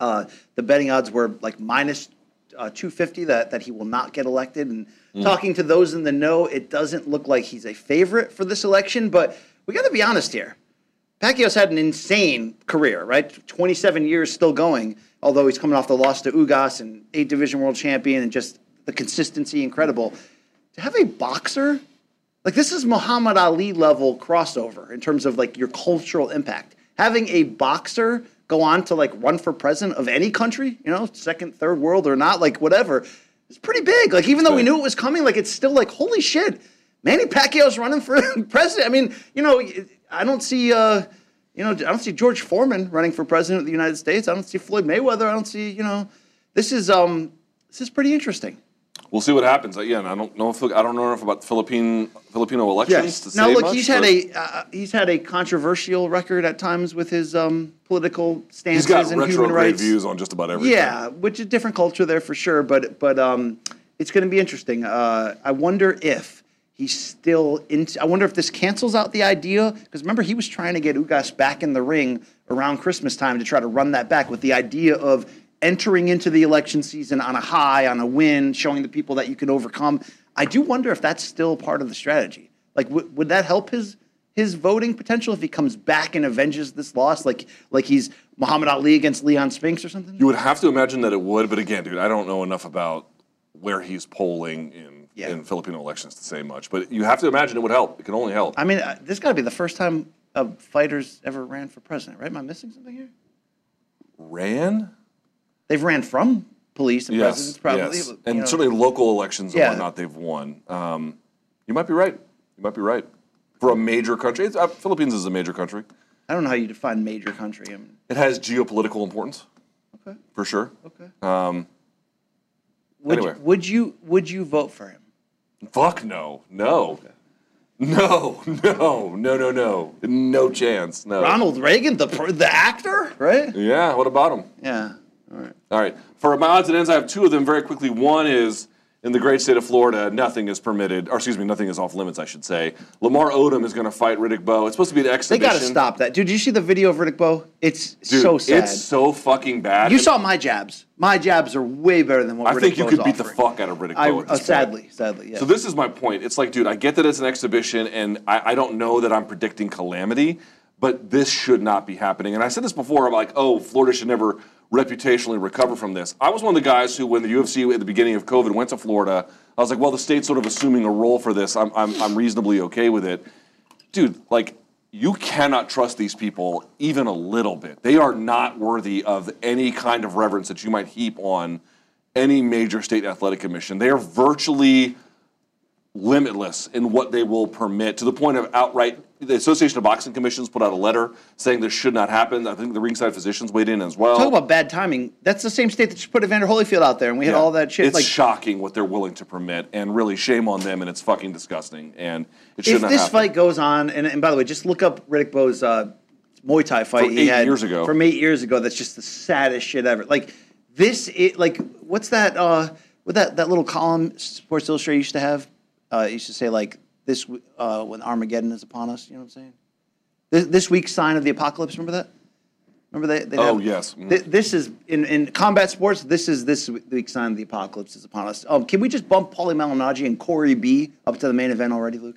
uh, the betting odds were like minus uh, 250 that, that he will not get elected. And talking to those in the know, it doesn't look like he's a favorite for this election. But we got to be honest here. Pacquiao's had an insane career, right? 27 years still going, although he's coming off the loss to Ugas and eight division world champion and just the consistency incredible. To have a boxer, like this is Muhammad Ali level crossover in terms of like your cultural impact. Having a boxer go on to like run for president of any country, you know, second, third world or not, like whatever, it's pretty big. Like even though we knew it was coming, like it's still like holy shit, Manny Pacquiao's running for president. I mean, you know, I don't see, uh, you know, I don't see George Foreman running for president of the United States. I don't see Floyd Mayweather. I don't see, you know, this is um, this is pretty interesting. We'll see what happens. Again, I don't know if I don't know enough about the Philippine Filipino elections to Now say look, much, he's had a uh, he's had a controversial record at times with his um, political stances he's got and human rights. views on just about everything. Yeah, which is a different culture there for sure, but but um, it's going to be interesting. Uh, I wonder if he's still in. I wonder if this cancels out the idea because remember he was trying to get Ugas back in the ring around Christmas time to try to run that back with the idea of entering into the election season on a high, on a win, showing the people that you can overcome. I do wonder if that's still part of the strategy. Like, w- would that help his his voting potential if he comes back and avenges this loss, like like he's Muhammad Ali against Leon Spinks or something? You would have to imagine that it would, but again, dude, I don't know enough about where he's polling in, Yeah. in Filipino elections to say much. But you have to imagine it would help. It can only help. I mean, uh, this got to be the first time a fighter's ever ran for president, right? Am I missing something here? Ran? They've ran from police and Yes, presidents, probably. yes. and know. certainly local elections and Yeah. whatnot they've won. Um, you might be right. You might be right. For a major country, it's, uh, Philippines is a major country. I don't know how you define major country. I mean, It has geopolitical importance okay, for sure. okay. Um, would, anyway. you, would you would you vote for him? fuck no, no, no, no, no, no, no, no chance. No. Ronald Reagan, the the actor, right? Yeah. What about him? Yeah. All right. All right. For my odds and ends, I have two of them very quickly. One is in the great state of Florida, nothing is permitted, or excuse me, nothing is off limits, I should say. Lamar Odom is going to fight Riddick Bowe. It's supposed to be an exhibition. They got to stop that, dude. Did you see the video of Riddick Bowe? It's Dude, so sad. It's so fucking bad. you And saw my jabs. My jabs are way better than what I Riddick think you Bowe's could beat the fuck out of Riddick I, Bowe. uh, point. sadly, sadly, yeah. So this is my point. It's like, dude, I get that it's an exhibition, and I, I don't know that I'm predicting calamity, but this should not be happening. And I said this before. I'm like, oh, Florida should never reputationally recover from this. I was one of the guys who, when the UFC at the beginning of COVID went to Florida, I was like, well, the state's sort of assuming a role for this. I'm, I'm, I'm reasonably okay with it, dude. Like. You cannot trust these people even a little bit. They are not worthy of any kind of reverence that you might heap on any major state athletic commission. They are virtually limitless in what they will permit to the point of outright. The Association of Boxing Commissions put out a letter saying this should not happen. I think the ringside physicians weighed in as well. Talk about bad timing. That's the same state that just put Evander Holyfield out there, and we had Yeah. all that shit. It's like, shocking what they're willing to permit, and really shame on them. And it's fucking disgusting. And it if shouldn't this happen. fight goes on, and, and by the way, just look up Riddick Bowe's uh, Muay Thai fight From he eight had years ago. From eight years ago, that's just the saddest shit ever. Like this, it like what's that? Uh, what that that little column Sports Illustrated used to have? Uh, it used to say like this uh, when Armageddon is upon us. You know what I'm saying? This, this week's sign of the apocalypse. Remember that? Remember they? they'd Oh, have- yes. Mhm. Th- this is in, in combat sports. This is this week's sign of the apocalypse is upon us. Um, can we just bump Paulie Malignaggi and Corey B up to the main event already, Luke?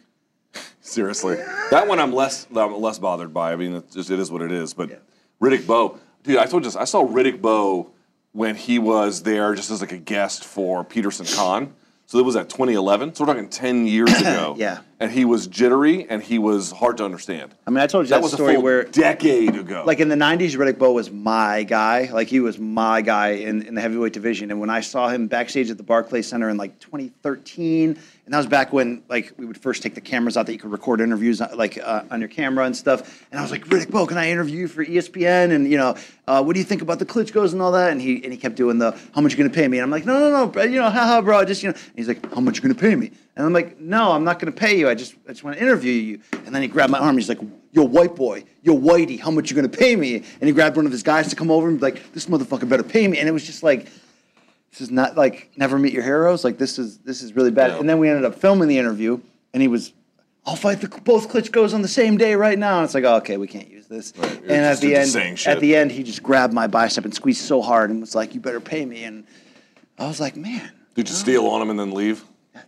Seriously, that one I'm less I'm less bothered by. I mean, it's just, it is what it is. But Yeah. Riddick Bowe, dude, I told you this. I saw Riddick Bowe when he was there just as like a guest for Peterson Khan. So it was at 2011. So we're talking 10 years ago. Yeah. And he was jittery and he was hard to understand. I mean, I told you that that, was story a full where, decade ago. like in the '90s, Riddick Bowe was my guy. Like he was my guy in, in the heavyweight division. And when I saw him backstage at the Barclays Center in like 2013, and that was back when like we would first take the cameras out that you could record interviews uh, like uh, on your camera and stuff. And I was like, Riddick Bowe, can I interview you for ESPN? And you know, uh, what do you think about the Klitschko's and all that? And he and he kept doing the, how much you gonna pay me? And I'm like, no, no, no, bro, you know, haha, bro, just you know. And he's like, how much you gonna pay me? And I'm like, no, I'm not gonna pay you. I just I just want to interview you. And then he grabbed my arm. He's like, yo, white boy, yo, whitey, how much you gonna pay me? And he grabbed one of his guys to come over and be like, this motherfucker better pay me. And it was just like, this is not like never meet your heroes. Like this is this is really bad. Yeah. And then we ended up filming the interview, and he was, I'll fight the, both Klitschko's on the same day right now. And it's like, oh, okay, we can't use this. Right, And at the end, shit. at the end, he just grabbed my bicep and squeezed so hard and was like, you better pay me. And I was like, man. Did you steal on him and then leave? Uh,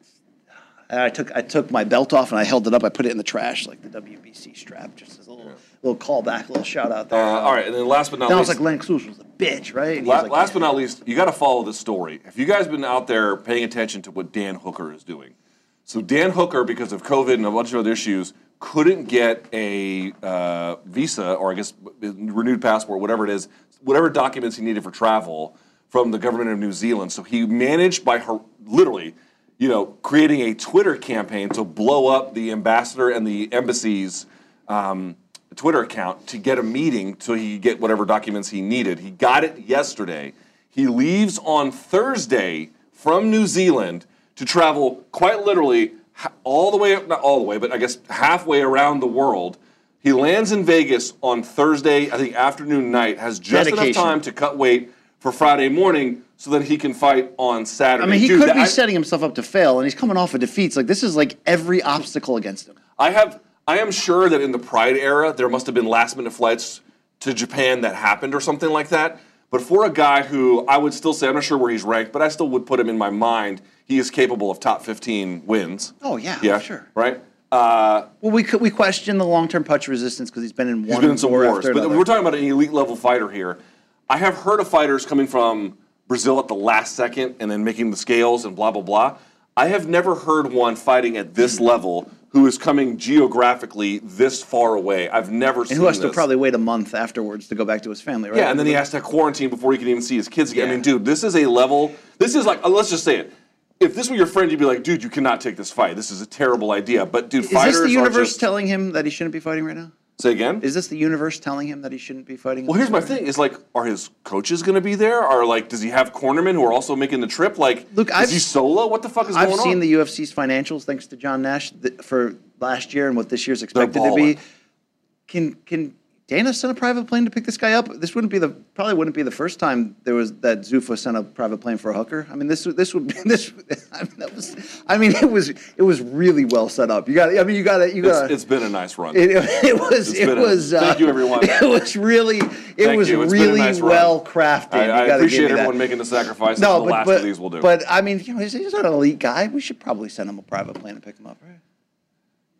and I took I took my belt off and I held it up. I put it in the trash like the WBC strap, just as a little little callback, little shout out there. Uh, all right, and then last but not Then I was like, Lennox Lewis was a bitch, right? La- like, last but not least, you got to follow this story. If you guys been out there paying attention to what Dan Hooker is doing, so Dan Hooker, because of COVID and a bunch of other issues, couldn't get a uh, visa or I guess renewed passport, whatever it is, whatever documents he needed for travel from the government of New Zealand. So he managed by her, literally, you know, creating a Twitter campaign to blow up the ambassador and the embassy's um, Twitter account to get a meeting so he could get whatever documents he needed. He got it yesterday. He leaves on Thursday from New Zealand to travel quite literally all the way, not all the way, but I guess halfway around the world. He lands in Vegas on Thursday, I think afternoon, night, has just enough time to cut weight for Friday morning so that he can fight on Saturday. I mean, he Dude, could be I- setting himself up to fail, and he's coming off of defeats. Like this is like every obstacle against him. I have. I am sure that in the Pride era, there must have been last minute flights to Japan that happened or something like that. But for a guy who I would still say, I'm not sure where he's ranked, but I still would put him in my mind. He is capable of top 15 wins. Oh, yeah, yeah, sure. right. Uh, well, we could, we question the long term punch resistance because he's been in one He's been in some war wars, but another. we're talking about an elite level fighter here. I have heard of fighters coming from Brazil at the last second and then making the scales and blah blah blah. I have never heard one fighting at this level who is coming geographically this far away. I've never seen and who has to probably wait a month afterwards to go back to his family, right? Yeah, and then he has to quarantine before he can even see his kids again. I Yeah. mean, dude, this is a level. This is like, uh, let's just say it. If this were your friend, you'd be like, dude, you cannot take this fight. This is a terrible idea. But dude, Is fighters this the are universe just. telling him that he shouldn't be fighting right now? Say again. Is this the universe telling him that he shouldn't be fighting? well, here's my thing: is like, are his coaches going to be there? Are like, does he have cornermen who are also making the trip? Like, Look, is I've- he solo? What the fuck is I've going seen the UFC's financials thanks to John Nash th- for last year and what this year's expected to be. Can can Dana sent a private plane to pick this guy up? This wouldn't be the probably wouldn't be the first time there was that Zuffa sent a private plane for a hooker. I mean, this this would be this. I mean, that was, I mean, it was it was really well set up. You got. I mean, you got to you got. it's, it's been a nice run. It, it was. It's It been a- was. uh, thank you, everyone. It was really. It Thank was really nice run. well crafted. I, I appreciate me that. everyone making the sacrifices. No, the but last but, of these will do. but I mean, you know, he's, he's not an elite guy. We should probably send him a private plane to pick him up, right?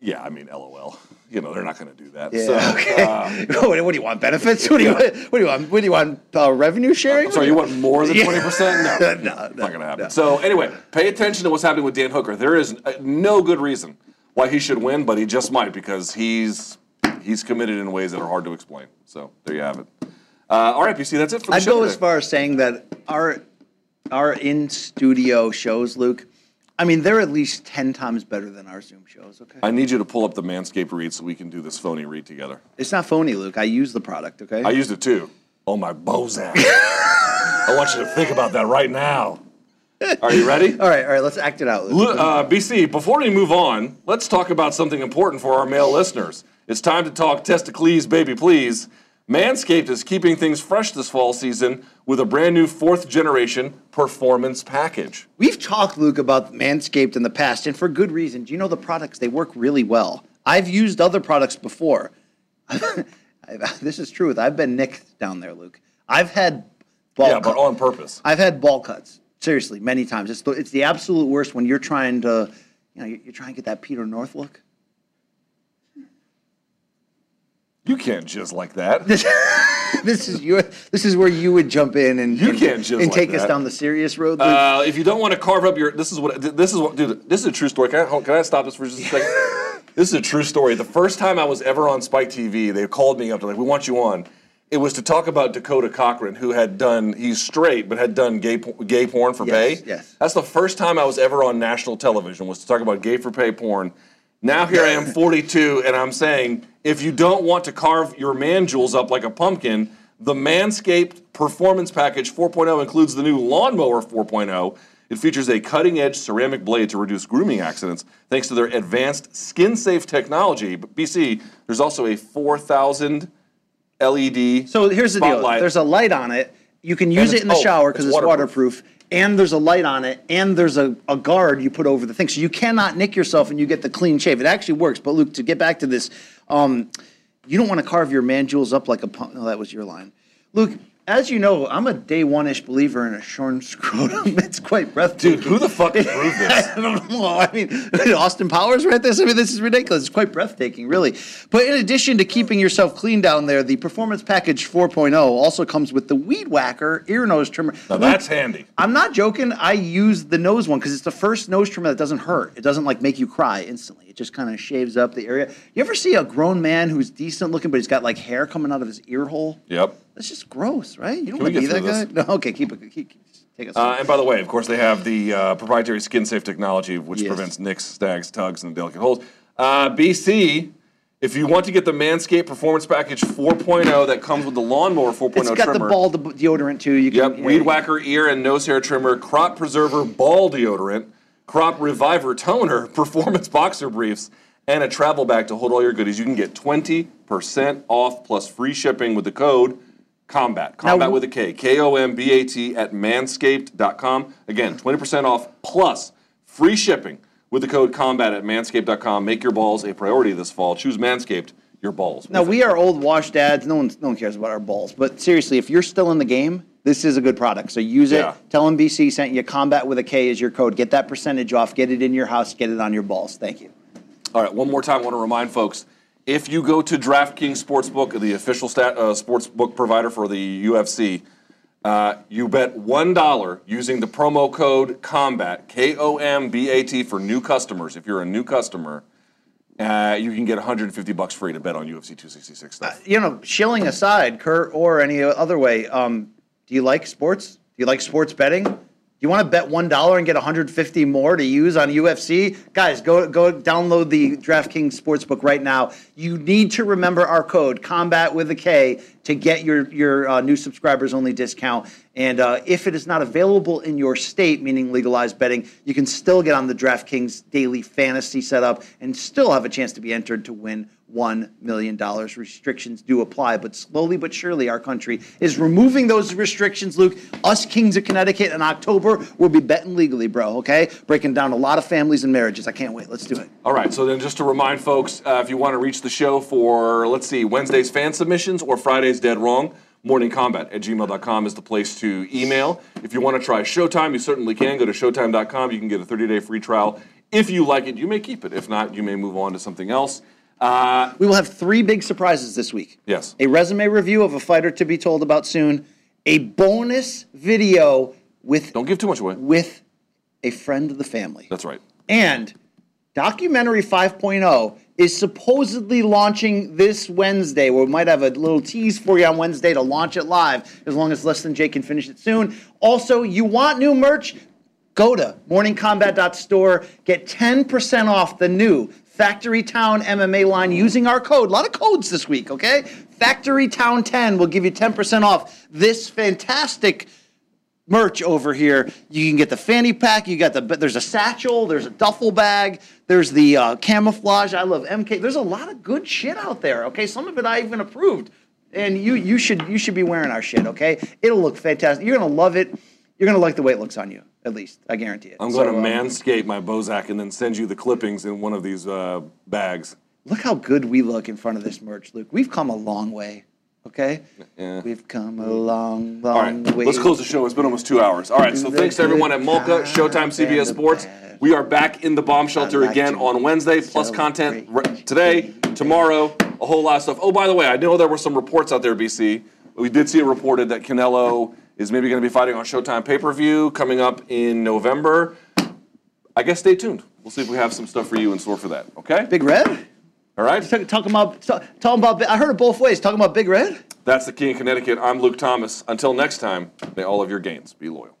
Yeah, I mean, lol. You know, they're not going to do that. Yeah. so, okay. uh, what, what do you want? Benefits? What do you Yeah. want? What do you want? What do you want? Uh, revenue sharing? I'm sorry, you want more than Yeah. twenty percent? No, No, not going to happen. no. So anyway, pay attention to what's happening with Dan Hooker. There is uh, no good reason why he should win, but he just might because he's he's committed in ways that are hard to explain. So there you have it. Uh, all right, BC, that's it for the I'd show go today. as far as saying that our our in studio shows, Luke. I mean, they're at least ten times better than our Zoom shows. Okay, I need you to pull up the Manscaped read so we can do this phony read together. it's not phony, Luke. I use the product. Okay. I used it too. Oh my Bozak. I want you to think about that right now. Are you ready? all right, all right. Let's act it out, Luke. Uh, BC, before we move on, let's talk about something important for our male listeners. It's time to talk testicles, baby, please. Manscaped is keeping things fresh this fall season with a brand new fourth generation performance package. We've talked, Luke, about Manscaped in the past, and for good reason. Do you know the products? They work really well. I've used other products before. This is truth. I've been nicked down there, Luke. I've had ball. Yeah, but on purpose. I've had ball cuts. Seriously, many times. It's the, it's the absolute worst when you're trying to, you know, you're, you're trying to get that Peter North look. You can't just like that. This is your. This is where you would jump in and You and, can't just and like take us that. down the serious road. Luke. Uh, if you don't want to carve up your, this is what this is what, dude. This is a true story. Can I, can I stop this for just a second? this is a true story. The first time I was ever on Spike TV, they called me up. They're like, "We want you on." It was to talk about Dakota Cochrane, who had done. He's straight, but had done gay gay porn for Yes, pay. yes. That's the first time I was ever on national television. Was to talk about gay for pay porn. Now here I am, 42, and I'm saying, if you don't want to carve your man jewels up like a pumpkin, the Manscaped Performance Package 4.0 includes the new Lawnmower 4.0. It features a cutting-edge ceramic blade to reduce grooming accidents, thanks to their advanced skin-safe technology. But BC, there's also a 4,000 LED. So here's the deal. There's a light on it. You can use it in the oh, shower because it's it's, waterproof. waterproof. And there's a light on it, and there's a, a guard you put over the thing. So you cannot nick yourself and you get the clean shave. It actually works. But Luke, to get back to this, um, you don't want to carve your man jewels up like a pump. No, that was your line. Luke, as you know, I'm a day one ish believer in a shorn scrotum. It's quite breathtaking. Dude, who the fuck approved this? I don't know. I mean, Austin Powers read this. I mean, this is ridiculous. It's quite breathtaking, really. But in addition to keeping yourself clean down there, the Performance Package 4.0 also comes with the Weed Whacker ear nose trimmer. Now that's handy. I'm not joking. I use the nose one because it's the first nose trimmer that doesn't hurt. It doesn't like make you cry instantly. It just kind of shaves up the area. You ever see a grown man who's decent looking, but he's got like hair coming out of his ear hole? Yep. That's just gross, right? You don't want to be that guy. No, okay, keep it. Keep, keep, take us. Uh, and by the way, of course, they have the uh, proprietary skin safe technology, which Yes. prevents nicks, stags, tugs, and delicate holes. Uh, BC, if you want to get the Manscaped Performance Package 4.0 that comes with the Lawnmower 4.0 trimmer, it's got trimmer. the ball de- deodorant too. You can, Yep, Weed Whacker ear and nose hair trimmer, Crop Preserver ball deodorant, Crop Reviver toner, Performance boxer briefs, and a travel bag to hold all your goodies. You can get 20% off plus free shipping with the code COMBAT. Combat with a K. K O M B A T at manscaped.com. Again, 20% off plus free shipping with the code COMBAT at manscaped.com. Make your balls a priority this fall. Choose Manscaped, your balls. Now we are old wash dads. No one, no one cares about our balls. But seriously, if you're still in the game, this is a good product. So use it. Yeah. Tell them BC sent you. Combat with a K is your code. Get that percentage off. Get it in your house. Get it on your balls. Thank you. All right, one more time, I want to remind folks if you go to DraftKings Sportsbook, the official stat, uh, sportsbook provider for the UFC, uh, you bet $1 using the promo code COMBAT, K O M B A T, for new customers. If you're a new customer, uh, you can get 150 bucks free to bet on UFC 266 stuff. You know, shilling aside, Kurt, or any other way, um, do you like sports? Do you like sports betting? You want to bet one dollar and get 150 more to use on UFC? Guys, go go download the DraftKings Sportsbook right now. You need to remember our code Combat with a K to get your your uh, new subscribers only discount. And uh, if it is not available in your state, meaning legalized betting, you can still get on the DraftKings daily fantasy setup and still have a chance to be entered to win $1 million. Restrictions do apply, but slowly but surely our country is removing those restrictions, Luke. Us Kings of Connecticut in October will be betting legally, bro, okay? Breaking down a lot of families and marriages. I can't wait. Let's do it. All right, so then just to remind folks, uh, if you want to reach the show for, let's see, Wednesday's fan submissions or Friday's Dead Wrong, morningcombat at gmail.com is the place to email. If you want to try Showtime, you certainly can. Go to showtime.com. You can get a 30 day free trial. If you like it, you may keep it. If not, you may move on to something else. Uh, We will have three big surprises this week. Yes. A resume review of a fighter to be told about soon, a bonus video with don't give too much away. with a friend of the family. That's right. And Documentary 5.0 is supposedly launching this Wednesday. We might have a little tease for you on Wednesday to launch it live, as long as Less Than Jake can finish it soon. Also, you want new merch? Go to morningcombat.store, get 10% off the new Factory Town MMA line using our code. A lot of codes this week, okay? Factory Town 10 will give you 10% off this fantastic merch over here. You can get the fanny pack. You got the there's a satchel. There's a duffel bag. There's the uh, camouflage. I love MK. There's a lot of good shit out there. Okay, some of it I even approved, and you you should you should be wearing our shit. Okay, it'll look fantastic. You're gonna love it. You're gonna like the way it looks on you. At least I guarantee it. I'm So, going to um, manscape my Bozak and then send you the clippings in one of these uh, bags. Look how good we look in front of this merch, Luke. We've come a long way. Okay, Yeah. we've come a long, long All right, way. let's close the show. It's been almost two hours. All right, so thanks to everyone at good Showtime, CBS Sports. We are back in the bomb shelter like again on Wednesday, plus content today, tomorrow, a whole lot of stuff. Oh, by the way, I know there were some reports out there, BC. We did see it reported that Canelo is maybe going to be fighting on Showtime pay per view coming up in November. I guess stay tuned. We'll see if we have some stuff for you in store for that. Okay? Big Red. All right? Talk- Talking about talk- talking about. I heard it both ways. Talking about Big Red. That's the King of Connecticut. I'm Luke Thomas. Until next time, may all of your gains be loyal.